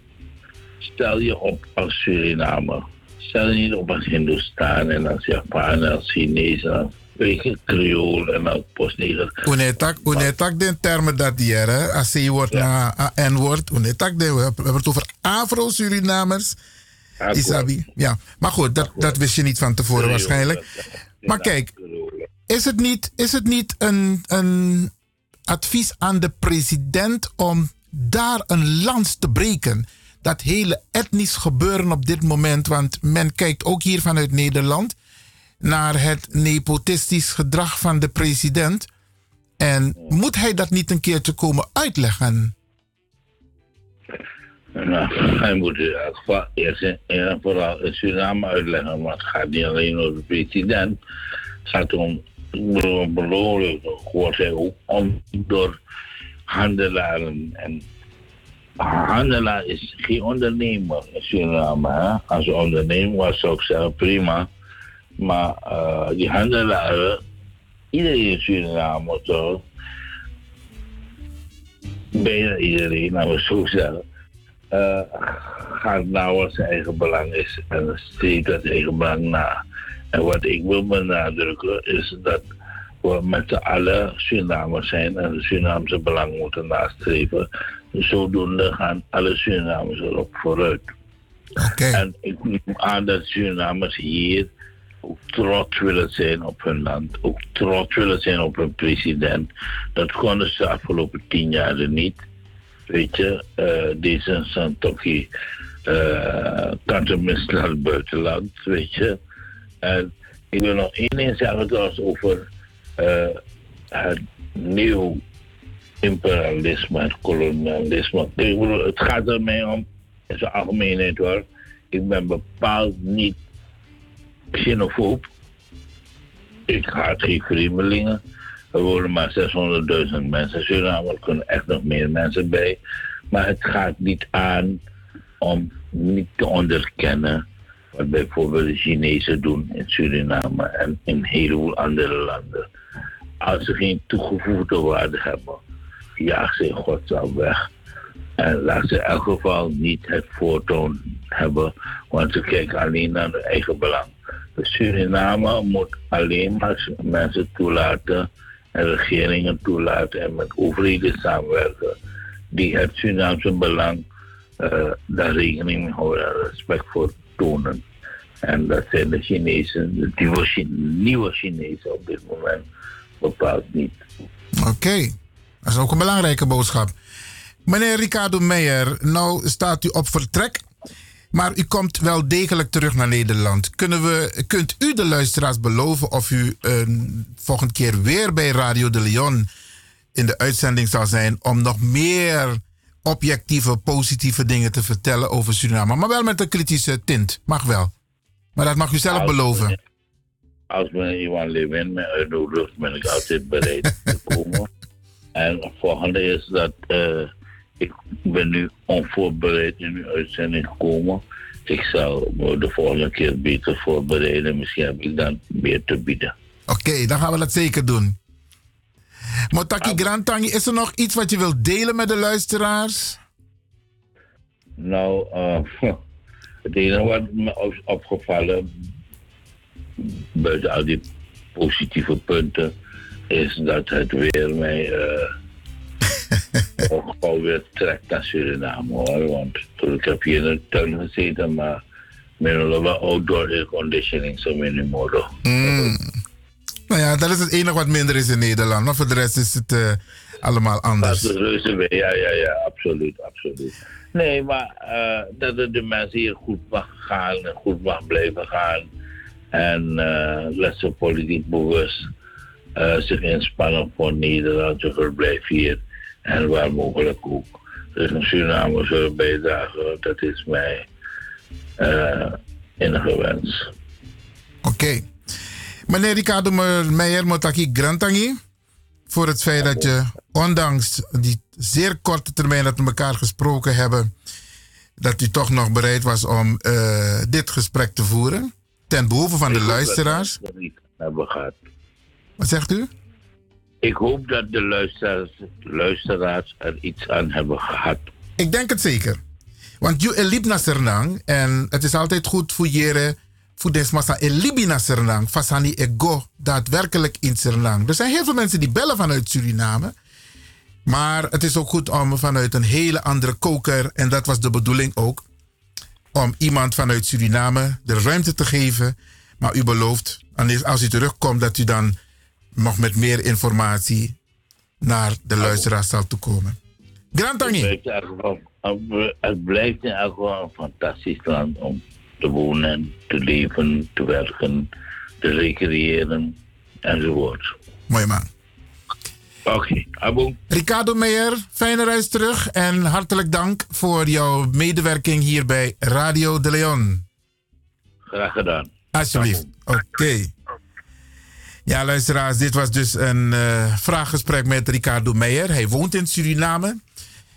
Stel je op als Suriname. Stel je niet op als Hindustan en als Japan en als Chinees en als je, Creool en als Postneger. Unetak, unetak den termen dat die er, hè? Als C-woord naar N-woord. Unetak den, we hebben het over Afro-Surinamers. Isabi. Ja, maar goed, dat, dat wist je niet van tevoren waarschijnlijk. Maar kijk, is het niet, is het niet een, een advies aan de president om daar een lans te breken? Dat hele etnisch gebeuren op dit moment, want men kijkt ook hier vanuit Nederland naar het nepotistisch gedrag van de president. En moet hij dat niet een keertje komen uitleggen? Nou, hij moet in eerst en vooral in Suriname uitleggen. Maar het gaat niet alleen over de president. Het gaat om beloning. Wordt hij ook om door handelaren. En handelaar is geen ondernemer in Suriname. Hè? Als ondernemer was, ik zeggen prima. Maar eh, die handelaren, iedereen in Suriname toch, bijna iedereen, laten we zo zeggen, eh, gaat wat zijn eigen belang is en streeft dat eigen belang na. En wat ik wil benadrukken is dat we met z'n allen Surinamers zijn en de Surinaamse belang moeten nastreven. Zodoende gaan alle Surinamers erop vooruit. En ik neem aan dat Surinamers hier ook trots willen zijn op hun land. Ook trots willen zijn op hun president. Dat konden ze de afgelopen tien jaar niet. Weet je, eh, deze Santoki uh, kan tenminste naar het buitenland, weet je. En ik wil nog één ding zeggen trouwens over eh, het nieuw imperialisme, het kolonialisme. Het gaat er mij om, in zijn algemeenheid hoor. Ik ben bepaald niet xenofoob. Ik haat geen vreemdelingen. Er wonen maar 600.000 mensen in Suriname. Er kunnen echt nog meer mensen bij. Maar het gaat niet aan om niet te onderkennen wat bijvoorbeeld de Chinezen doen in Suriname en in een heleboel andere landen. Als ze geen toegevoegde waarde hebben, jaag ze in godsnaam weg. En laat ze elk geval niet het voortoon hebben, want ze kijken alleen naar hun eigen belang. De Suriname moet alleen maar mensen toelaten en regeringen toelaten en met overheden samenwerken die het Surinaamse belang uh, daar rekening mee houden en respect voor tonen. En dat zijn de Chinezen, de nieuwe Chinezen op dit moment bepaald niet. Oké, dat is ook een belangrijke boodschap. Meneer Ricardo Meijer, nou staat u op vertrek, maar u komt wel degelijk terug naar Nederland. Kunnen we, kunt u de luisteraars beloven of u een volgende keer weer bij Radio de Leon in de uitzending zal zijn om nog meer objectieve, positieve dingen te vertellen over Suriname. Maar wel met een kritische tint. Mag wel. Maar dat mag u zelf beloven. Als meneer Iwan Lewin me uitnodigt, ben ik altijd bereid <laughs> te komen. En het volgende is dat uh, ik ben nu onvoorbereid in uw uitzending gekomen. Ik zal me de volgende keer beter voorbereiden. Misschien heb ik dan meer te bieden. Oké, dan gaan we dat zeker doen. Motaki Grantangi, is er nog iets wat je wilt delen met de luisteraars? Nou, uh, <laughs> het enige wat me is opgevallen, buiten al die positieve punten, is dat het weer mij <laughs> uh, ook weer trekt naar Suriname hoor. Want ik heb hier in de tuin gezeten, maar met een outdoor air conditioning zo min mogelijk. Mm. Nou ja, dat is het enige wat minder is in Nederland. Maar voor de rest is het uh, allemaal anders. Dat is reuze ja, ja, ja, absoluut, absoluut. Nee, maar uh, dat het de mensen hier goed mag gaan en goed mag blijven gaan. En uh, dat ze politiek bewust zich inspannen voor Nederland, verblijf hier. En waar mogelijk ook. Dus een Suriname zullen bijdragen, dat is mij enige wens. Oké. Meneer Ricardo Meijer Motaki Grantangi, voor het feit dat je, ondanks die zeer korte termijn dat we elkaar gesproken hebben, dat u toch nog bereid was om dit gesprek te voeren. Ten behoeve van Ik de luisteraars. Dat we hebben gehad. Wat zegt u? Ik hoop dat de luisteraars, luisteraars er iets aan hebben gehad. Ik denk het zeker. Want je liep naar Sernang en het is altijd goed voor jere voor elibi naar Sernang, fasani ego, daadwerkelijk in Sernang. Er zijn heel veel mensen die bellen vanuit Suriname. Maar het is ook goed om vanuit een hele andere koker, en dat was de bedoeling ook, om iemand vanuit Suriname de ruimte te geven. Maar u belooft, als u terugkomt, dat u dan nog met meer informatie naar de luisteraars zal toekomen. Grand geval- het blijft in elk geval een fantastisch land om te wonen, te leven, te werken, te recreëren enzovoort. Mooi man. Oké. Ricardo Meijer, fijne reis terug en hartelijk dank voor jouw medewerking hier bij Radio de Leon. Graag gedaan. Alsjeblieft. Oké. Ja, luisteraars, dit was dus een eh, vraaggesprek met Ricardo Meijer. Hij woont in Suriname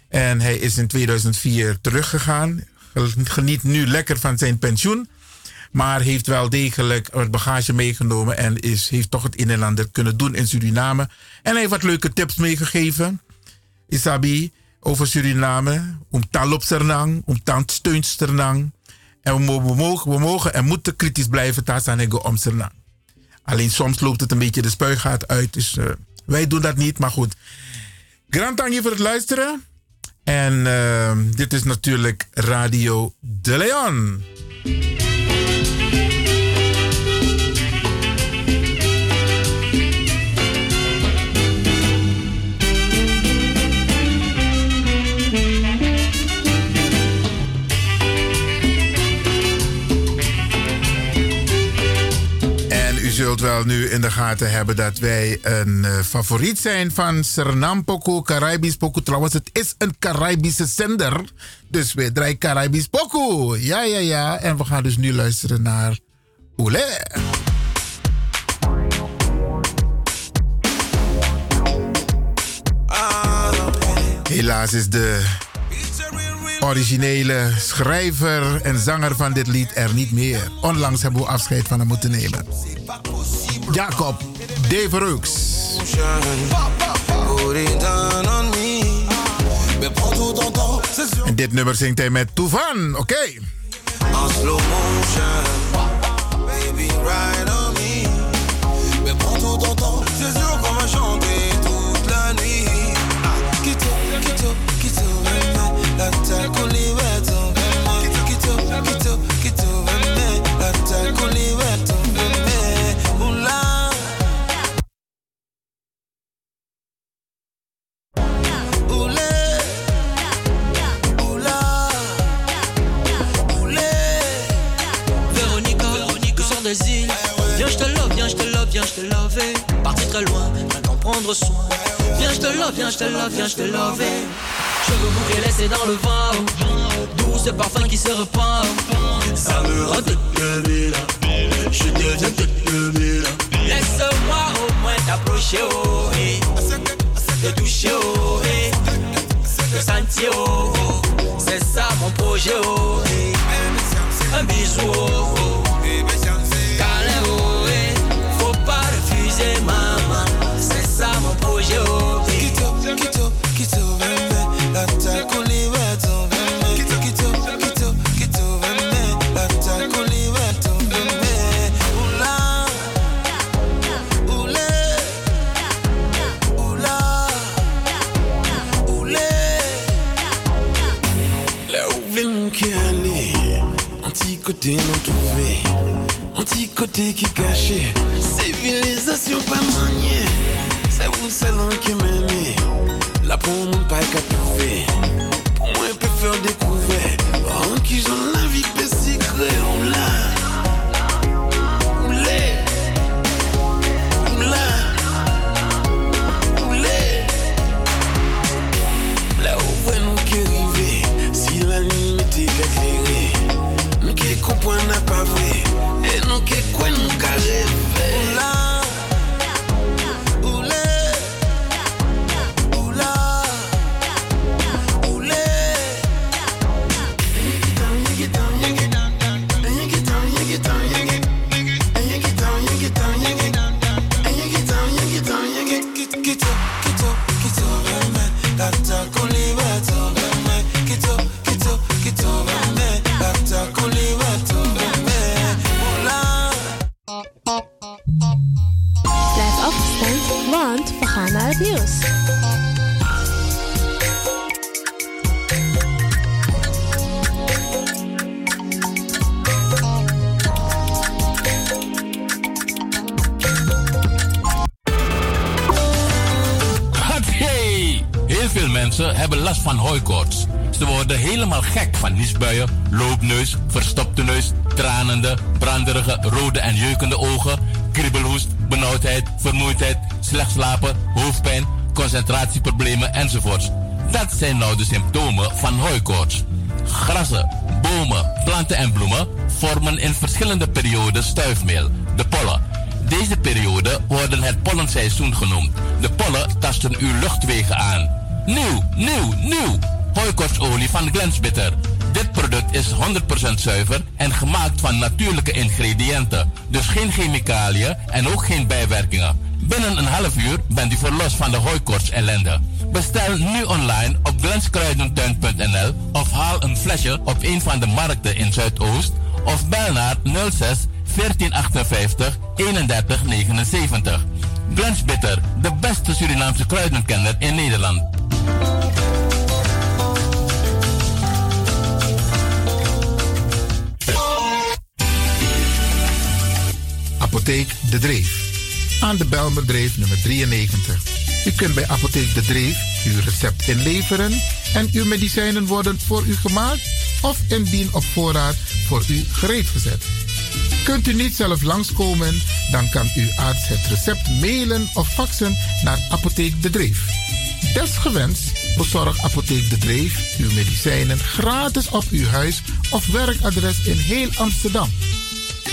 en hij is in 2004 teruggegaan. Geniet nu lekker van zijn pensioen. Maar heeft wel degelijk wat bagage meegenomen en is, heeft toch het een en ander kunnen doen in Suriname. En hij heeft wat leuke tips meegegeven. Isabi, over Suriname. Om taal op Sernang, om tandsteunsternang. En we, mo- we mogen, we mogen en moeten kritisch blijven tasanego om. Alleen soms loopt het een beetje de spuigaat uit. Dus eh, wij doen dat niet, maar goed. Grand dank je voor het luisteren. En ehm, dit is natuurlijk Radio De Leon. Zult wel nu in de gaten hebben dat wij een eh, favoriet zijn van Suriname Poco, Caribisch Poco. Trouwens, het is een Caribische zender. Dus wij draaien Caribisch Poco. Ja, ja, ja. En we gaan dus nu luisteren naar Oele. Helaas is de originele schrijver en zanger van dit lied er niet meer. Onlangs hebben we afscheid van hem moeten nemen. Jacob Dave Rooks. En dit nummer zingt hij met Toevan. Oké. Viens, je te love, viens, je te love, viens, je te love. Je mourir, laissée dans le vent D'où ce parfum qui se repend Ça me rend toute Je deviens toute Laisse-moi au moins t'approcher oh, hey. Te toucher oh, hey. Te sentir oh, eh. C'est ça mon projet oh. Un bisou oh, côté non trouvé, un petit côté qui caché, civilisation pas maniée, c'est vous seul qui m'aimez, là pour mon pas qu'à trouver, pour moi peut faire découvrir, en qui j'en compuò una pa' e non che quel non veel mensen hebben last van hooikoorts. Ze worden helemaal gek van niesbuien, loopneus, verstopte neus, tranende, branderige, rode en jeukende ogen, kriebelhoest, benauwdheid, vermoeidheid, slecht slapen, hoofdpijn, concentratieproblemen enzovoorts. Dat zijn nou de symptomen van hooikoorts. Grassen, bomen, planten en bloemen vormen in verschillende perioden stuifmeel, de pollen. Deze periode worden het pollenseizoen genoemd. De pollen tasten uw luchtwegen aan. Nieuw, nieuw, nieuw! Hooikortsolie van Glensbitter. Dit product is 100% zuiver en gemaakt van natuurlijke ingrediënten. Dus geen chemicaliën en ook geen bijwerkingen. Binnen een half uur bent u verlost van de hooikorts ellende. Bestel nu online op glenskruidentuin.nl of haal een flesje op een van de markten in Zuidoost of bel naar 06 1458 3179. Glensbitter, de beste Surinaamse kruidenkenner in Nederland. Apotheek De Dreef. Aan de Belmerdreef nummer 93. U kunt bij Apotheek De Dreef uw recept inleveren en uw medicijnen worden voor u gemaakt of indien op voorraad voor u gereed gezet. Kunt u niet zelf langskomen, dan kan uw arts het recept mailen of faxen naar Apotheek De Dreef. Desgewenst bezorgt Apotheek De Dreef uw medicijnen gratis op uw huis of werkadres in heel Amsterdam.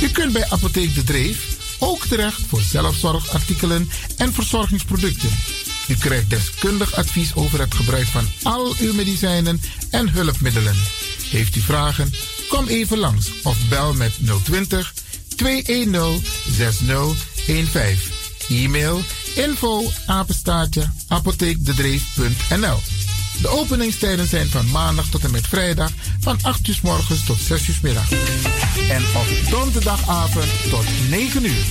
U kunt bij Apotheek De Dreef ook terecht voor zelfzorgartikelen en verzorgingsproducten. U krijgt deskundig advies over het gebruik van al uw medicijnen en hulpmiddelen. Heeft u vragen? Kom even langs of bel met 020 210 6015. E-mail info apenstaartje apotheekdedreef.nl De openingstijden zijn van maandag tot en met vrijdag van 8 uur morgens tot 6 uur middag. En op donderdagavond tot 9 uur.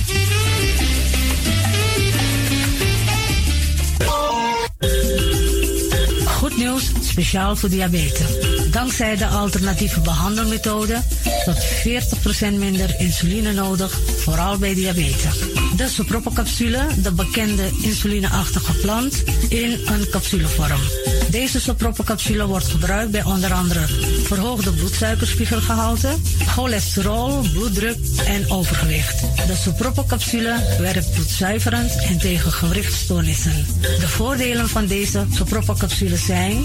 Goed nieuws, speciaal voor diabetes. Dankzij de alternatieve behandelmethode tot 40% minder insuline nodig, vooral bij diabetes. De soproppencapsule, de bekende insulineachtige plant, in een capsulevorm. Deze soproppencapsule wordt gebruikt bij onder andere verhoogde bloedsuikerspiegelgehalte, cholesterol, bloeddruk en overgewicht. De soproppencapsule werkt bloedzuiverend en tegen gewrichtstoornissen. De voordelen van deze soproppencapsule zijn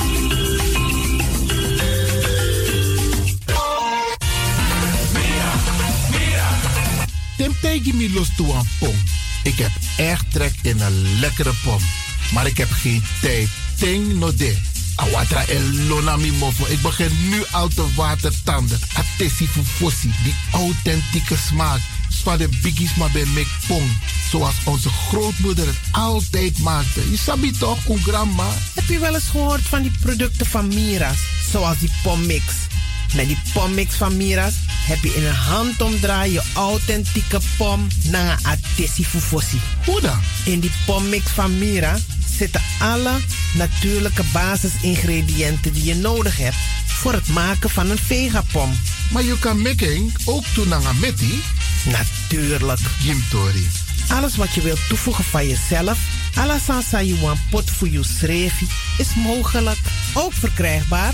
Temptegi mi los pom. Ik heb echt trek in een lekkere pom. Maar ik heb geen tijd. Ting no de. Awatra elona mi mofo. Ik begin nu al te watertanden. Atesi fufosi. Die authentieke smaak. Zwa de biggies maar bij mek pom. Zoals onze grootmoeder het altijd maakte. Je sabi toch, grandma? Heb je wel eens gehoord van die producten van Mira's? Zoals die pommix. Met die pommix van Mira's heb je in een handomdraai je authentieke pom naar een fufosi. Hoe dan? In die pommix van Mira zitten alle natuurlijke basisingrediënten die je nodig hebt voor het maken van een vegapom. Maar je kan making ook doen naar een metti? Natuurlijk. Jim Tori. Alles wat je wilt toevoegen van jezelf, alla sansa you want pot voor je schreefie, is mogelijk. Ook verkrijgbaar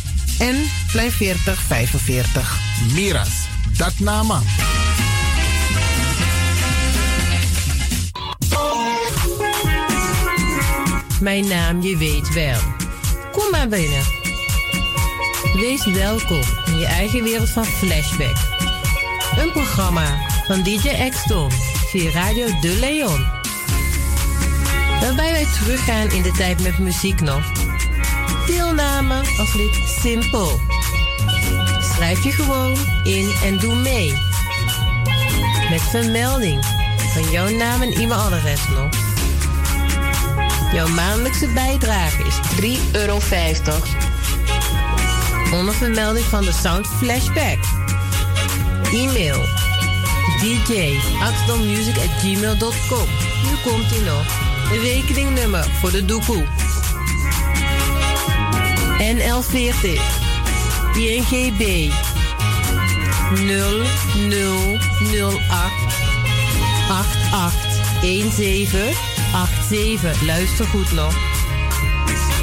en Plein 4045. Miras, dat nama. Mijn naam, je weet wel. Kom maar binnen. Wees welkom in je eigen wereld van Flashback. Een programma van DJ X-Ton via Radio De Leon. Waarbij wij teruggaan in de tijd met muziek nog. Deelname als lid simpel. Schrijf je gewoon in en doe mee. Met vermelding van jouw naam en e-mailadres nog. Jouw maandelijkse bijdrage is 3,50 euro. Onder vermelding van de Sound Flashback. E-mail dj. Nu komt ie nog. Rekeningnummer voor de doekoe. NL40 INGB 0008 8817 87. Luister goed nog.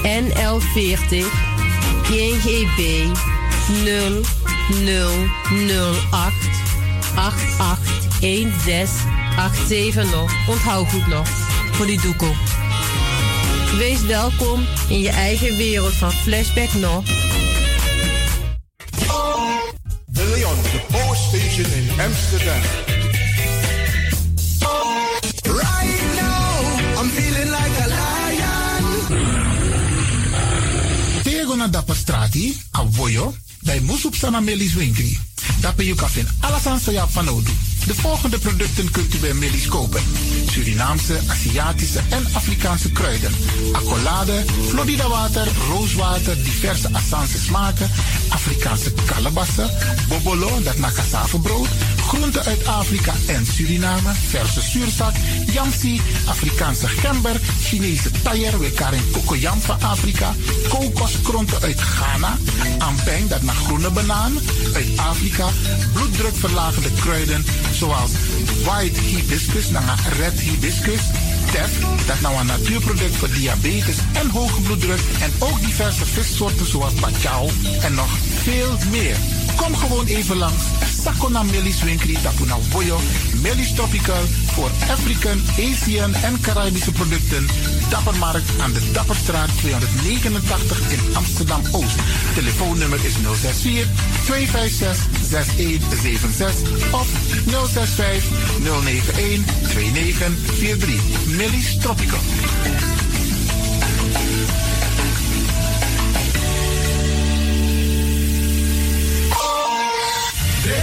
NL40 INGB 0008 881687 nog. Onthoud goed nog. Voor die doekoe. Wees welkom in je eigen wereld van Flashback nog. De Leon, the power station in Amsterdam. Right now, I'm feeling like a lion. Tego na dapper strati, a voyo, dai musup sana melis winkri. Kan vinden alles aan soja van Odu. De volgende producten kunt u bij Millie's kopen. Surinaamse, Aziatische en Afrikaanse kruiden. Accolade, Florida water, rooswater, diverse Assange smaken. Afrikaanse kalebassen, bobolo, dat na cassavebrood. Groenten uit Afrika en Suriname, verse zuurzak, yamsi, Afrikaanse gember, Chinese taier, we karing kokoyam van Afrika. Kokoskronten uit Ghana, ampeng, dat naar groene banaan, uit Afrika. Bloeddrukverlagende kruiden, zoals white hibiscus, naar red hibiscus. Tef, dat nou een natuurproduct voor diabetes en hoge bloeddruk. En ook diverse vissoorten zoals bachao en nog veel meer. Kom gewoon even langs. Sakona Melis Winkri Tapuna Boyo. Melis Tropical voor African, Asian en Caribische producten. Dappermarkt aan de Dapperstraat 289 in Amsterdam Oost. Telefoonnummer is 064 256 6176 of 065 091 2943. Melis Tropical.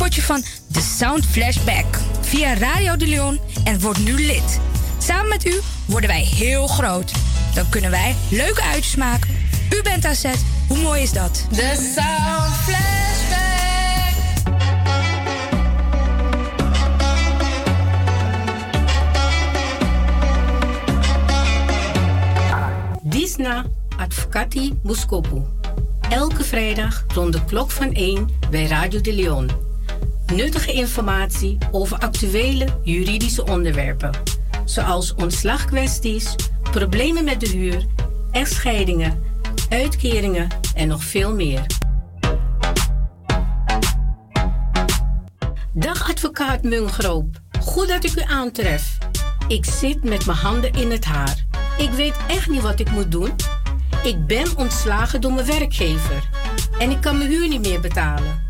spotje van de Sound Flashback via Radio de Leon en word nu lid. Samen met u worden wij heel groot. Dan kunnen wij leuke uitjes maken. U bent aan zet. Hoe mooi is dat? De Sound Flashback. Disna Advocati Boskopu. Elke vrijdag rond de klok van 1 bij Radio de Leon. Nuttige informatie over actuele juridische onderwerpen. Zoals ontslagkwesties, problemen met de huur, echtscheidingen, uitkeringen en nog veel meer. Dag advocaat Mungroop. Goed dat ik u aantref. Ik zit met mijn handen in het haar. Ik weet echt niet wat ik moet doen. Ik ben ontslagen door mijn werkgever. En ik kan mijn huur niet meer betalen.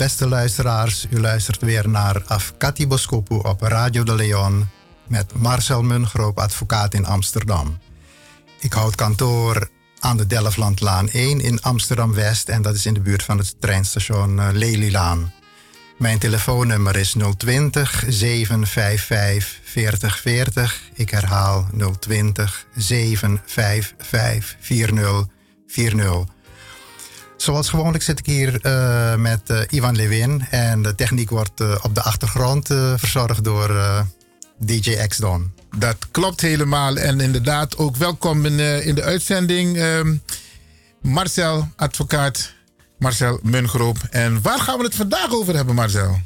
Beste luisteraars, u luistert weer naar Afkati Boskopu op Radio de Leon met Marcel Mungroop, advocaat in Amsterdam. Ik houd kantoor aan de Delftlandlaan 1 in Amsterdam-West en dat is in de buurt van het treinstation eh, Lelylaan. Mijn telefoonnummer is 020 755 4040. Ik herhaal 020 755 4040. Zoals gewoonlijk zit ik hier eh, met eh, Ivan Lewin. En de techniek wordt eh, op de achtergrond verzorgd door DJ X-Don. Dat klopt helemaal. En inderdaad ook welkom in, in de uitzending. ehm, Marcel, advocaat Marcel Mungroop. En waar gaan we het vandaag over hebben, Marcel?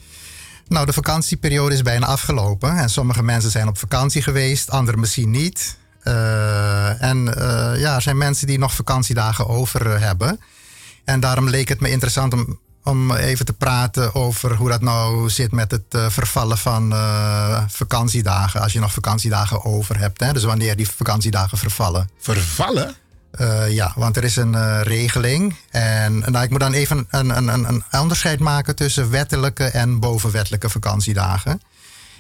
Nou, de vakantieperiode is bijna afgelopen. En sommige mensen zijn op vakantie geweest, anderen misschien niet. En ja, er zijn mensen die nog vakantiedagen over hebben. En daarom leek het me interessant om om even te praten over hoe dat nou zit met het eh, vervallen van eh, vakantiedagen. Als je nog vakantiedagen over hebt. Hè? Dus wanneer die vakantiedagen vervallen. Vervallen? ja, want er is een eh, regeling. En nou, ik moet dan even een, een, een, een onderscheid maken tussen wettelijke en bovenwettelijke vakantiedagen.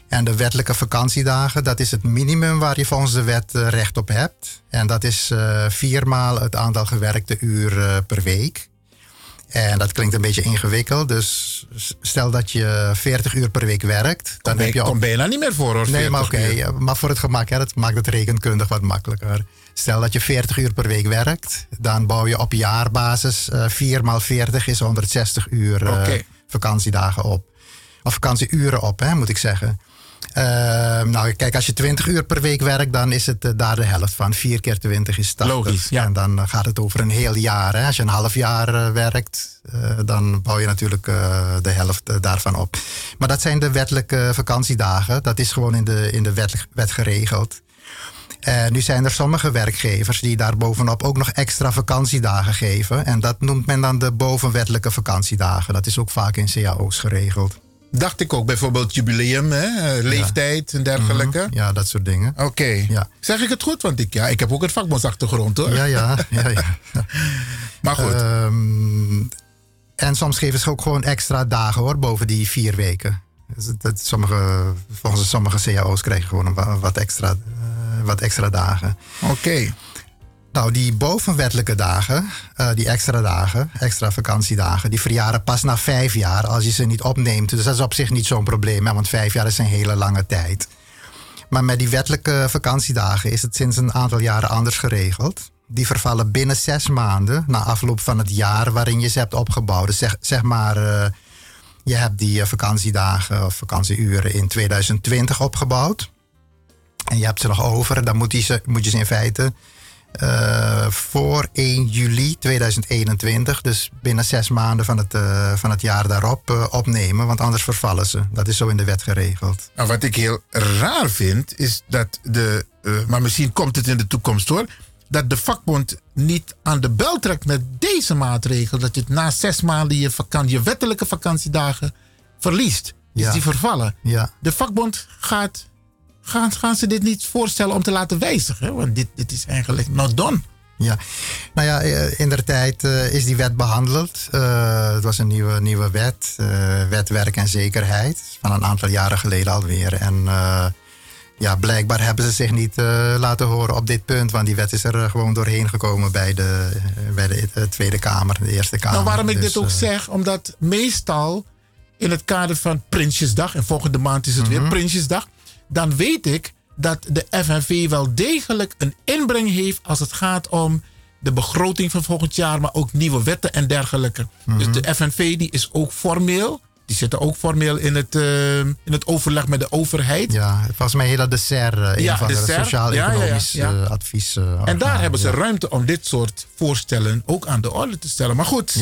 En de wettelijke vakantiedagen, dat is het minimum waar je volgens de wet eh, recht op hebt. En dat is eh viermaal het aantal gewerkte uren per week. En dat klinkt een beetje ingewikkeld. Dus stel dat je 40 uur per week werkt. Dan bij- heb je op- komt bijna niet meer voor, hoor, Nee, maar oké. 40 uur. ja, maar voor het gemak, hè, dat maakt het rekenkundig wat makkelijker. Stel dat je 40 uur per week werkt. Dan bouw je op jaarbasis eh 4 maal 40 is 160 uur eh, vakantiedagen op. Of vakantieuren op, hè, moet ik zeggen. Ehm, nou, kijk, als je 20 uur per week werkt, dan is het eh, daar de helft van. 4 keer 20 is 80. Logisch, ja. En dan eh, gaat het over een heel jaar. Hè. Als je een half jaar eh, werkt, dan bouw je natuurlijk de helft daarvan op. Maar dat zijn de wettelijke vakantiedagen. Dat is gewoon in de, in de wet, wet geregeld. En nu zijn er sommige werkgevers die daar bovenop ook nog extra vakantiedagen geven. En dat noemt men dan de bovenwettelijke vakantiedagen. Dat is ook vaak in cao's geregeld. Dacht ik ook, bijvoorbeeld jubileum, hè? eh, leeftijd en dergelijke. Mhm, Ja, dat soort dingen. Oké. Ja. Zeg ik het goed? Want ik, ja, ik heb ook een vakbondsachtergrond hoor. Ja, ja. ja, <laughs> ja. maar goed. Ehm, en soms geven ze ook gewoon extra dagen hoor, boven die vier weken. Dus dat- sommige, volgens sommige cao's krijgen gewoon wat extra, eh, wat extra dagen. Oké. Nou, die bovenwettelijke dagen, eh, die extra dagen, extra vakantiedagen, die verjaren pas na vijf jaar als je ze niet opneemt. Dus dat is op zich niet zo'n probleem, want vijf jaar is een hele lange tijd. Maar met die wettelijke vakantiedagen is het sinds een aantal jaren anders geregeld. Die vervallen binnen zes maanden na afloop van het jaar waarin je ze hebt opgebouwd. Dus zeg, zeg maar, eh, je hebt die eh, vakantiedagen of vakantieuren in 2020 opgebouwd. En je hebt ze nog over, dan moet, die ze, moet je ze in feite eh, voor 1 juli 2021, dus binnen zes maanden van het, eh, van het jaar daarop, eh, opnemen. Want anders vervallen ze. Dat is zo in de wet geregeld. Nou, wat ik heel raar vind, is dat de. maar misschien komt het in de toekomst hoor. Dat de vakbond niet aan de bel trekt met deze maatregel. Dat je het na zes maanden je, vakantie, je wettelijke vakantiedagen verliest. Dus Ja. die vervallen. Ja. De vakbond gaat. Gaan, gaan ze dit niet voorstellen om te laten wijzigen? Want dit, dit is eigenlijk not done. Ja, nou ja, eh, in der tijd eh, is die wet behandeld. Eh, het was een nieuwe, nieuwe wet, eh, wet werk en zekerheid, van een aantal jaren geleden alweer. En ja, blijkbaar hebben ze zich niet laten horen op dit punt, want die wet is er gewoon doorheen gekomen bij de, bij de Tweede Kamer, de Eerste Kamer. Nou, waarom ik Dus, dit ook eh, zeg, omdat meestal in het kader van Prinsjesdag, en volgende maand is het Mhm. weer Prinsjesdag, dan weet ik dat de FNV wel degelijk een inbreng heeft als het gaat om de begroting van volgend jaar, maar ook nieuwe wetten en dergelijke. Mhm. Dus de FNV die is ook formeel, die zitten ook formeel in het, eh, in het overleg met de overheid. Ja, volgens mij heet dat de SER, een Ja, van de sociaal-economisch Ja, ja, advies. eh, En daar hebben ze ruimte om dit soort voorstellen ook aan de orde te stellen. Maar goed.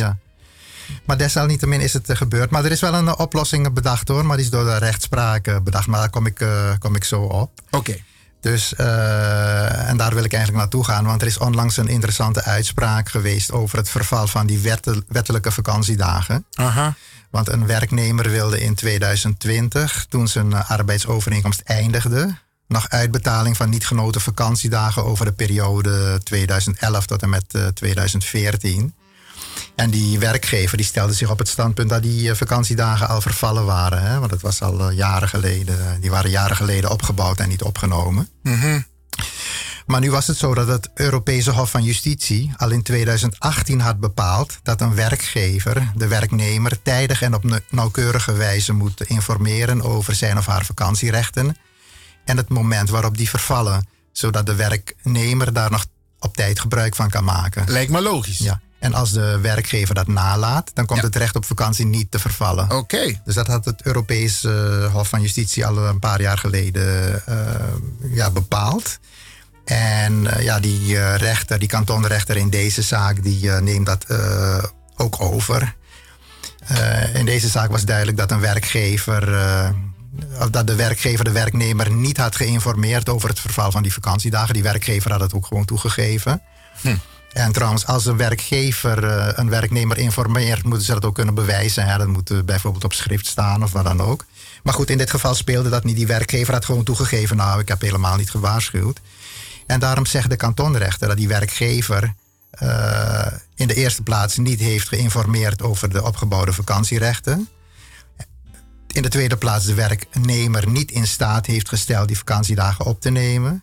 Maar desalniettemin is het eh, gebeurd. Maar er is wel een eh, oplossing bedacht hoor. Maar die is door de rechtspraak eh, bedacht. Maar daar kom ik, kom ik zo op. Oké. Dus, en daar wil ik eigenlijk naartoe gaan. Want er is onlangs een interessante uitspraak geweest over het verval van die wette- wettelijke vakantiedagen. Aha. Want een werknemer wilde in 2020, toen zijn arbeidsovereenkomst eindigde, nog uitbetaling van niet genoten vakantiedagen over de periode 2011 tot en met eh, 2014. En die werkgever die stelde zich op het standpunt dat die eh, vakantiedagen al vervallen waren. Hè? Want het was al eh, jaren geleden, die waren jaren geleden opgebouwd en niet opgenomen. Maar nu was het zo dat het Europese Hof van Justitie al in 2018 had bepaald dat een werkgever de werknemer tijdig en op nau- nauwkeurige wijze moet informeren over zijn of haar vakantierechten en het moment waarop die vervallen, zodat de werknemer daar nog op tijd gebruik van kan maken. Lijkt me logisch. Ja. En als de werkgever dat nalaat, dan komt het recht op vakantie niet te vervallen. Oké. Dus dat had het Europees eh, Hof van Justitie al een paar jaar geleden eh, ja, bepaald. En eh, ja, die rechter, die kantonrechter in deze zaak, die neemt dat ook over. In deze zaak was duidelijk dat een werkgever, of dat de werkgever de werknemer niet had geïnformeerd over het verval van die vakantiedagen. Die werkgever had het ook gewoon toegegeven. En trouwens, als een werkgever eh, een werknemer informeert, moeten ze dat ook kunnen bewijzen. Hè? Dat moet eh, bijvoorbeeld op schrift staan of wat dan ook. Maar goed, in dit geval speelde dat niet. Die werkgever had gewoon toegegeven, nou, ik heb helemaal niet gewaarschuwd. En daarom zegt de kantonrechter dat die werkgever eh, in de eerste plaats niet heeft geïnformeerd over de opgebouwde vakantierechten. In de tweede plaats de werknemer niet in staat heeft gesteld die vakantiedagen op te nemen.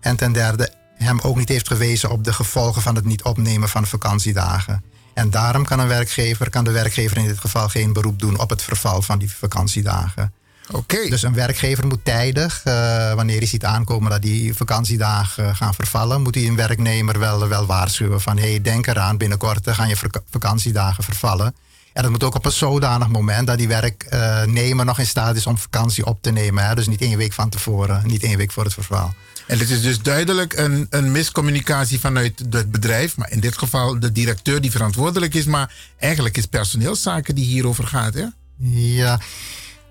En ten derde hem ook niet heeft gewezen op de gevolgen van het niet opnemen van vakantiedagen. En daarom kan, een werkgever, kan de werkgever in dit geval geen beroep doen op het verval van die vakantiedagen. Oké. Dus een werkgever moet tijdig, eh, wanneer hij ziet aankomen dat die vakantiedagen gaan vervallen, moet hij een werknemer wel, wel waarschuwen van hé, hey, denk eraan, binnenkort gaan je vak- vakantiedagen vervallen. En dat moet ook op een zodanig moment dat die werknemer nog in staat is om vakantie op te nemen. Hè? Dus niet één week van tevoren, niet één week voor het verval. En dit is dus duidelijk een, een miscommunicatie vanuit het bedrijf. Maar in dit geval de directeur die verantwoordelijk is. Maar eigenlijk is personeelszaken die hierover gaat, hè? Ja.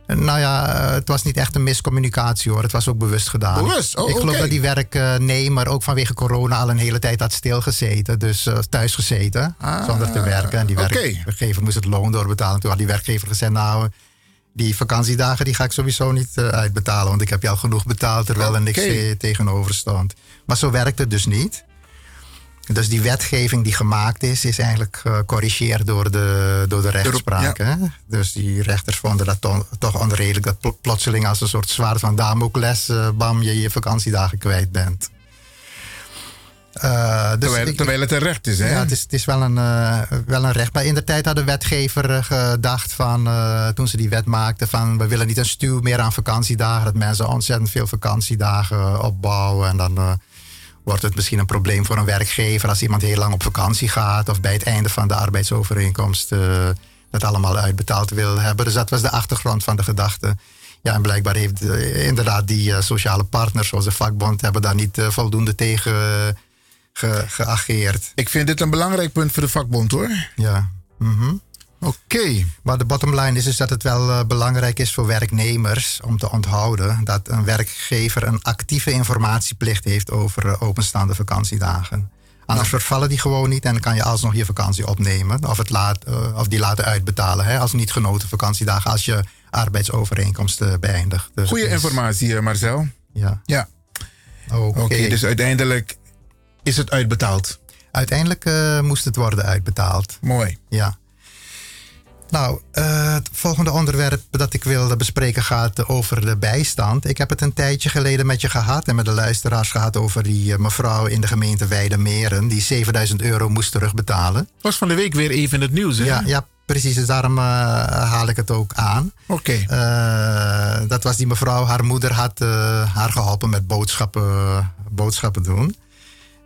Nou ja, het was niet echt een miscommunicatie hoor. Het was ook bewust gedaan. Bewust? Oh, ik geloof dat die werknemer ook vanwege corona al een hele tijd had stilgezeten. Dus eh, thuis gezeten, zonder te werken. En die Ah, werkgever moest het loon doorbetalen. Toen had die werkgever gezegd, nou, die vakantiedagen die ga ik sowieso niet eh, uitbetalen. Want ik heb je al genoeg betaald, terwijl er niks Oké. eh, tegenover stond. Maar zo werkt het dus niet. Dus die wetgeving die gemaakt is, is eigenlijk gecorrigeerd door de, door de rechtspraak. hè? Dus die rechters vonden dat to- toch onredelijk dat pl- plotseling als een soort zwaard van Damocles, eh, bam, je je vakantiedagen kwijt bent. Eh, dus terwijl, ik- terwijl het een recht is, hè? ja, het is, het is wel, een, eh, wel een recht. Maar in de tijd had de wetgever eh, gedacht van, toen ze die wet maakten, van we willen niet een stuw meer aan vakantiedagen. Dat mensen ontzettend veel vakantiedagen opbouwen. En dan wordt het misschien een probleem voor een werkgever als iemand heel lang op vakantie gaat. Of bij het einde van de arbeidsovereenkomst dat allemaal uitbetaald wil hebben. Dus dat was de achtergrond van de gedachte. Ja, en blijkbaar heeft inderdaad die sociale partners, zoals de vakbond, hebben daar niet voldoende tegen ge- geageerd. Ik vind dit een belangrijk punt voor de vakbond, hoor. Ja. Mhm. Oké. Maar de bottom line is dus dat het wel eh, belangrijk is voor werknemers om te onthouden dat een werkgever een actieve informatieplicht heeft over eh, openstaande vakantiedagen. Anders vervallen die gewoon niet en dan kan je alsnog je vakantie opnemen of, het laat, eh, of die laten uitbetalen hè, als niet genoten vakantiedagen als je arbeidsovereenkomst eh, beëindigt. Dus Goede is- informatie, Marcel. Ja. Ja. Oké. Oké, dus uiteindelijk is het uitbetaald. Uiteindelijk eh, moest het worden uitbetaald. Mooi. Ja. Nou, eh, het volgende onderwerp dat ik wilde bespreken gaat over de bijstand. Ik heb het een tijdje geleden met je gehad en met de luisteraars gehad over die eh, mevrouw in de gemeente Weidemeren die 7000 euro moest terugbetalen. Was van de week weer even in het nieuws, hè? Ja, ja precies. Dus daarom haal ik het ook aan. Oké. Dat was die mevrouw. Haar moeder had haar geholpen met boodschappen, boodschappen doen.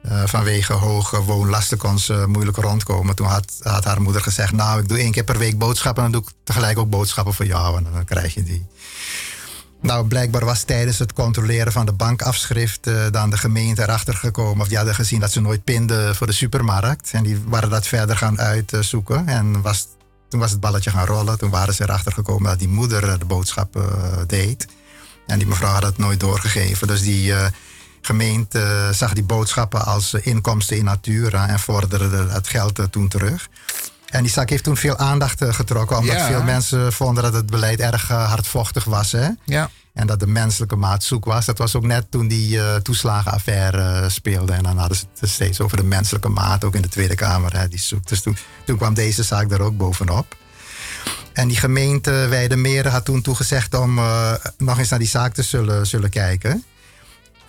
Eh, vanwege hoge woonlasten kon ze moeilijk rondkomen. Toen had, haar moeder gezegd: Nou, ik doe één keer per week boodschappen. En dan doe ik tegelijk ook boodschappen voor jou. En dan krijg je die. Nou, blijkbaar was tijdens het controleren van de bankafschrift eh, dan de gemeente erachter gekomen. Of die hadden gezien dat ze nooit pinden voor de supermarkt. En die waren dat verder gaan uitzoeken. En was, toen was het balletje gaan rollen. Toen waren ze erachter gekomen dat die moeder eh, de boodschappen eh, deed. En die mevrouw had het nooit doorgegeven. Dus die eh, gemeente eh, zag die boodschappen als eh, inkomsten in natura. En vorderde het geld eh, toen terug. En die zaak heeft toen veel aandacht getrokken, omdat Ja. veel mensen vonden dat het beleid erg hardvochtig was. Hè? Ja. En dat de menselijke maat zoek was. Dat was ook net toen die toeslagenaffaire speelde. En dan hadden ze het steeds over de menselijke maat, ook in de Tweede Kamer. Hè, die zoek. Dus toen, toen kwam deze zaak daar ook bovenop. En die gemeente Weidemeren had toen toegezegd om nog eens naar die zaak te zullen, zullen kijken.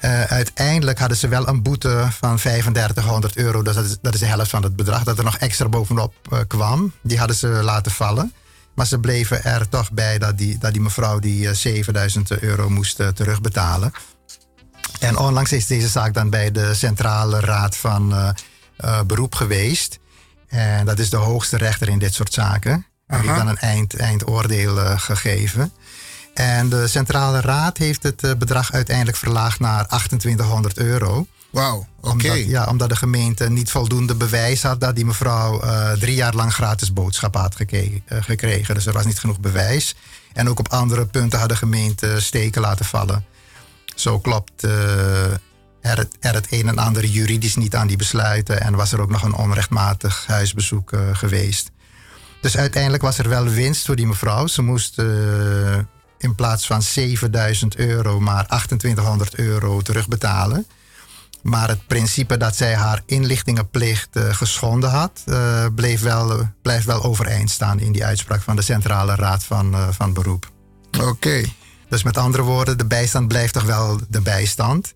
Eh, uiteindelijk hadden ze wel een boete van 3500 euro. Dus dat is, dat is de helft van het bedrag dat er nog extra bovenop eh, kwam. Die hadden ze laten vallen. Maar ze bleven er toch bij dat die, dat die mevrouw die eh, 7000 euro moest eh, terugbetalen. En onlangs is deze zaak dan bij de Centrale Raad van eh, eh, Beroep geweest. En dat is de hoogste rechter in dit soort zaken. En die heeft dan een eind, eindoordeel eh, gegeven. En de Centrale Raad heeft het eh, bedrag uiteindelijk verlaagd naar 2800 euro. Wauw, oké. Omdat, ja, omdat de gemeente niet voldoende bewijs had dat die mevrouw eh, drie jaar lang gratis boodschappen had eh, gekregen. Dus er was niet genoeg bewijs. En ook op andere punten had de gemeente steken laten vallen. Zo klopt. er, er het een en ander juridisch niet aan die besluiten. En was er ook nog een onrechtmatig huisbezoek geweest. Dus uiteindelijk was er wel winst voor die mevrouw. Ze moest in plaats van 7000 euro maar 2800 euro terugbetalen. Maar het principe dat zij haar inlichtingenplicht eh, geschonden had, eh, bleef wel, blijft wel overeind staan in die uitspraak van de Centrale Raad van, eh, van Beroep. Oké. Dus met andere woorden, de bijstand blijft toch wel de bijstand.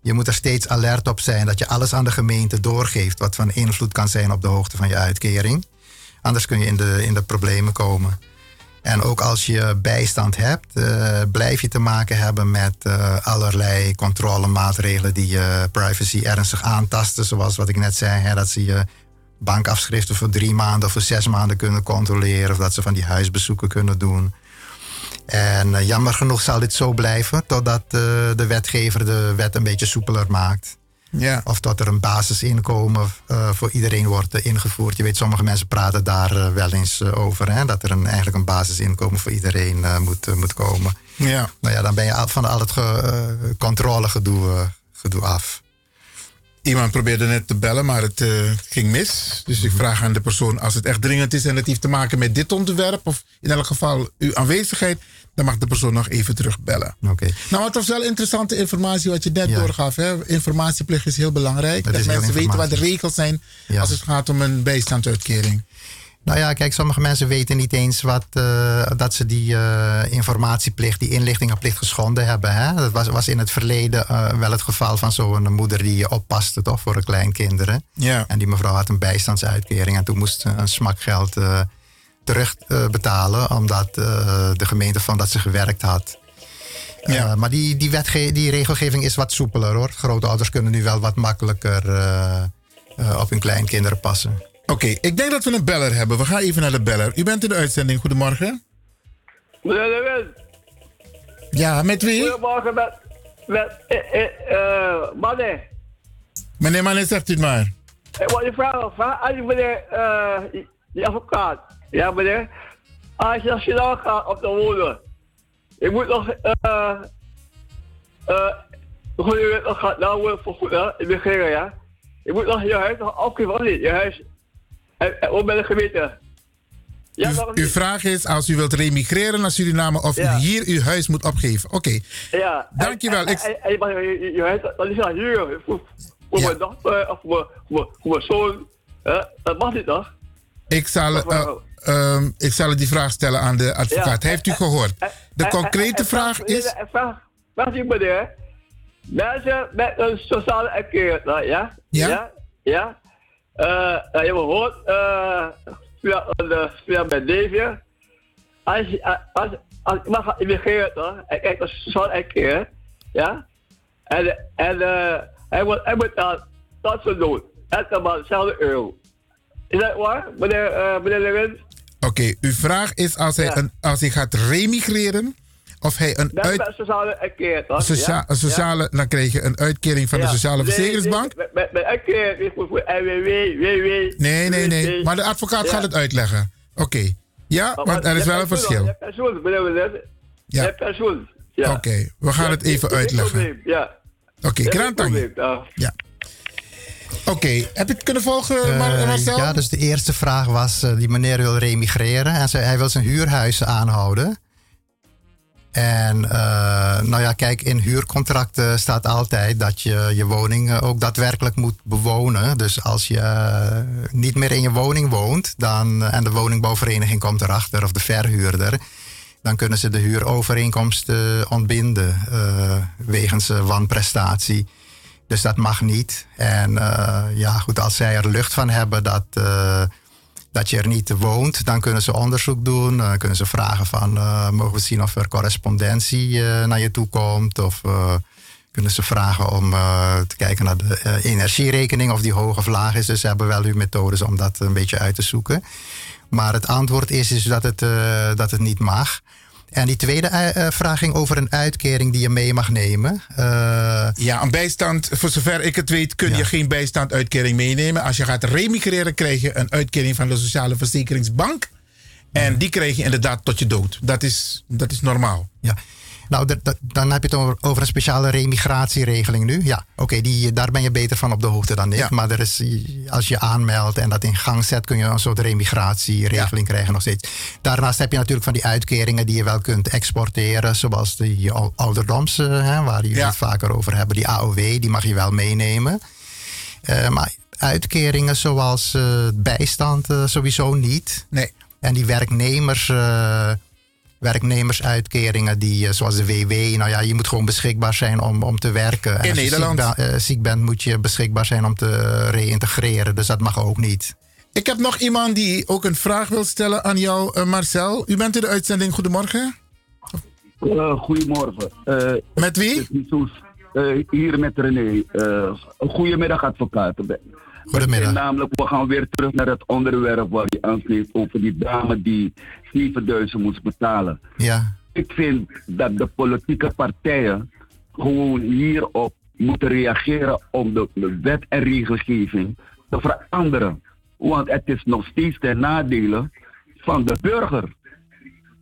Je moet er steeds alert op zijn dat je alles aan de gemeente doorgeeft wat van invloed kan zijn op de hoogte van je uitkering. Anders kun je in de, in de problemen komen. En ook als je bijstand hebt, eh, blijf je te maken hebben met eh, allerlei controlemaatregelen die je privacy ernstig aantasten. Zoals wat ik net zei, hè, dat ze je bankafschriften voor drie maanden of voor zes maanden kunnen controleren. Of dat ze van die huisbezoeken kunnen doen. En eh, jammer genoeg zal dit zo blijven totdat de wetgever de wet een beetje soepeler maakt. Ja. Of dat er een basisinkomen eh, voor iedereen wordt eh, ingevoerd. Je weet, sommige mensen praten daar eh, wel eens over. Hè? Dat er een, eigenlijk een basisinkomen voor iedereen moet, moet komen. Ja. Nou ja, dan ben je al- van al het ge- controlegedoe gedoe af. Iemand probeerde net te bellen, maar het ging mis. Dus ik vraag aan de persoon, als het echt dringend is en het heeft te maken met dit onderwerp, of in elk geval uw aanwezigheid, dan mag de persoon nog even terugbellen. Oké. Nou, het was wel interessante informatie wat je net doorgaf. Hè? Informatieplicht is heel belangrijk. Dat mensen weten wat de regels zijn Ja. als het gaat om een bijstandsuitkering. Nou ja, kijk, sommige mensen weten niet eens wat, eh, dat ze die eh, informatieplicht, die inlichtingenplicht geschonden hebben. Hè? Dat was, was in het verleden eh, wel het geval van zo'n moeder die oppaste toch, voor haar kleinkinderen. Ja. En die mevrouw had een bijstandsuitkering en toen moest een smakgeld eh terugbetalen, betalen omdat eh, de gemeente vond dat ze gewerkt had. Eh, maar die, die, wetge die regelgeving is wat soepeler hoor. Grootouders kunnen nu wel wat makkelijker eh, eh, op hun kleinkinderen passen. Oké, ik denk dat we een beller hebben. We gaan even naar de beller. U bent in de uitzending. Goedemorgen. Meneer De Wind. Ja, met wie? Goedemorgen met, met eh, eh, eh, Manne. Meneer Manet, zegt u het maar. Ik wil je vragen, vraag aan meneer, eh, die advocaat. Ja, meneer. Als je nationaal gaat op de wonen, je moet nog, eh, eh, hoe je nog gaat nou worden vergoed, hè, in de ja. Je moet nog je huis nog opgeven, of niet? Je huis, en, en ook bij de gemeente. Ja, nog Uw vraag is als u wilt remigreren naar Suriname of u hier uw huis moet opgeven. Oké, Ja. Dankjewel, En, ik- en, en je huis, dat is aan huur. Voor, voor mijn dochter of voor, voor, voor mijn zoon. hè. dat mag niet, toch? ik zal, eh, ehm, ik zal die vraag stellen aan de advocaat. Ja. Heeft u gehoord? De En- concrete en- en vraag is... En vraag, vraag die meneer. Mensen met een sociale erkering, nou, ja? Ja? Ja? ja? Eh, nou, je eh, via, uh, via mijn neefje. Als, als, als iemand gaat immigreren, toch? En kijkt naar sociale erkering, ja? En, en eh, hij moet, hij dan dat zo doen. Elke maand hetzelfde euro. Is dat waar, meneer, eh meneer Lewin? Oké, uw vraag is als hij, een, als hij gaat remigreren... of hij een, uit, een sociale toch? socia- ja? sociale... dan krijg je een uitkering van de. Sociale Verzekeringsbank. nee, Met, met, met uitkering voor, voor WW. Nee, nee, nee. Maar de advocaat gaat het uitleggen. Oké. Ja, Maar- want er is je wel een verschil. Je pensioen. Je Ja. hebt pensioen. Ja. Oké, we gaan het even uitleggen. Ja. Oké, probleem, ja. Oké, heb je het kunnen volgen, Eh, Marcel? ja, dus de eerste vraag was, eh, die meneer wil remigreren en ze, hij wil zijn huurhuis aanhouden. En eh, nou ja, kijk, in huurcontracten staat altijd dat je je woning ook daadwerkelijk moet bewonen. Dus als je niet meer in je woning woont dan, en de woningbouwvereniging komt erachter of de verhuurder, dan kunnen ze de huurovereenkomst ontbinden wegens wanprestatie. Dus dat mag niet. En eh, ja, goed, als zij er lucht van hebben dat, eh, dat je er niet woont, dan kunnen ze onderzoek doen. Kunnen ze vragen van, eh, mogen we zien of er correspondentie naar je toe komt? Of kunnen ze vragen om te kijken naar de energierekening, of die hoog of laag is. Dus ze hebben wel uw methodes om dat een beetje uit te zoeken. Maar het antwoord is, is dat, het, dat het niet mag. En die tweede eh, vraag ging over een uitkering die je mee mag nemen. Eh, Ja, een bijstand, voor zover ik het weet, kun je geen bijstanduitkering meenemen. Als je gaat remigreren, krijg je een uitkering van de Sociale Verzekeringsbank. En die krijg je inderdaad tot je dood. Dat is, dat is normaal. Ja. Nou, dan heb je het over, een speciale remigratieregeling nu. Ja, oké, die daar ben je beter van op de hoogte dan ik. Maar er is, als je aanmeldt en dat in gang zet, kun je een soort remigratieregeling krijgen nog steeds. Daarnaast heb je natuurlijk van die uitkeringen die je wel kunt exporteren, zoals die ou- ouderdoms, eh, hè, waar jullie het vaker over hebben. Die AOW, die mag je wel meenemen. Eh, maar uitkeringen zoals eh, bijstand sowieso niet. Nee. En die werknemers, werknemersuitkeringen, die, eh, zoals de WW, nou ja, je moet gewoon beschikbaar zijn om, om te werken. En In als je Nederland. Ziek, ben- eh, ziek bent, moet je beschikbaar zijn om te reïntegreren. Dus dat mag ook niet. Ik heb nog iemand die ook een vraag wil stellen aan jou, eh, Marcel. U bent in de uitzending. Goedemorgen. Goedemorgen. Eh, met wie? hier met René. Eh, goedemiddag, advocaat. Goedemiddag. Namelijk, we gaan weer terug naar het onderwerp waar je aansneedt over die dame die 7000 moest betalen. Ja. Ik vind dat de politieke partijen gewoon hierop moeten reageren om de, de wet en regelgeving te veranderen. Want het is nog steeds ten nadele van de burger.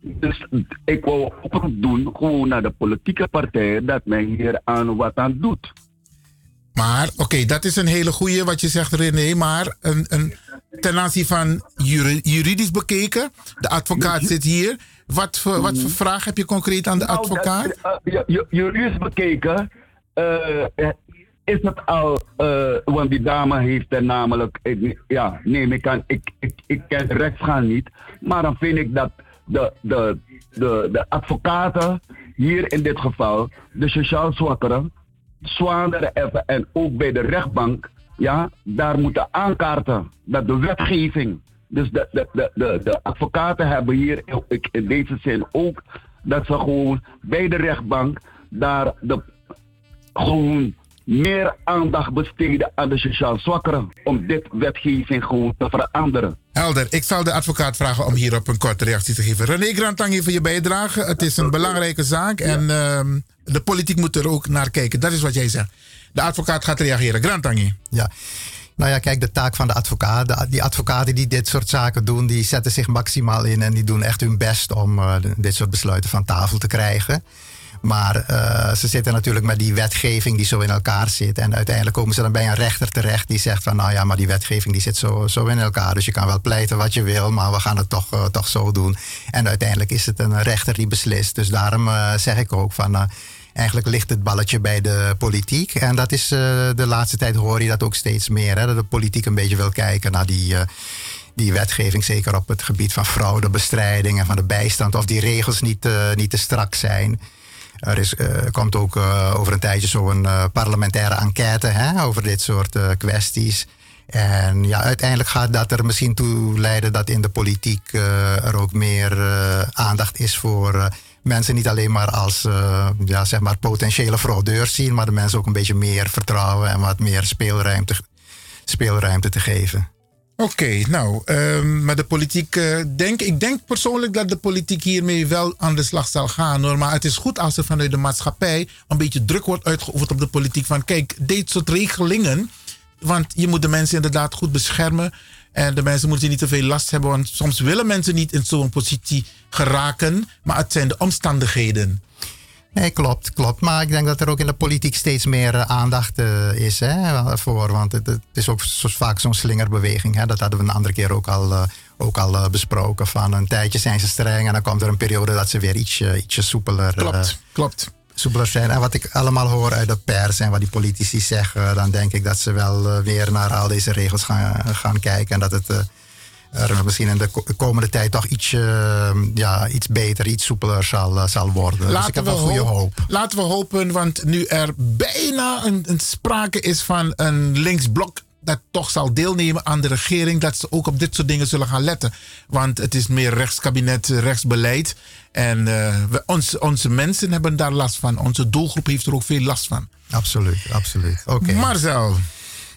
Dus ik wil oproep doen gewoon naar de politieke partijen dat men hier aan wat aan doet. Maar, oké, dat is een hele goeie wat je zegt, René. Maar een, een, ten aanzien van juri- juridisch bekeken, de advocaat zit hier. Wat voor, wat voor vraag heb je concreet aan de Nou, advocaat? eh, ju- Juridisch bekeken eh, eh, is het al, eh, want die dame heeft er namelijk, ik- ja, nee, ik, kan, ik, ik, ik ken rechtsgaan niet, maar dan vind ik dat de, de, de, de advocaten hier in dit geval, de sociaal zwakkeren, even en ook bij de rechtbank, ja, daar moeten aankaarten dat de wetgeving, dus de, de, de, de, de advocaten hebben hier in deze zin ook dat ze gewoon bij de rechtbank daar de, gewoon meer aandacht besteden aan de sociaal zwakkeren om dit wetgeving gewoon te veranderen. Helder, ik zal de advocaat vragen om hierop een korte reactie te geven. René Grantangi voor je bijdrage. Het is een belangrijke zaak en ehm, de politiek moet er ook naar kijken. Dat is wat jij zegt. De advocaat gaat reageren. Grantangi. Ja. Nou ja, kijk, de taak van de advocaat. die advocaten die dit soort zaken doen, die zetten zich maximaal in en die doen echt hun best om eh, dit soort besluiten van tafel te krijgen. Maar eh, ze zitten natuurlijk met die wetgeving die zo in elkaar zit. En uiteindelijk komen ze dan bij een rechter terecht die zegt van nou ja, maar die wetgeving die zit zo, zo in elkaar. Dus je kan wel pleiten wat je wil, maar we gaan het toch, eh, toch zo doen. En uiteindelijk is het een rechter die beslist. Dus daarom zeg ik ook van. Eigenlijk ligt het balletje bij de politiek. En dat is eh, de laatste tijd hoor je dat ook steeds meer. Hè? Dat de politiek een beetje wil kijken naar die, eh, die wetgeving. Zeker op het gebied van fraudebestrijding en van de bijstand. Of die regels niet, eh, niet te strak zijn. Er is, komt ook over een tijdje zo'n parlementaire enquête hè, over dit soort kwesties. En ja, uiteindelijk gaat dat er misschien toe leiden dat in de politiek er ook meer aandacht is voor mensen niet alleen maar als eh, ja, zeg maar potentiële fraudeurs zien, maar de mensen ook een beetje meer vertrouwen en wat meer speelruimte, speelruimte te geven. Oké, nou, ehm, maar de politiek, eh, denk, ik denk persoonlijk dat de politiek hiermee wel aan de slag zal gaan. Maar het is goed als er vanuit de maatschappij een beetje druk wordt uitgeoefend op de politiek. Van kijk, dit soort regelingen, want je moet de mensen inderdaad goed beschermen. En de mensen moeten niet te veel last hebben, want soms willen mensen niet in zo'n positie geraken. Maar het zijn de omstandigheden. Nee, klopt, klopt. Maar ik denk dat er ook in de politiek steeds meer eh, aandacht eh, is hè, voor. Want het, het is ook zo, vaak zo'n slingerbeweging. Hè. Dat hadden we een andere keer ook al, eh, ook al besproken. Van een tijdje zijn ze streng en dan komt er een periode dat ze weer ietsje, ietsje soepeler, Klopt, klopt. Soepeler zijn. En wat ik allemaal hoor uit de pers en wat die politici zeggen, dan denk ik dat ze wel eh, weer naar al deze regels gaan, gaan kijken. En dat het eh, er misschien in de ko- komende tijd toch iets, eh, ja, iets beter, iets soepeler zal, zal worden. dus ik heb wel goede hoop- hoop. Laten we hopen, want nu er bijna een, een sprake is van een linksblok dat toch zal deelnemen aan de regering, dat ze ook op dit soort dingen zullen gaan letten. Want het is meer rechtskabinet, rechtsbeleid. En eh, we, onze, onze mensen hebben daar last van. Onze doelgroep heeft er ook veel last van. Absoluut, absoluut. Oké. Marcel.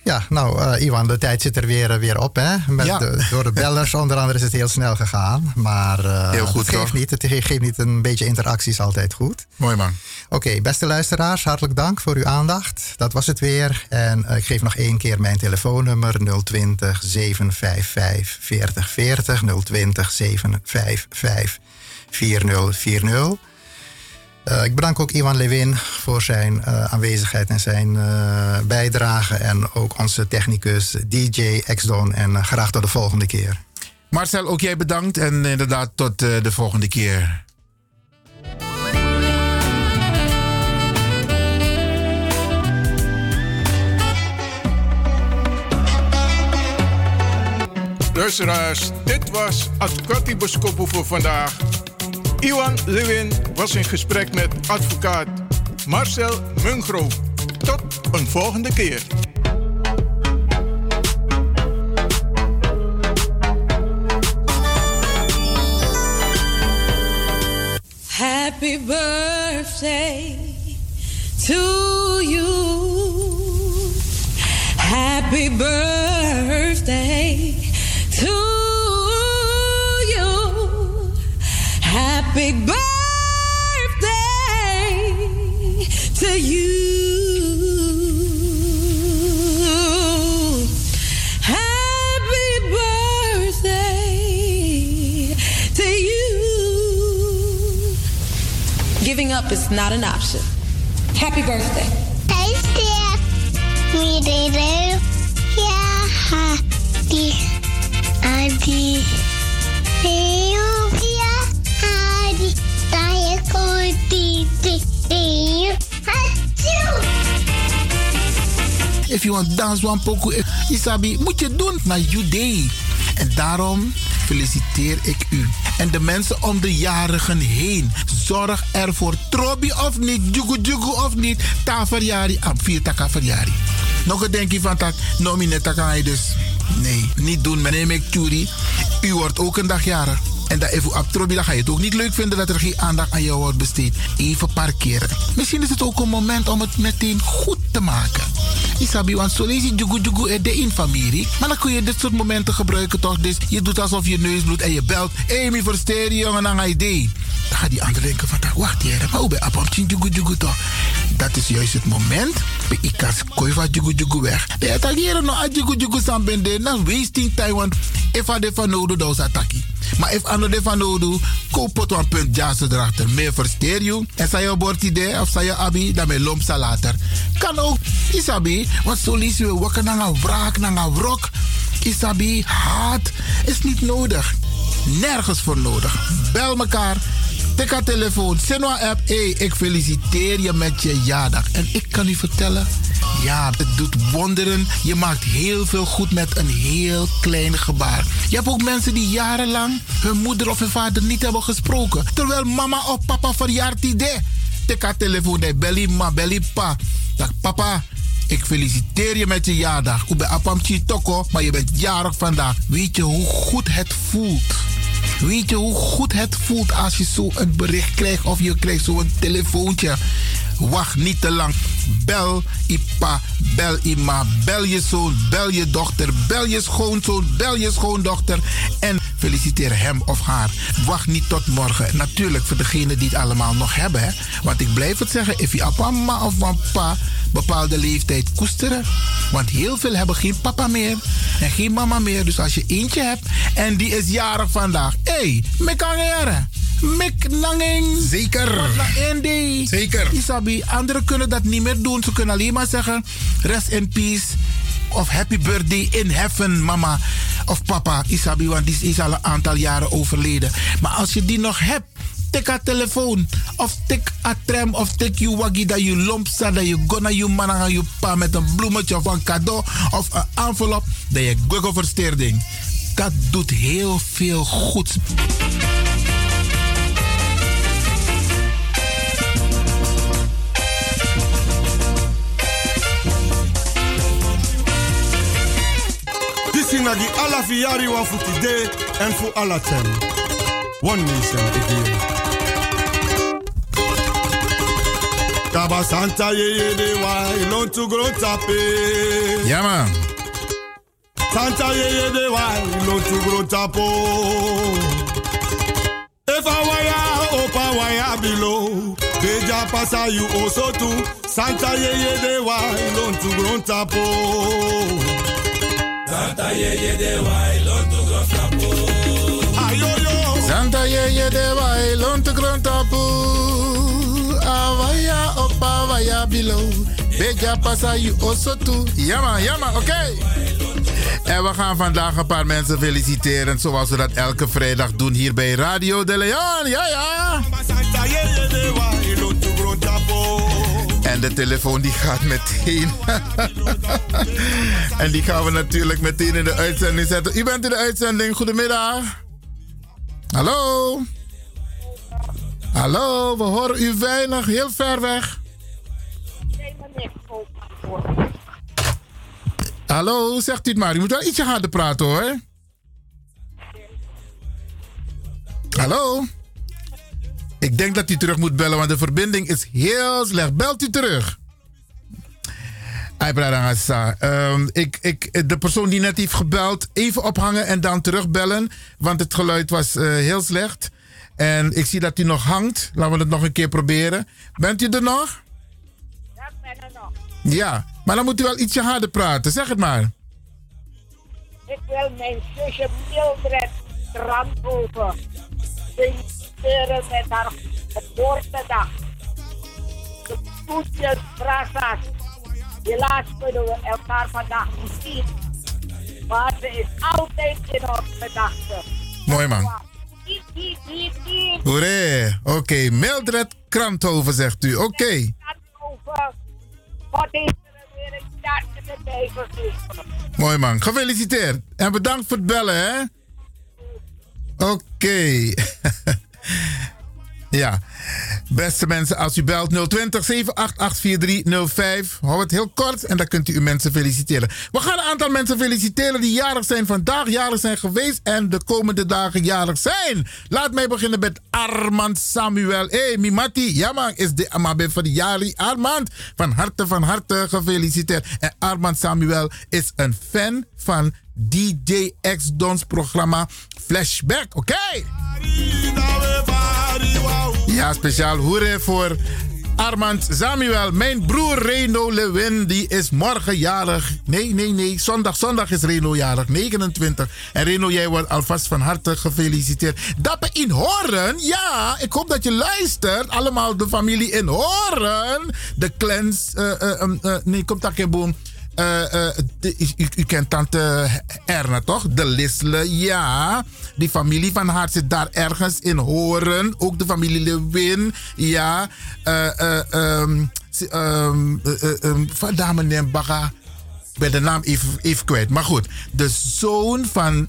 Ja, nou, eh, Iwan, de tijd zit er weer, eh, weer op. Hè? Met Ja. de- door de bellers onder andere is het heel snel gegaan. Maar eh, Heel goed, het geeft toch? niet. Het ge- geeft niet. Een beetje interactie is altijd goed. Mooi man. Oké, beste luisteraars, hartelijk dank voor uw aandacht. Dat was het weer. En ik geef nog één keer mijn telefoonnummer 020 755 4040 020 755 4040. Eh, ik bedank ook Iwan Lewin voor zijn eh, aanwezigheid en zijn eh, bijdrage. En ook onze technicus DJ X-Don. En graag tot de volgende keer. Marcel, ook jij bedankt en inderdaad tot de volgende keer. Luisteraars, dit was Advocati voor vandaag. Iwan Lewin was in gesprek met advocaat Marcel Mungro. Tot een volgende keer. Happy birthday to you. Happy birthday Happy birthday to you. Happy birthday to you. Giving up is not an option. Happy birthday. Hey. Me. Yeah, happy. Adi. Eeuw, If you want dance one poco, eh, Isabi, moet je doen naar you. En daarom feliciteer ik u. En de mensen om de jarigen heen. Zorg ervoor. Trobi of niet, jugu jugu of niet. Ta verjari, am vier taka verjari. Nog een denkje van tak, nomineta kan je dus. Nee, niet doen. Meneer McChury, u wordt ook een dag jarig. En dat even op Trobi, dan ga je het ook niet leuk vinden dat er geen aandacht aan jou wordt besteed. Even parkeren. Misschien is het ook een moment om het meteen goed te maken. Isabi, want zo lees je jugu jugu er de familie. Maar dan kun je dit soort momenten gebruiken toch? Dus je doet alsof je neus bloedt en je belt. Mi versteer jongen, dan ga je idee. Dan gaat die ander denken van, wacht hier, maar hoe ben je jugu jugu toch? Dat is juist het moment. Bij ikas kooi van jugu jugu weg. De Italiëren nog aan jugu jugu san bende. Na wasting time, want if van nodig, dan is. Maar if ano de van nodig, koop pot een punt jazz erachter. Meer versteer je. En zei je bord idee of zei je abi, dan ben lomp later. Kan ook, isabi, want zo lees je wakker naar een wraak, naar een wrok. Isabi, haat is niet nodig. Nergens voor nodig. Bel mekaar. Haar telefoon. Sinwa app. Hey, ik feliciteer je met je jaardag. En ik kan u vertellen. Ja, het doet wonderen. Je maakt heel veel goed met een heel klein gebaar. Je hebt ook mensen die jarenlang hun moeder of hun vader niet hebben gesproken. Terwijl mama of papa verjaart. Tik haar telefoon. Hey, belly ma, belly pa. Dag papa. Ik feliciteer je met je jaardag. Ik ben Apamchi Toko, maar je bent jarig vandaag. Weet je hoe goed het voelt? Weet je hoe goed het voelt als je zo een bericht krijgt of je krijgt zo'n telefoontje? Wacht niet te lang. Bel Ipa, bel Ima, bel je zoon, bel je dochter, bel je schoonzoon, bel je schoondochter en feliciteer hem of haar. Wacht niet tot morgen. Natuurlijk voor degenen die het allemaal nog hebben. Hè? Want ik blijf het zeggen, if je papa of papa bepaalde leeftijd koesteren. Want heel veel hebben geen papa meer en geen mama meer. Dus als je eentje hebt en die is jarig vandaag. Hé, hey, mekangere. Mek nanging. Zeker. Zeker. Anderen kunnen dat niet meer doen. Ze kunnen alleen maar zeggen: rest in peace. Of happy birthday in heaven, mama of papa. Isabi, want die is al een aantal jaren overleden. Maar als je die nog hebt tik a telefoon of tik a tram of tik je waggie dat je lomp staat dat je gonna je man aan je pa met een bloemetje of een cadeau of een envelop dat je google versteerding. Dat doet heel veel goeds. Disina di alla fiari wa futide en fu alla tem. One nation again. Kaba Santa ye ye de wa ilon tu gro tape. Ja man. Santa ye ye de wa ilon tu gro tapo. If I waya opa waya below. Beja pasa you also too. Santa ye ye de wa ilon tu gro tapo. Santa ye ye de wa ilon tu gro tapo. Ayoyo. Santa ye ye de wa ilon tu gro tapo. waya below. Beja pasa you also too. Ja man, ja man, oké. En we gaan vandaag een paar mensen feliciteren, zoals we dat elke vrijdag doen hier bij Radio de Leon. Ja, ja. En de telefoon die gaat meteen. <laughs> en die gaan we natuurlijk meteen in de uitzending zetten. U bent in de uitzending. Goedemiddag. Hallo. Hallo, we horen u weinig, heel ver weg. Hallo, zegt u het maar. U moet wel ietsje harder praten hoor. Hallo? Ik denk dat u terug moet bellen, want de verbinding is heel slecht. Belt u terug. Um, ik, ik, de persoon die net heeft gebeld, even ophangen en dan terugbellen. Want het geluid was uh, heel slecht. En ik zie dat u nog hangt. Laten we het nog een keer proberen. Bent u er nog? Ja, ik ben er nog. Ja, maar dan moet u wel ietsje harder praten. Zeg het maar. Ik wil mijn zusje Mildred Strandhoven feliciteren met haar geboortedag. De toetjes, brassas. Helaas kunnen we elkaar vandaag niet zien. Maar ze is altijd in onze gedachten. Mooi man. Hoeré. Oké, Mildred Kranthoven zegt u. Oké. Er gegeven. Mooi man. Gefeliciteerd. En bedankt voor het bellen, hè? Oké. <laughs> <laughs> ja. Beste mensen, als u belt 020 788 4305. Hou het heel kort en dan kunt u uw mensen feliciteren. We gaan een aantal mensen feliciteren die jarig zijn vandaag, jarig zijn geweest en de komende dagen jarig zijn. Laat mij beginnen met Armand Samuel. Hé, hey, Mimati, ja man, is de Amabe van de Jari. Armand, van harte, van harte gefeliciteerd. En Armand Samuel is een fan van DJ X Dons programma Flashback, oké? Ja, speciaal hoeren voor Armand Samuel. Mijn broer Reno Lewin, die is morgen jarig. Nee, nee, nee. Zondag, zondag is Reno jarig. 29. En Reno, jij wordt alvast van harte gefeliciteerd. Dappen in Horen. Ja, ik hoop dat je luistert. Allemaal de familie in Horen. De clans. Uh, uh, uh, nee, komt daar geen boom. Uh, de, u, u, kent tante Erna toch? De Lisle, ja. Die familie van haar zit daar ergens in Horen. Ook de familie Lewin, ja. Um, um, um, van dame Nembaga. Ik de naam even kwijt. Maar goed, de zoon van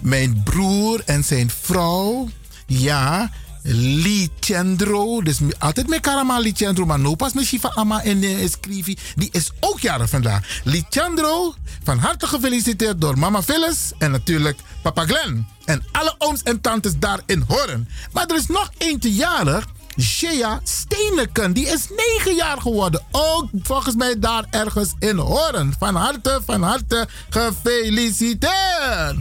mijn broer en zijn vrouw, ja. Licendro. Dus altijd met Karama Licendro. Maar no pas met Shiva Ama en uh, Scrivi. Die is ook jarig vandaag. Licendro, van harte gefeliciteerd door mama Phyllis. En natuurlijk papa Glenn. En alle ooms en tantes daar in Horen. Maar er is nog eentje jarig. Shea Steeneken, die is 9 jaar geworden. Ook volgens mij daar ergens in Horen. Van harte, van harte gefeliciteerd.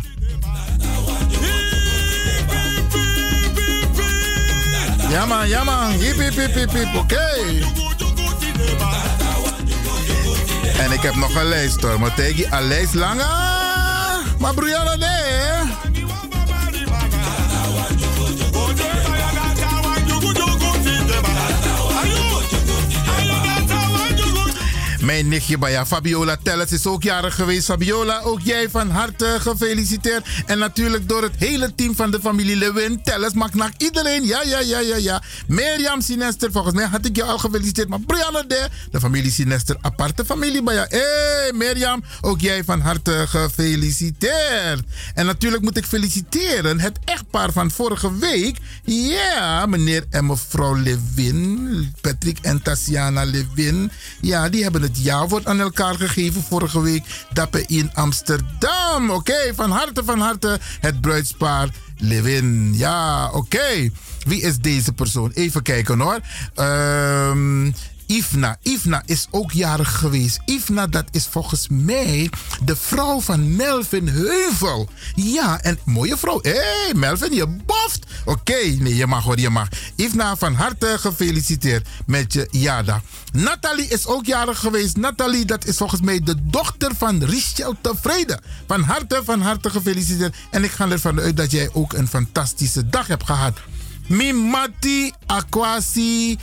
Ja man, ja man. Hip, hip, hip, hip. Oké. En ik heb nog een lijst hoor. Maar tegen een lijst langer. Maar Brianna, nee. Mijn nichtje Baya Fabiola Telles is ook jarig geweest. Fabiola, ook jij van harte gefeliciteerd. En natuurlijk door het hele team van de familie Lewin. Telles, Maknak, iedereen. Ja, ja, ja, ja, ja. Mirjam Sinester, volgens mij had ik je al gefeliciteerd. Maar Brianna de, de familie Sinester, aparte familie Baya. Hé, hey, Mirjam, ook jij van harte gefeliciteerd. En natuurlijk moet ik feliciteren het echtpaar van vorige week. Ja, meneer en mevrouw Lewin. Patrick en Tatiana Lewin. Ja, die hebben het het jaarwoord aan elkaar gegeven vorige week. Dappen in Amsterdam. Oké, van harte, van harte het bruidspaar Levin. Ja, oké. Wie is deze persoon? Even kijken hoor. Ehm... Ifna. Ifna is ook jarig geweest. Ifna, dat is volgens mij de vrouw van Melvin Heuvel. Ja, en mooie vrouw. Hé, hey, Melvin, je boft. Oké, nee, je mag hoor, je mag. Ifna, van harte gefeliciteerd met je jada. Nathalie is ook jarig geweest. Nathalie, dat is volgens mij de dochter van Richel Tevreden. Van harte, van harte gefeliciteerd. En ik ga ervan uit dat jij ook een fantastische dag hebt gehad. Mimati Aquasi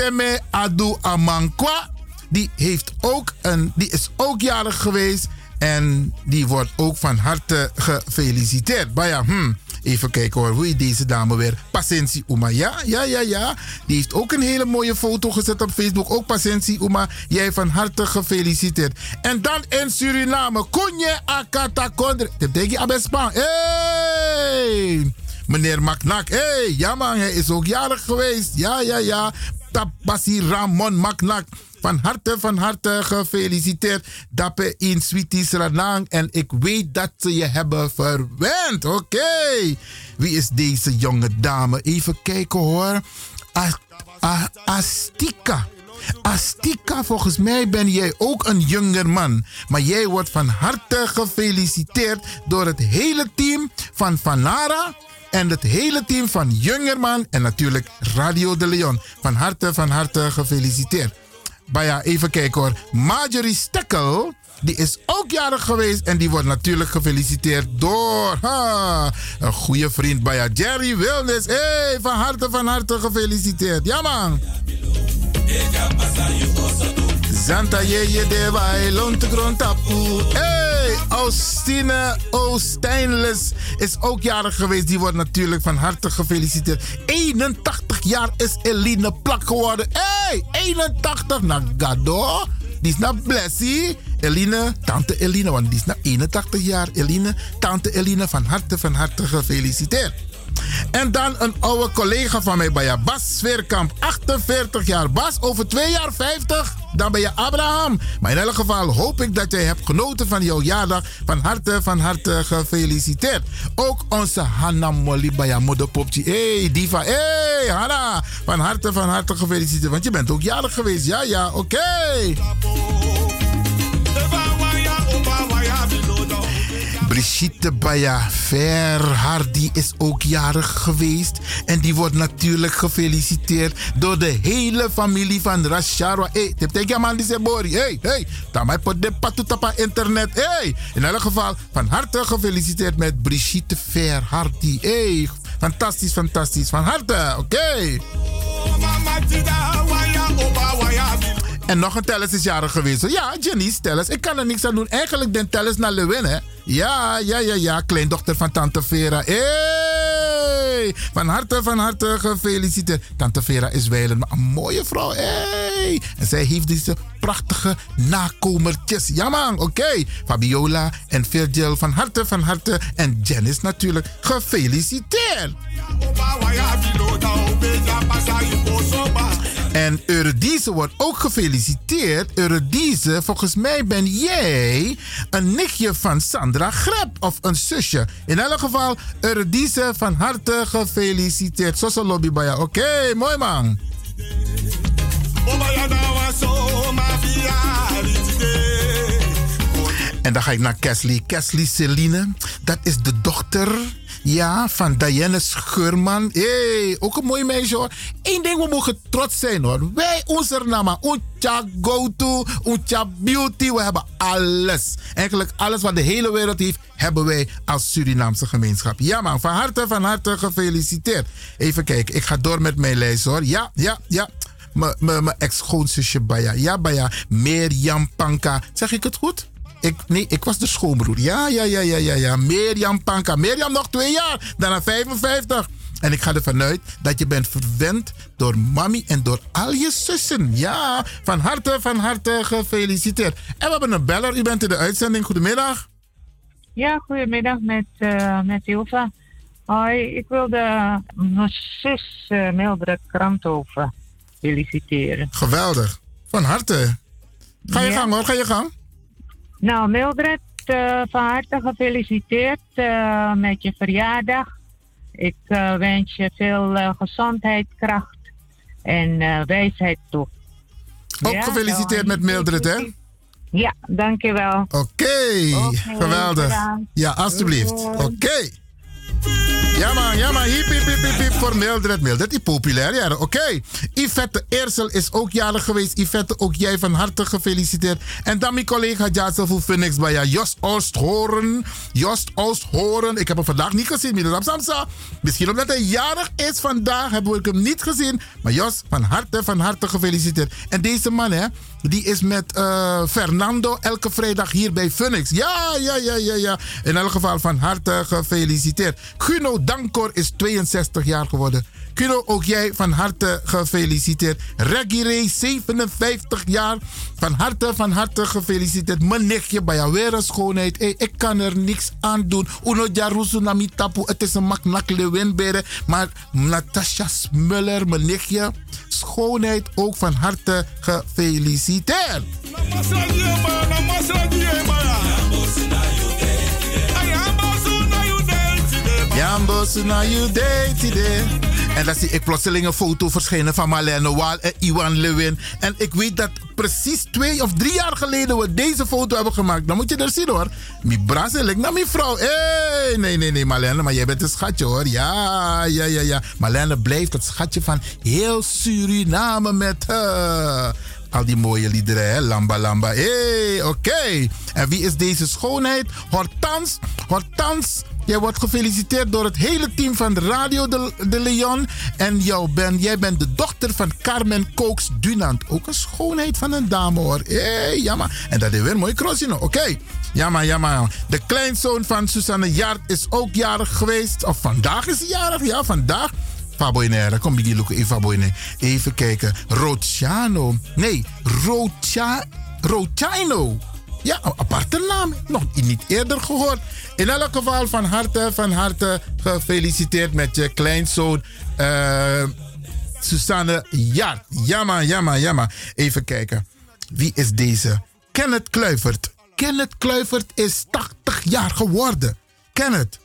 Teme Adu Amankwa. Die, heeft ook een, die is ook jarig geweest. En die wordt ook van harte gefeliciteerd. Baya, hmm. Even kijken hoor, hoe heet deze dame weer? Pasensi Uma. Ja, ja, ja, ja. Die heeft ook een hele mooie foto gezet op Facebook. Ook Pasensi Uma. Jij van harte gefeliciteerd. En dan in Suriname. Kunje Akata Kondre. Dat denk je Abespan. Hey! Meneer Maknak. Hey, ja man, hij is ook jarig geweest. Ja, ja, ja. Tapasi Ramon Maknak. Van harte, van harte gefeliciteerd. Dappe in Sweeties Ranang. En ik weet dat ze je hebben verwend. Oké. Wie is deze jonge dame? Even kijken hoor. Astika. Astika, volgens mij ben jij ook een jonger man. Maar jij wordt van harte gefeliciteerd door het hele team van Vanara. En het hele team van Jungerman en natuurlijk Radio de Leon. Van harte, van harte gefeliciteerd. Maar ja, even kijken hoor. Marjorie Stekkel, die is ook jarig geweest. En die wordt natuurlijk gefeliciteerd door ha, een goede vriend bij Jerry Wilnis. hey, van harte, van harte gefeliciteerd. Ja man. Zanta Yeye de Wailon te Grontapu. Hey, Austine Oostijnles is ook jarig geweest. Die wordt natuurlijk van harte gefeliciteerd. 81 jaar is Eline Plak geworden. Hey, 81. Nagado. Die is naar Blessie. Eline, tante Eline, want die is na 81 jaar. Eline, tante Eline, van harte, van harte gefeliciteerd. En dan een oude collega van mij bij Bas Sfeerkamp, 48 jaar. Bas, over twee jaar 50, dan ben je Abraham. Maar in elk geval hoop ik dat jij hebt genoten van jouw jaardag. Van harte, van harte gefeliciteerd. Ook onze Hanna Molly bij je moederpopje. hey, diva. hey, Hanna. Van harte, van harte gefeliciteerd. Want je bent ook jarig geweest. Ja, ja, oké. Brigitte Baya Verhardi is ook jarig geweest. En die wordt natuurlijk gefeliciteerd door de hele familie van Rasharwa. Hé, hey, man die Bori. Hé, hé. Mij pot de patutapa internet. Hé. In elk geval, van harte gefeliciteerd met Brigitte Verhardi. Hé, fantastisch, fantastisch. Van harte, oké. En nog een Tellus is jarig geweest. Ja, Janice Tellus. Ik kan er niks aan doen. Eigenlijk den Tellus naar Lewin, hè. Ja, ja, ja, ja. Kleindochter van Tante Vera. Hey! Van harte, van harte gefeliciteerd. Tante Vera is wijlen een mooie vrouw. Hey! En zij heeft deze prachtige nakomertjes. Ja man, oké. Fabiola en Virgil van harte, van harte. En Janice natuurlijk. Gefeliciteerd. En Eurydice wordt ook gefeliciteerd. Eurydice, volgens mij ben jij een nichtje van Sandra Greb of een zusje. In elk geval, Eurydice, van harte gefeliciteerd. Zoals lobby bij jou. Oké, mooi man. En dan ga ik naar Kesley. Kesley Celine, dat is de dochter ja, van Diane Scheurman. hey, ook een mooi meisje hoor. Eén ding, we mogen trots zijn hoor. Wij, onze nama, onze go-to, onze beauty. We hebben alles. Eigenlijk alles wat de hele wereld heeft, hebben wij als Surinaamse gemeenschap. Ja man, van harte, van harte gefeliciteerd. Even kijken, ik ga door met mijn lijst hoor. Ja, ja, ja. Mijn ex-schoonzusje Baya. Ja, Baya. Mirjam Panka. Zeg ik het goed? Ik, nee, ik was de schoonbroer. Ja, ja, ja, ja, ja, ja. Mirjam Panka. Mirjam nog twee jaar. Daarna 55. En ik ga ervan uit dat je bent verwend door mami en door al je zussen. Ja, van harte, van harte gefeliciteerd. En we hebben een beller. U bent in de uitzending. Goedemiddag. Ja, goedemiddag met, uh, met Ilva. Hoi, ik wilde mijn zus uh, Mildred Kranthoven feliciteren. Geweldig. Van harte. Ga je Ja. gang hoor, ga je gang. Nou, Mildred, eh, van harte gefeliciteerd eh, met je verjaardag. Ik eh, wens je veel gezondheid, kracht en wijsheid toe. Ook Ja, gefeliciteerd met Mildred, hè? Ja, dankjewel. Oké, geweldig. bedankt. Ja, alstublieft. Doei. Oké. Ja man, ja man. Hip, hip, hip, hip, hip voor Mildred. Mildred is populair, ja. Oké. Yvette Eersel is ook jarig geweest. Yvette, ook jij van harte gefeliciteerd. En dan mijn collega voor Phoenix bij ja. Jost Oosthoorn. Jost Oosthoorn. Ik heb hem vandaag niet gezien. Midden Samsa. Misschien omdat hij jarig is vandaag, hebben we hem niet gezien. Maar Jos, van harte, van harte gefeliciteerd. En deze man, hè, die is met eh, Fernando elke vrijdag hier bij Phoenix. Ja, ja, ja, ja, ja. In elk geval van harte gefeliciteerd. Guno Dankor is 62 jaar geworden. Guno, ook jij van harte gefeliciteerd. Reggie Ray, 57 jaar. Van harte, van harte gefeliciteerd. Mijn nichtje bij jou weer schoonheid. Hey, ik kan er niks aan doen. Uno jarusu nami tapu. Het is een lewinbere. Maar Natasha Smuller, mijn nichtje. Schoonheid ook van harte gefeliciteerd. Day today. En dan zie ik plotseling een foto verschijnen van Marlene Waal en Iwan Lewin. En ik weet dat precies twee of drie jaar geleden we deze foto hebben gemaakt. Dan moet je er zien hoor. Mijn Brazil, naar mijn vrouw. Hey, nee, nee, nee, Marlene, maar jij bent een schatje hoor. Ja, ja, ja, ja. Marlene blijft het schatje van heel Suriname met haar. Al die mooie liederen, hè? Lamba Lamba. Hé, hey, oké. En wie is deze schoonheid? Hortans. Hortans. Jij wordt gefeliciteerd door het hele team van Radio de, de Leon. En jou ben, jij bent de dochter van Carmen Kooks Dunant. Ook een schoonheid van een dame hoor. Hé, hey, ja maar. En dat is weer een mooi crossje Oké. Okay. Ja maar, ja maar. De kleinzoon van Susanne Jart is ook jarig geweest. Of vandaag is hij jarig. Ja, vandaag. Faboinera. Kom, Biggie Luke, even Even kijken. Rociano. Nee, Rocha, Rociano. Ja, aparte naam. Nog niet eerder gehoord. In elk geval van harte, van harte gefeliciteerd met je kleinzoon uh, Susanne Jart. Jamma, jamma, jamma. Even kijken. Wie is deze? Kenneth Kluivert. Kenneth Kluivert is 80 jaar geworden. Kenneth.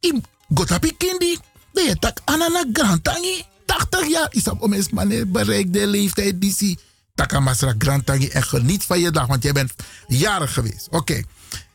Im Gotapi Kindi. Ben je tak anana grantangi? 80 jaar. Is op om manier bereikt de leeftijd die Takamasra grantangi en geniet van je dag, want jij bent jarig geweest. Oké.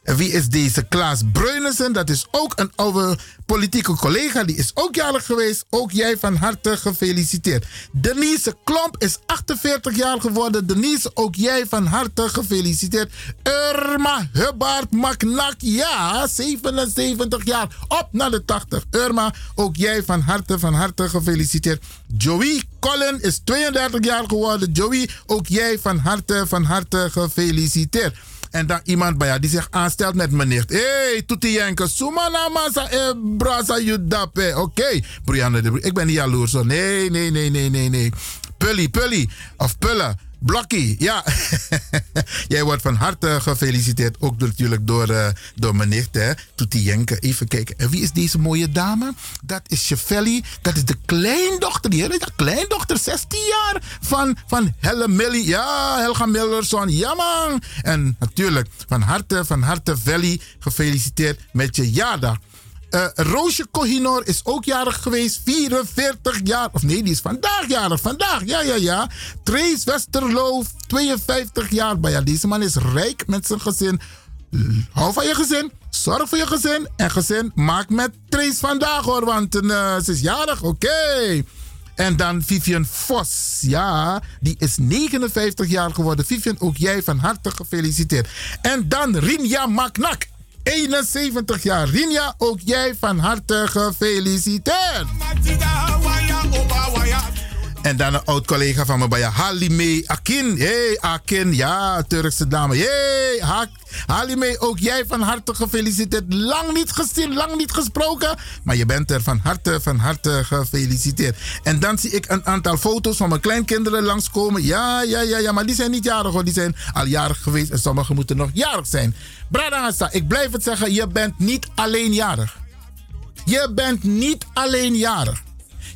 En wie is deze Klaas Breunissen? Dat is ook een oude politieke collega. Die is ook jarig geweest. Ook jij van harte gefeliciteerd. Denise Klomp is 48 jaar geworden. Denise, ook jij van harte gefeliciteerd. Irma Hubbard Maknak, ja, 77 jaar. Op naar de 80. Irma, ook jij van harte, van harte gefeliciteerd. Joey Colin is 32 jaar geworden. Joey, ook jij van harte, van harte gefeliciteerd. En dan iemand bij jou die zich aanstelt met mijn nicht. Hé, hey, Tuti Jenke, Sumana Masa, eh, Brasa Judape. Oké, okay. Brianna de ik ben niet jaloers. Nee, nee, nee, nee, nee, nee. Pully, Pully, of Pulla. Blokkie, ja. <laughs> Jij wordt van harte gefeliciteerd. Ook natuurlijk door, uh, door mijn nicht, hè. Toetie Jenke. Even kijken. En wie is deze mooie dame? Dat is Chevelli. Dat is de kleindochter. Die hele kleindochter, 16 jaar. Van, van Helle Millie. Ja, Helga Millerson. Ja, man. En natuurlijk van harte, van harte, Velly. Gefeliciteerd met je jaardag. Uh, Roosje Kohinor is ook jarig geweest. 44 jaar. Of nee, die is vandaag jarig. Vandaag, ja, ja, ja. Trace Westerloof, 52 jaar. Maar ja, deze man is rijk met zijn gezin. Hou van je gezin. Zorg voor je gezin. En gezin, maak met Trace vandaag hoor. Want uh, ze is jarig. Oké. Okay. En dan Vivian Vos. Ja, die is 59 jaar geworden. Vivian, ook jij van harte gefeliciteerd. En dan Rinja Maknak. 71 jaar. Rinja, ook jij van harte gefeliciteerd. En dan een oud collega van me bij Halime Akin. Hey, Akin, ja, Turkse dame. Hey, Halime, ook jij van harte gefeliciteerd. Lang niet gezien, lang niet gesproken. Maar je bent er van harte, van harte gefeliciteerd. En dan zie ik een aantal foto's van mijn kleinkinderen langskomen. Ja, ja, ja, ja, maar die zijn niet jarig hoor. Die zijn al jarig geweest en sommigen moeten nog jarig zijn. Brada ik blijf het zeggen, je bent niet alleen jarig. Je bent niet alleen jarig.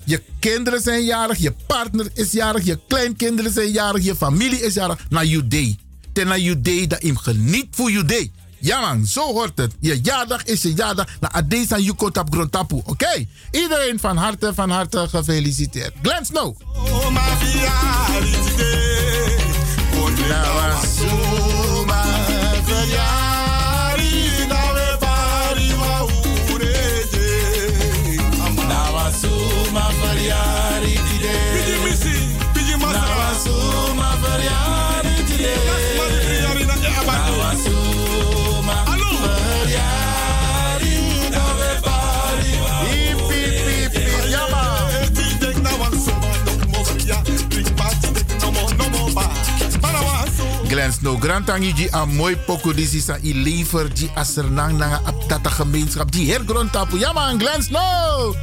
Je kinderen zijn jarig, je partner is jarig, je kleinkinderen zijn jarig, je familie is jarig. Na you day. Ten na you day dat im geniet voor you day. Ja man, zo hoort het. Je jaardag is je jaardag. Na adesa yuko tap grondtapu. Oké? Okay? Iedereen van harte, van harte gefeliciteerd. Glenn Snow. Oh, no grantangi ji a mooi poko disi sa i lever ji asernang nanga ap data gemeenschap die her grond tapu. Ja man, Glen Snow.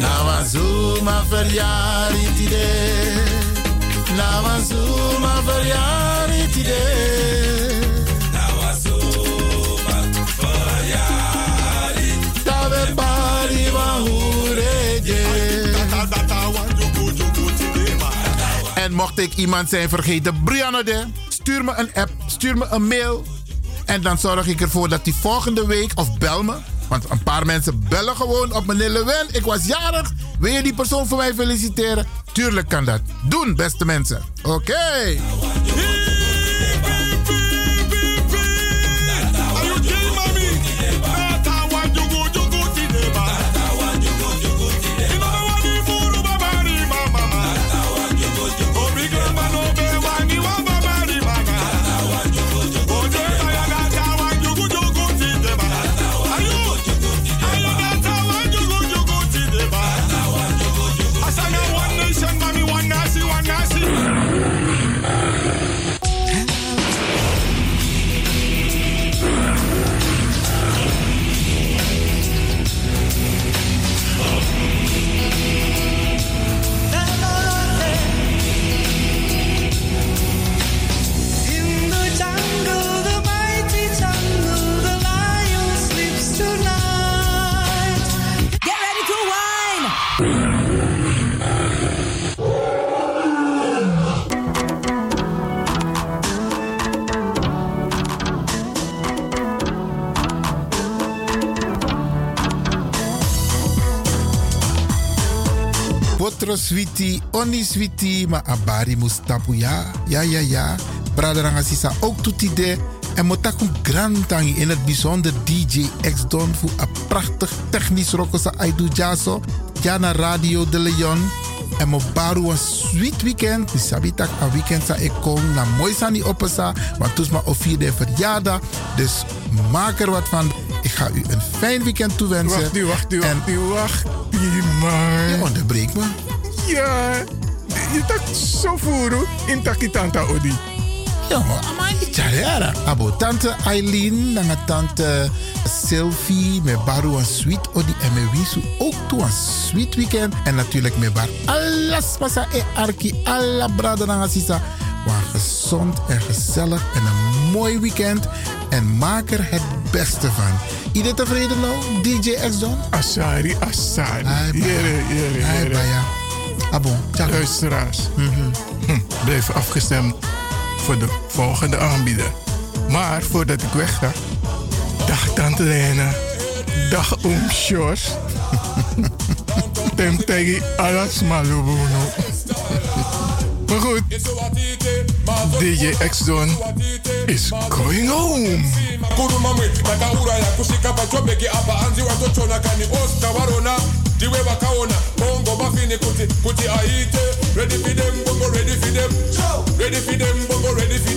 Nawa zuma verjari tide. Nawa zuma verjari tide. En mocht ik iemand zijn vergeten, Brianna de, stuur me een app, stuur me een mail. En dan zorg ik ervoor dat die volgende week, of bel me. Want een paar mensen bellen gewoon op meneer Lewin. Ik was jarig. Wil je die persoon voor mij feliciteren? Tuurlijk kan dat. Doen, beste mensen. Oké. Potro switi, oni switi, maar abari mustapu ja. Ja, ja, ja. Braderanga sisa ook toetide. En motaku grantangi in het bijzonder DJ X Don voor een prachtig technisch rokosa Aidu Jaso. Jana Radio de Leon. En mo baru een sweet weekend. Mi sabitak een weekend sa ik kom na mooi sani opesa. Want toes ma of vierde verjaardag. Dus maak er wat van. Ik ga u een fijn weekend toewensen. Wacht u, wacht u, En- wacht u, wacht u, man. Je onderbreekt me. Ja, je tak zo voeren in takitanta odi. Ja, maar niet jaren. Abo tante Eileen, nanga tante Sylvie, met Baru een sweet odi en met Wisu ook toe een sweet weekend. En natuurlijk met Bar alles pasa e arki, alla brada nanga sisa. Maar gezond en gezellig en een mooi weekend. En maak er het beste van. Iedereen tevreden nou, DJ X-Don? Asari, Asari. Jere, jere, jere. baya. Abo, tjaka. Luisteraars, hm, blijf afgestemd voor de volgende aanbieder. Maar voordat ik weg ga, dag Tante Lena, dag Oom Sjors. <laughs> Tem tegi alas malubuno. Maar goed, DJ X-Don is going home. kuruma mwe takauraya kusvika pachobheki apa. Anzi watochona kani osta varona ndiwe vakaona bongo mafini kuti kuti aite. Ready for them bongo ready for them. Ready for them bongo ready for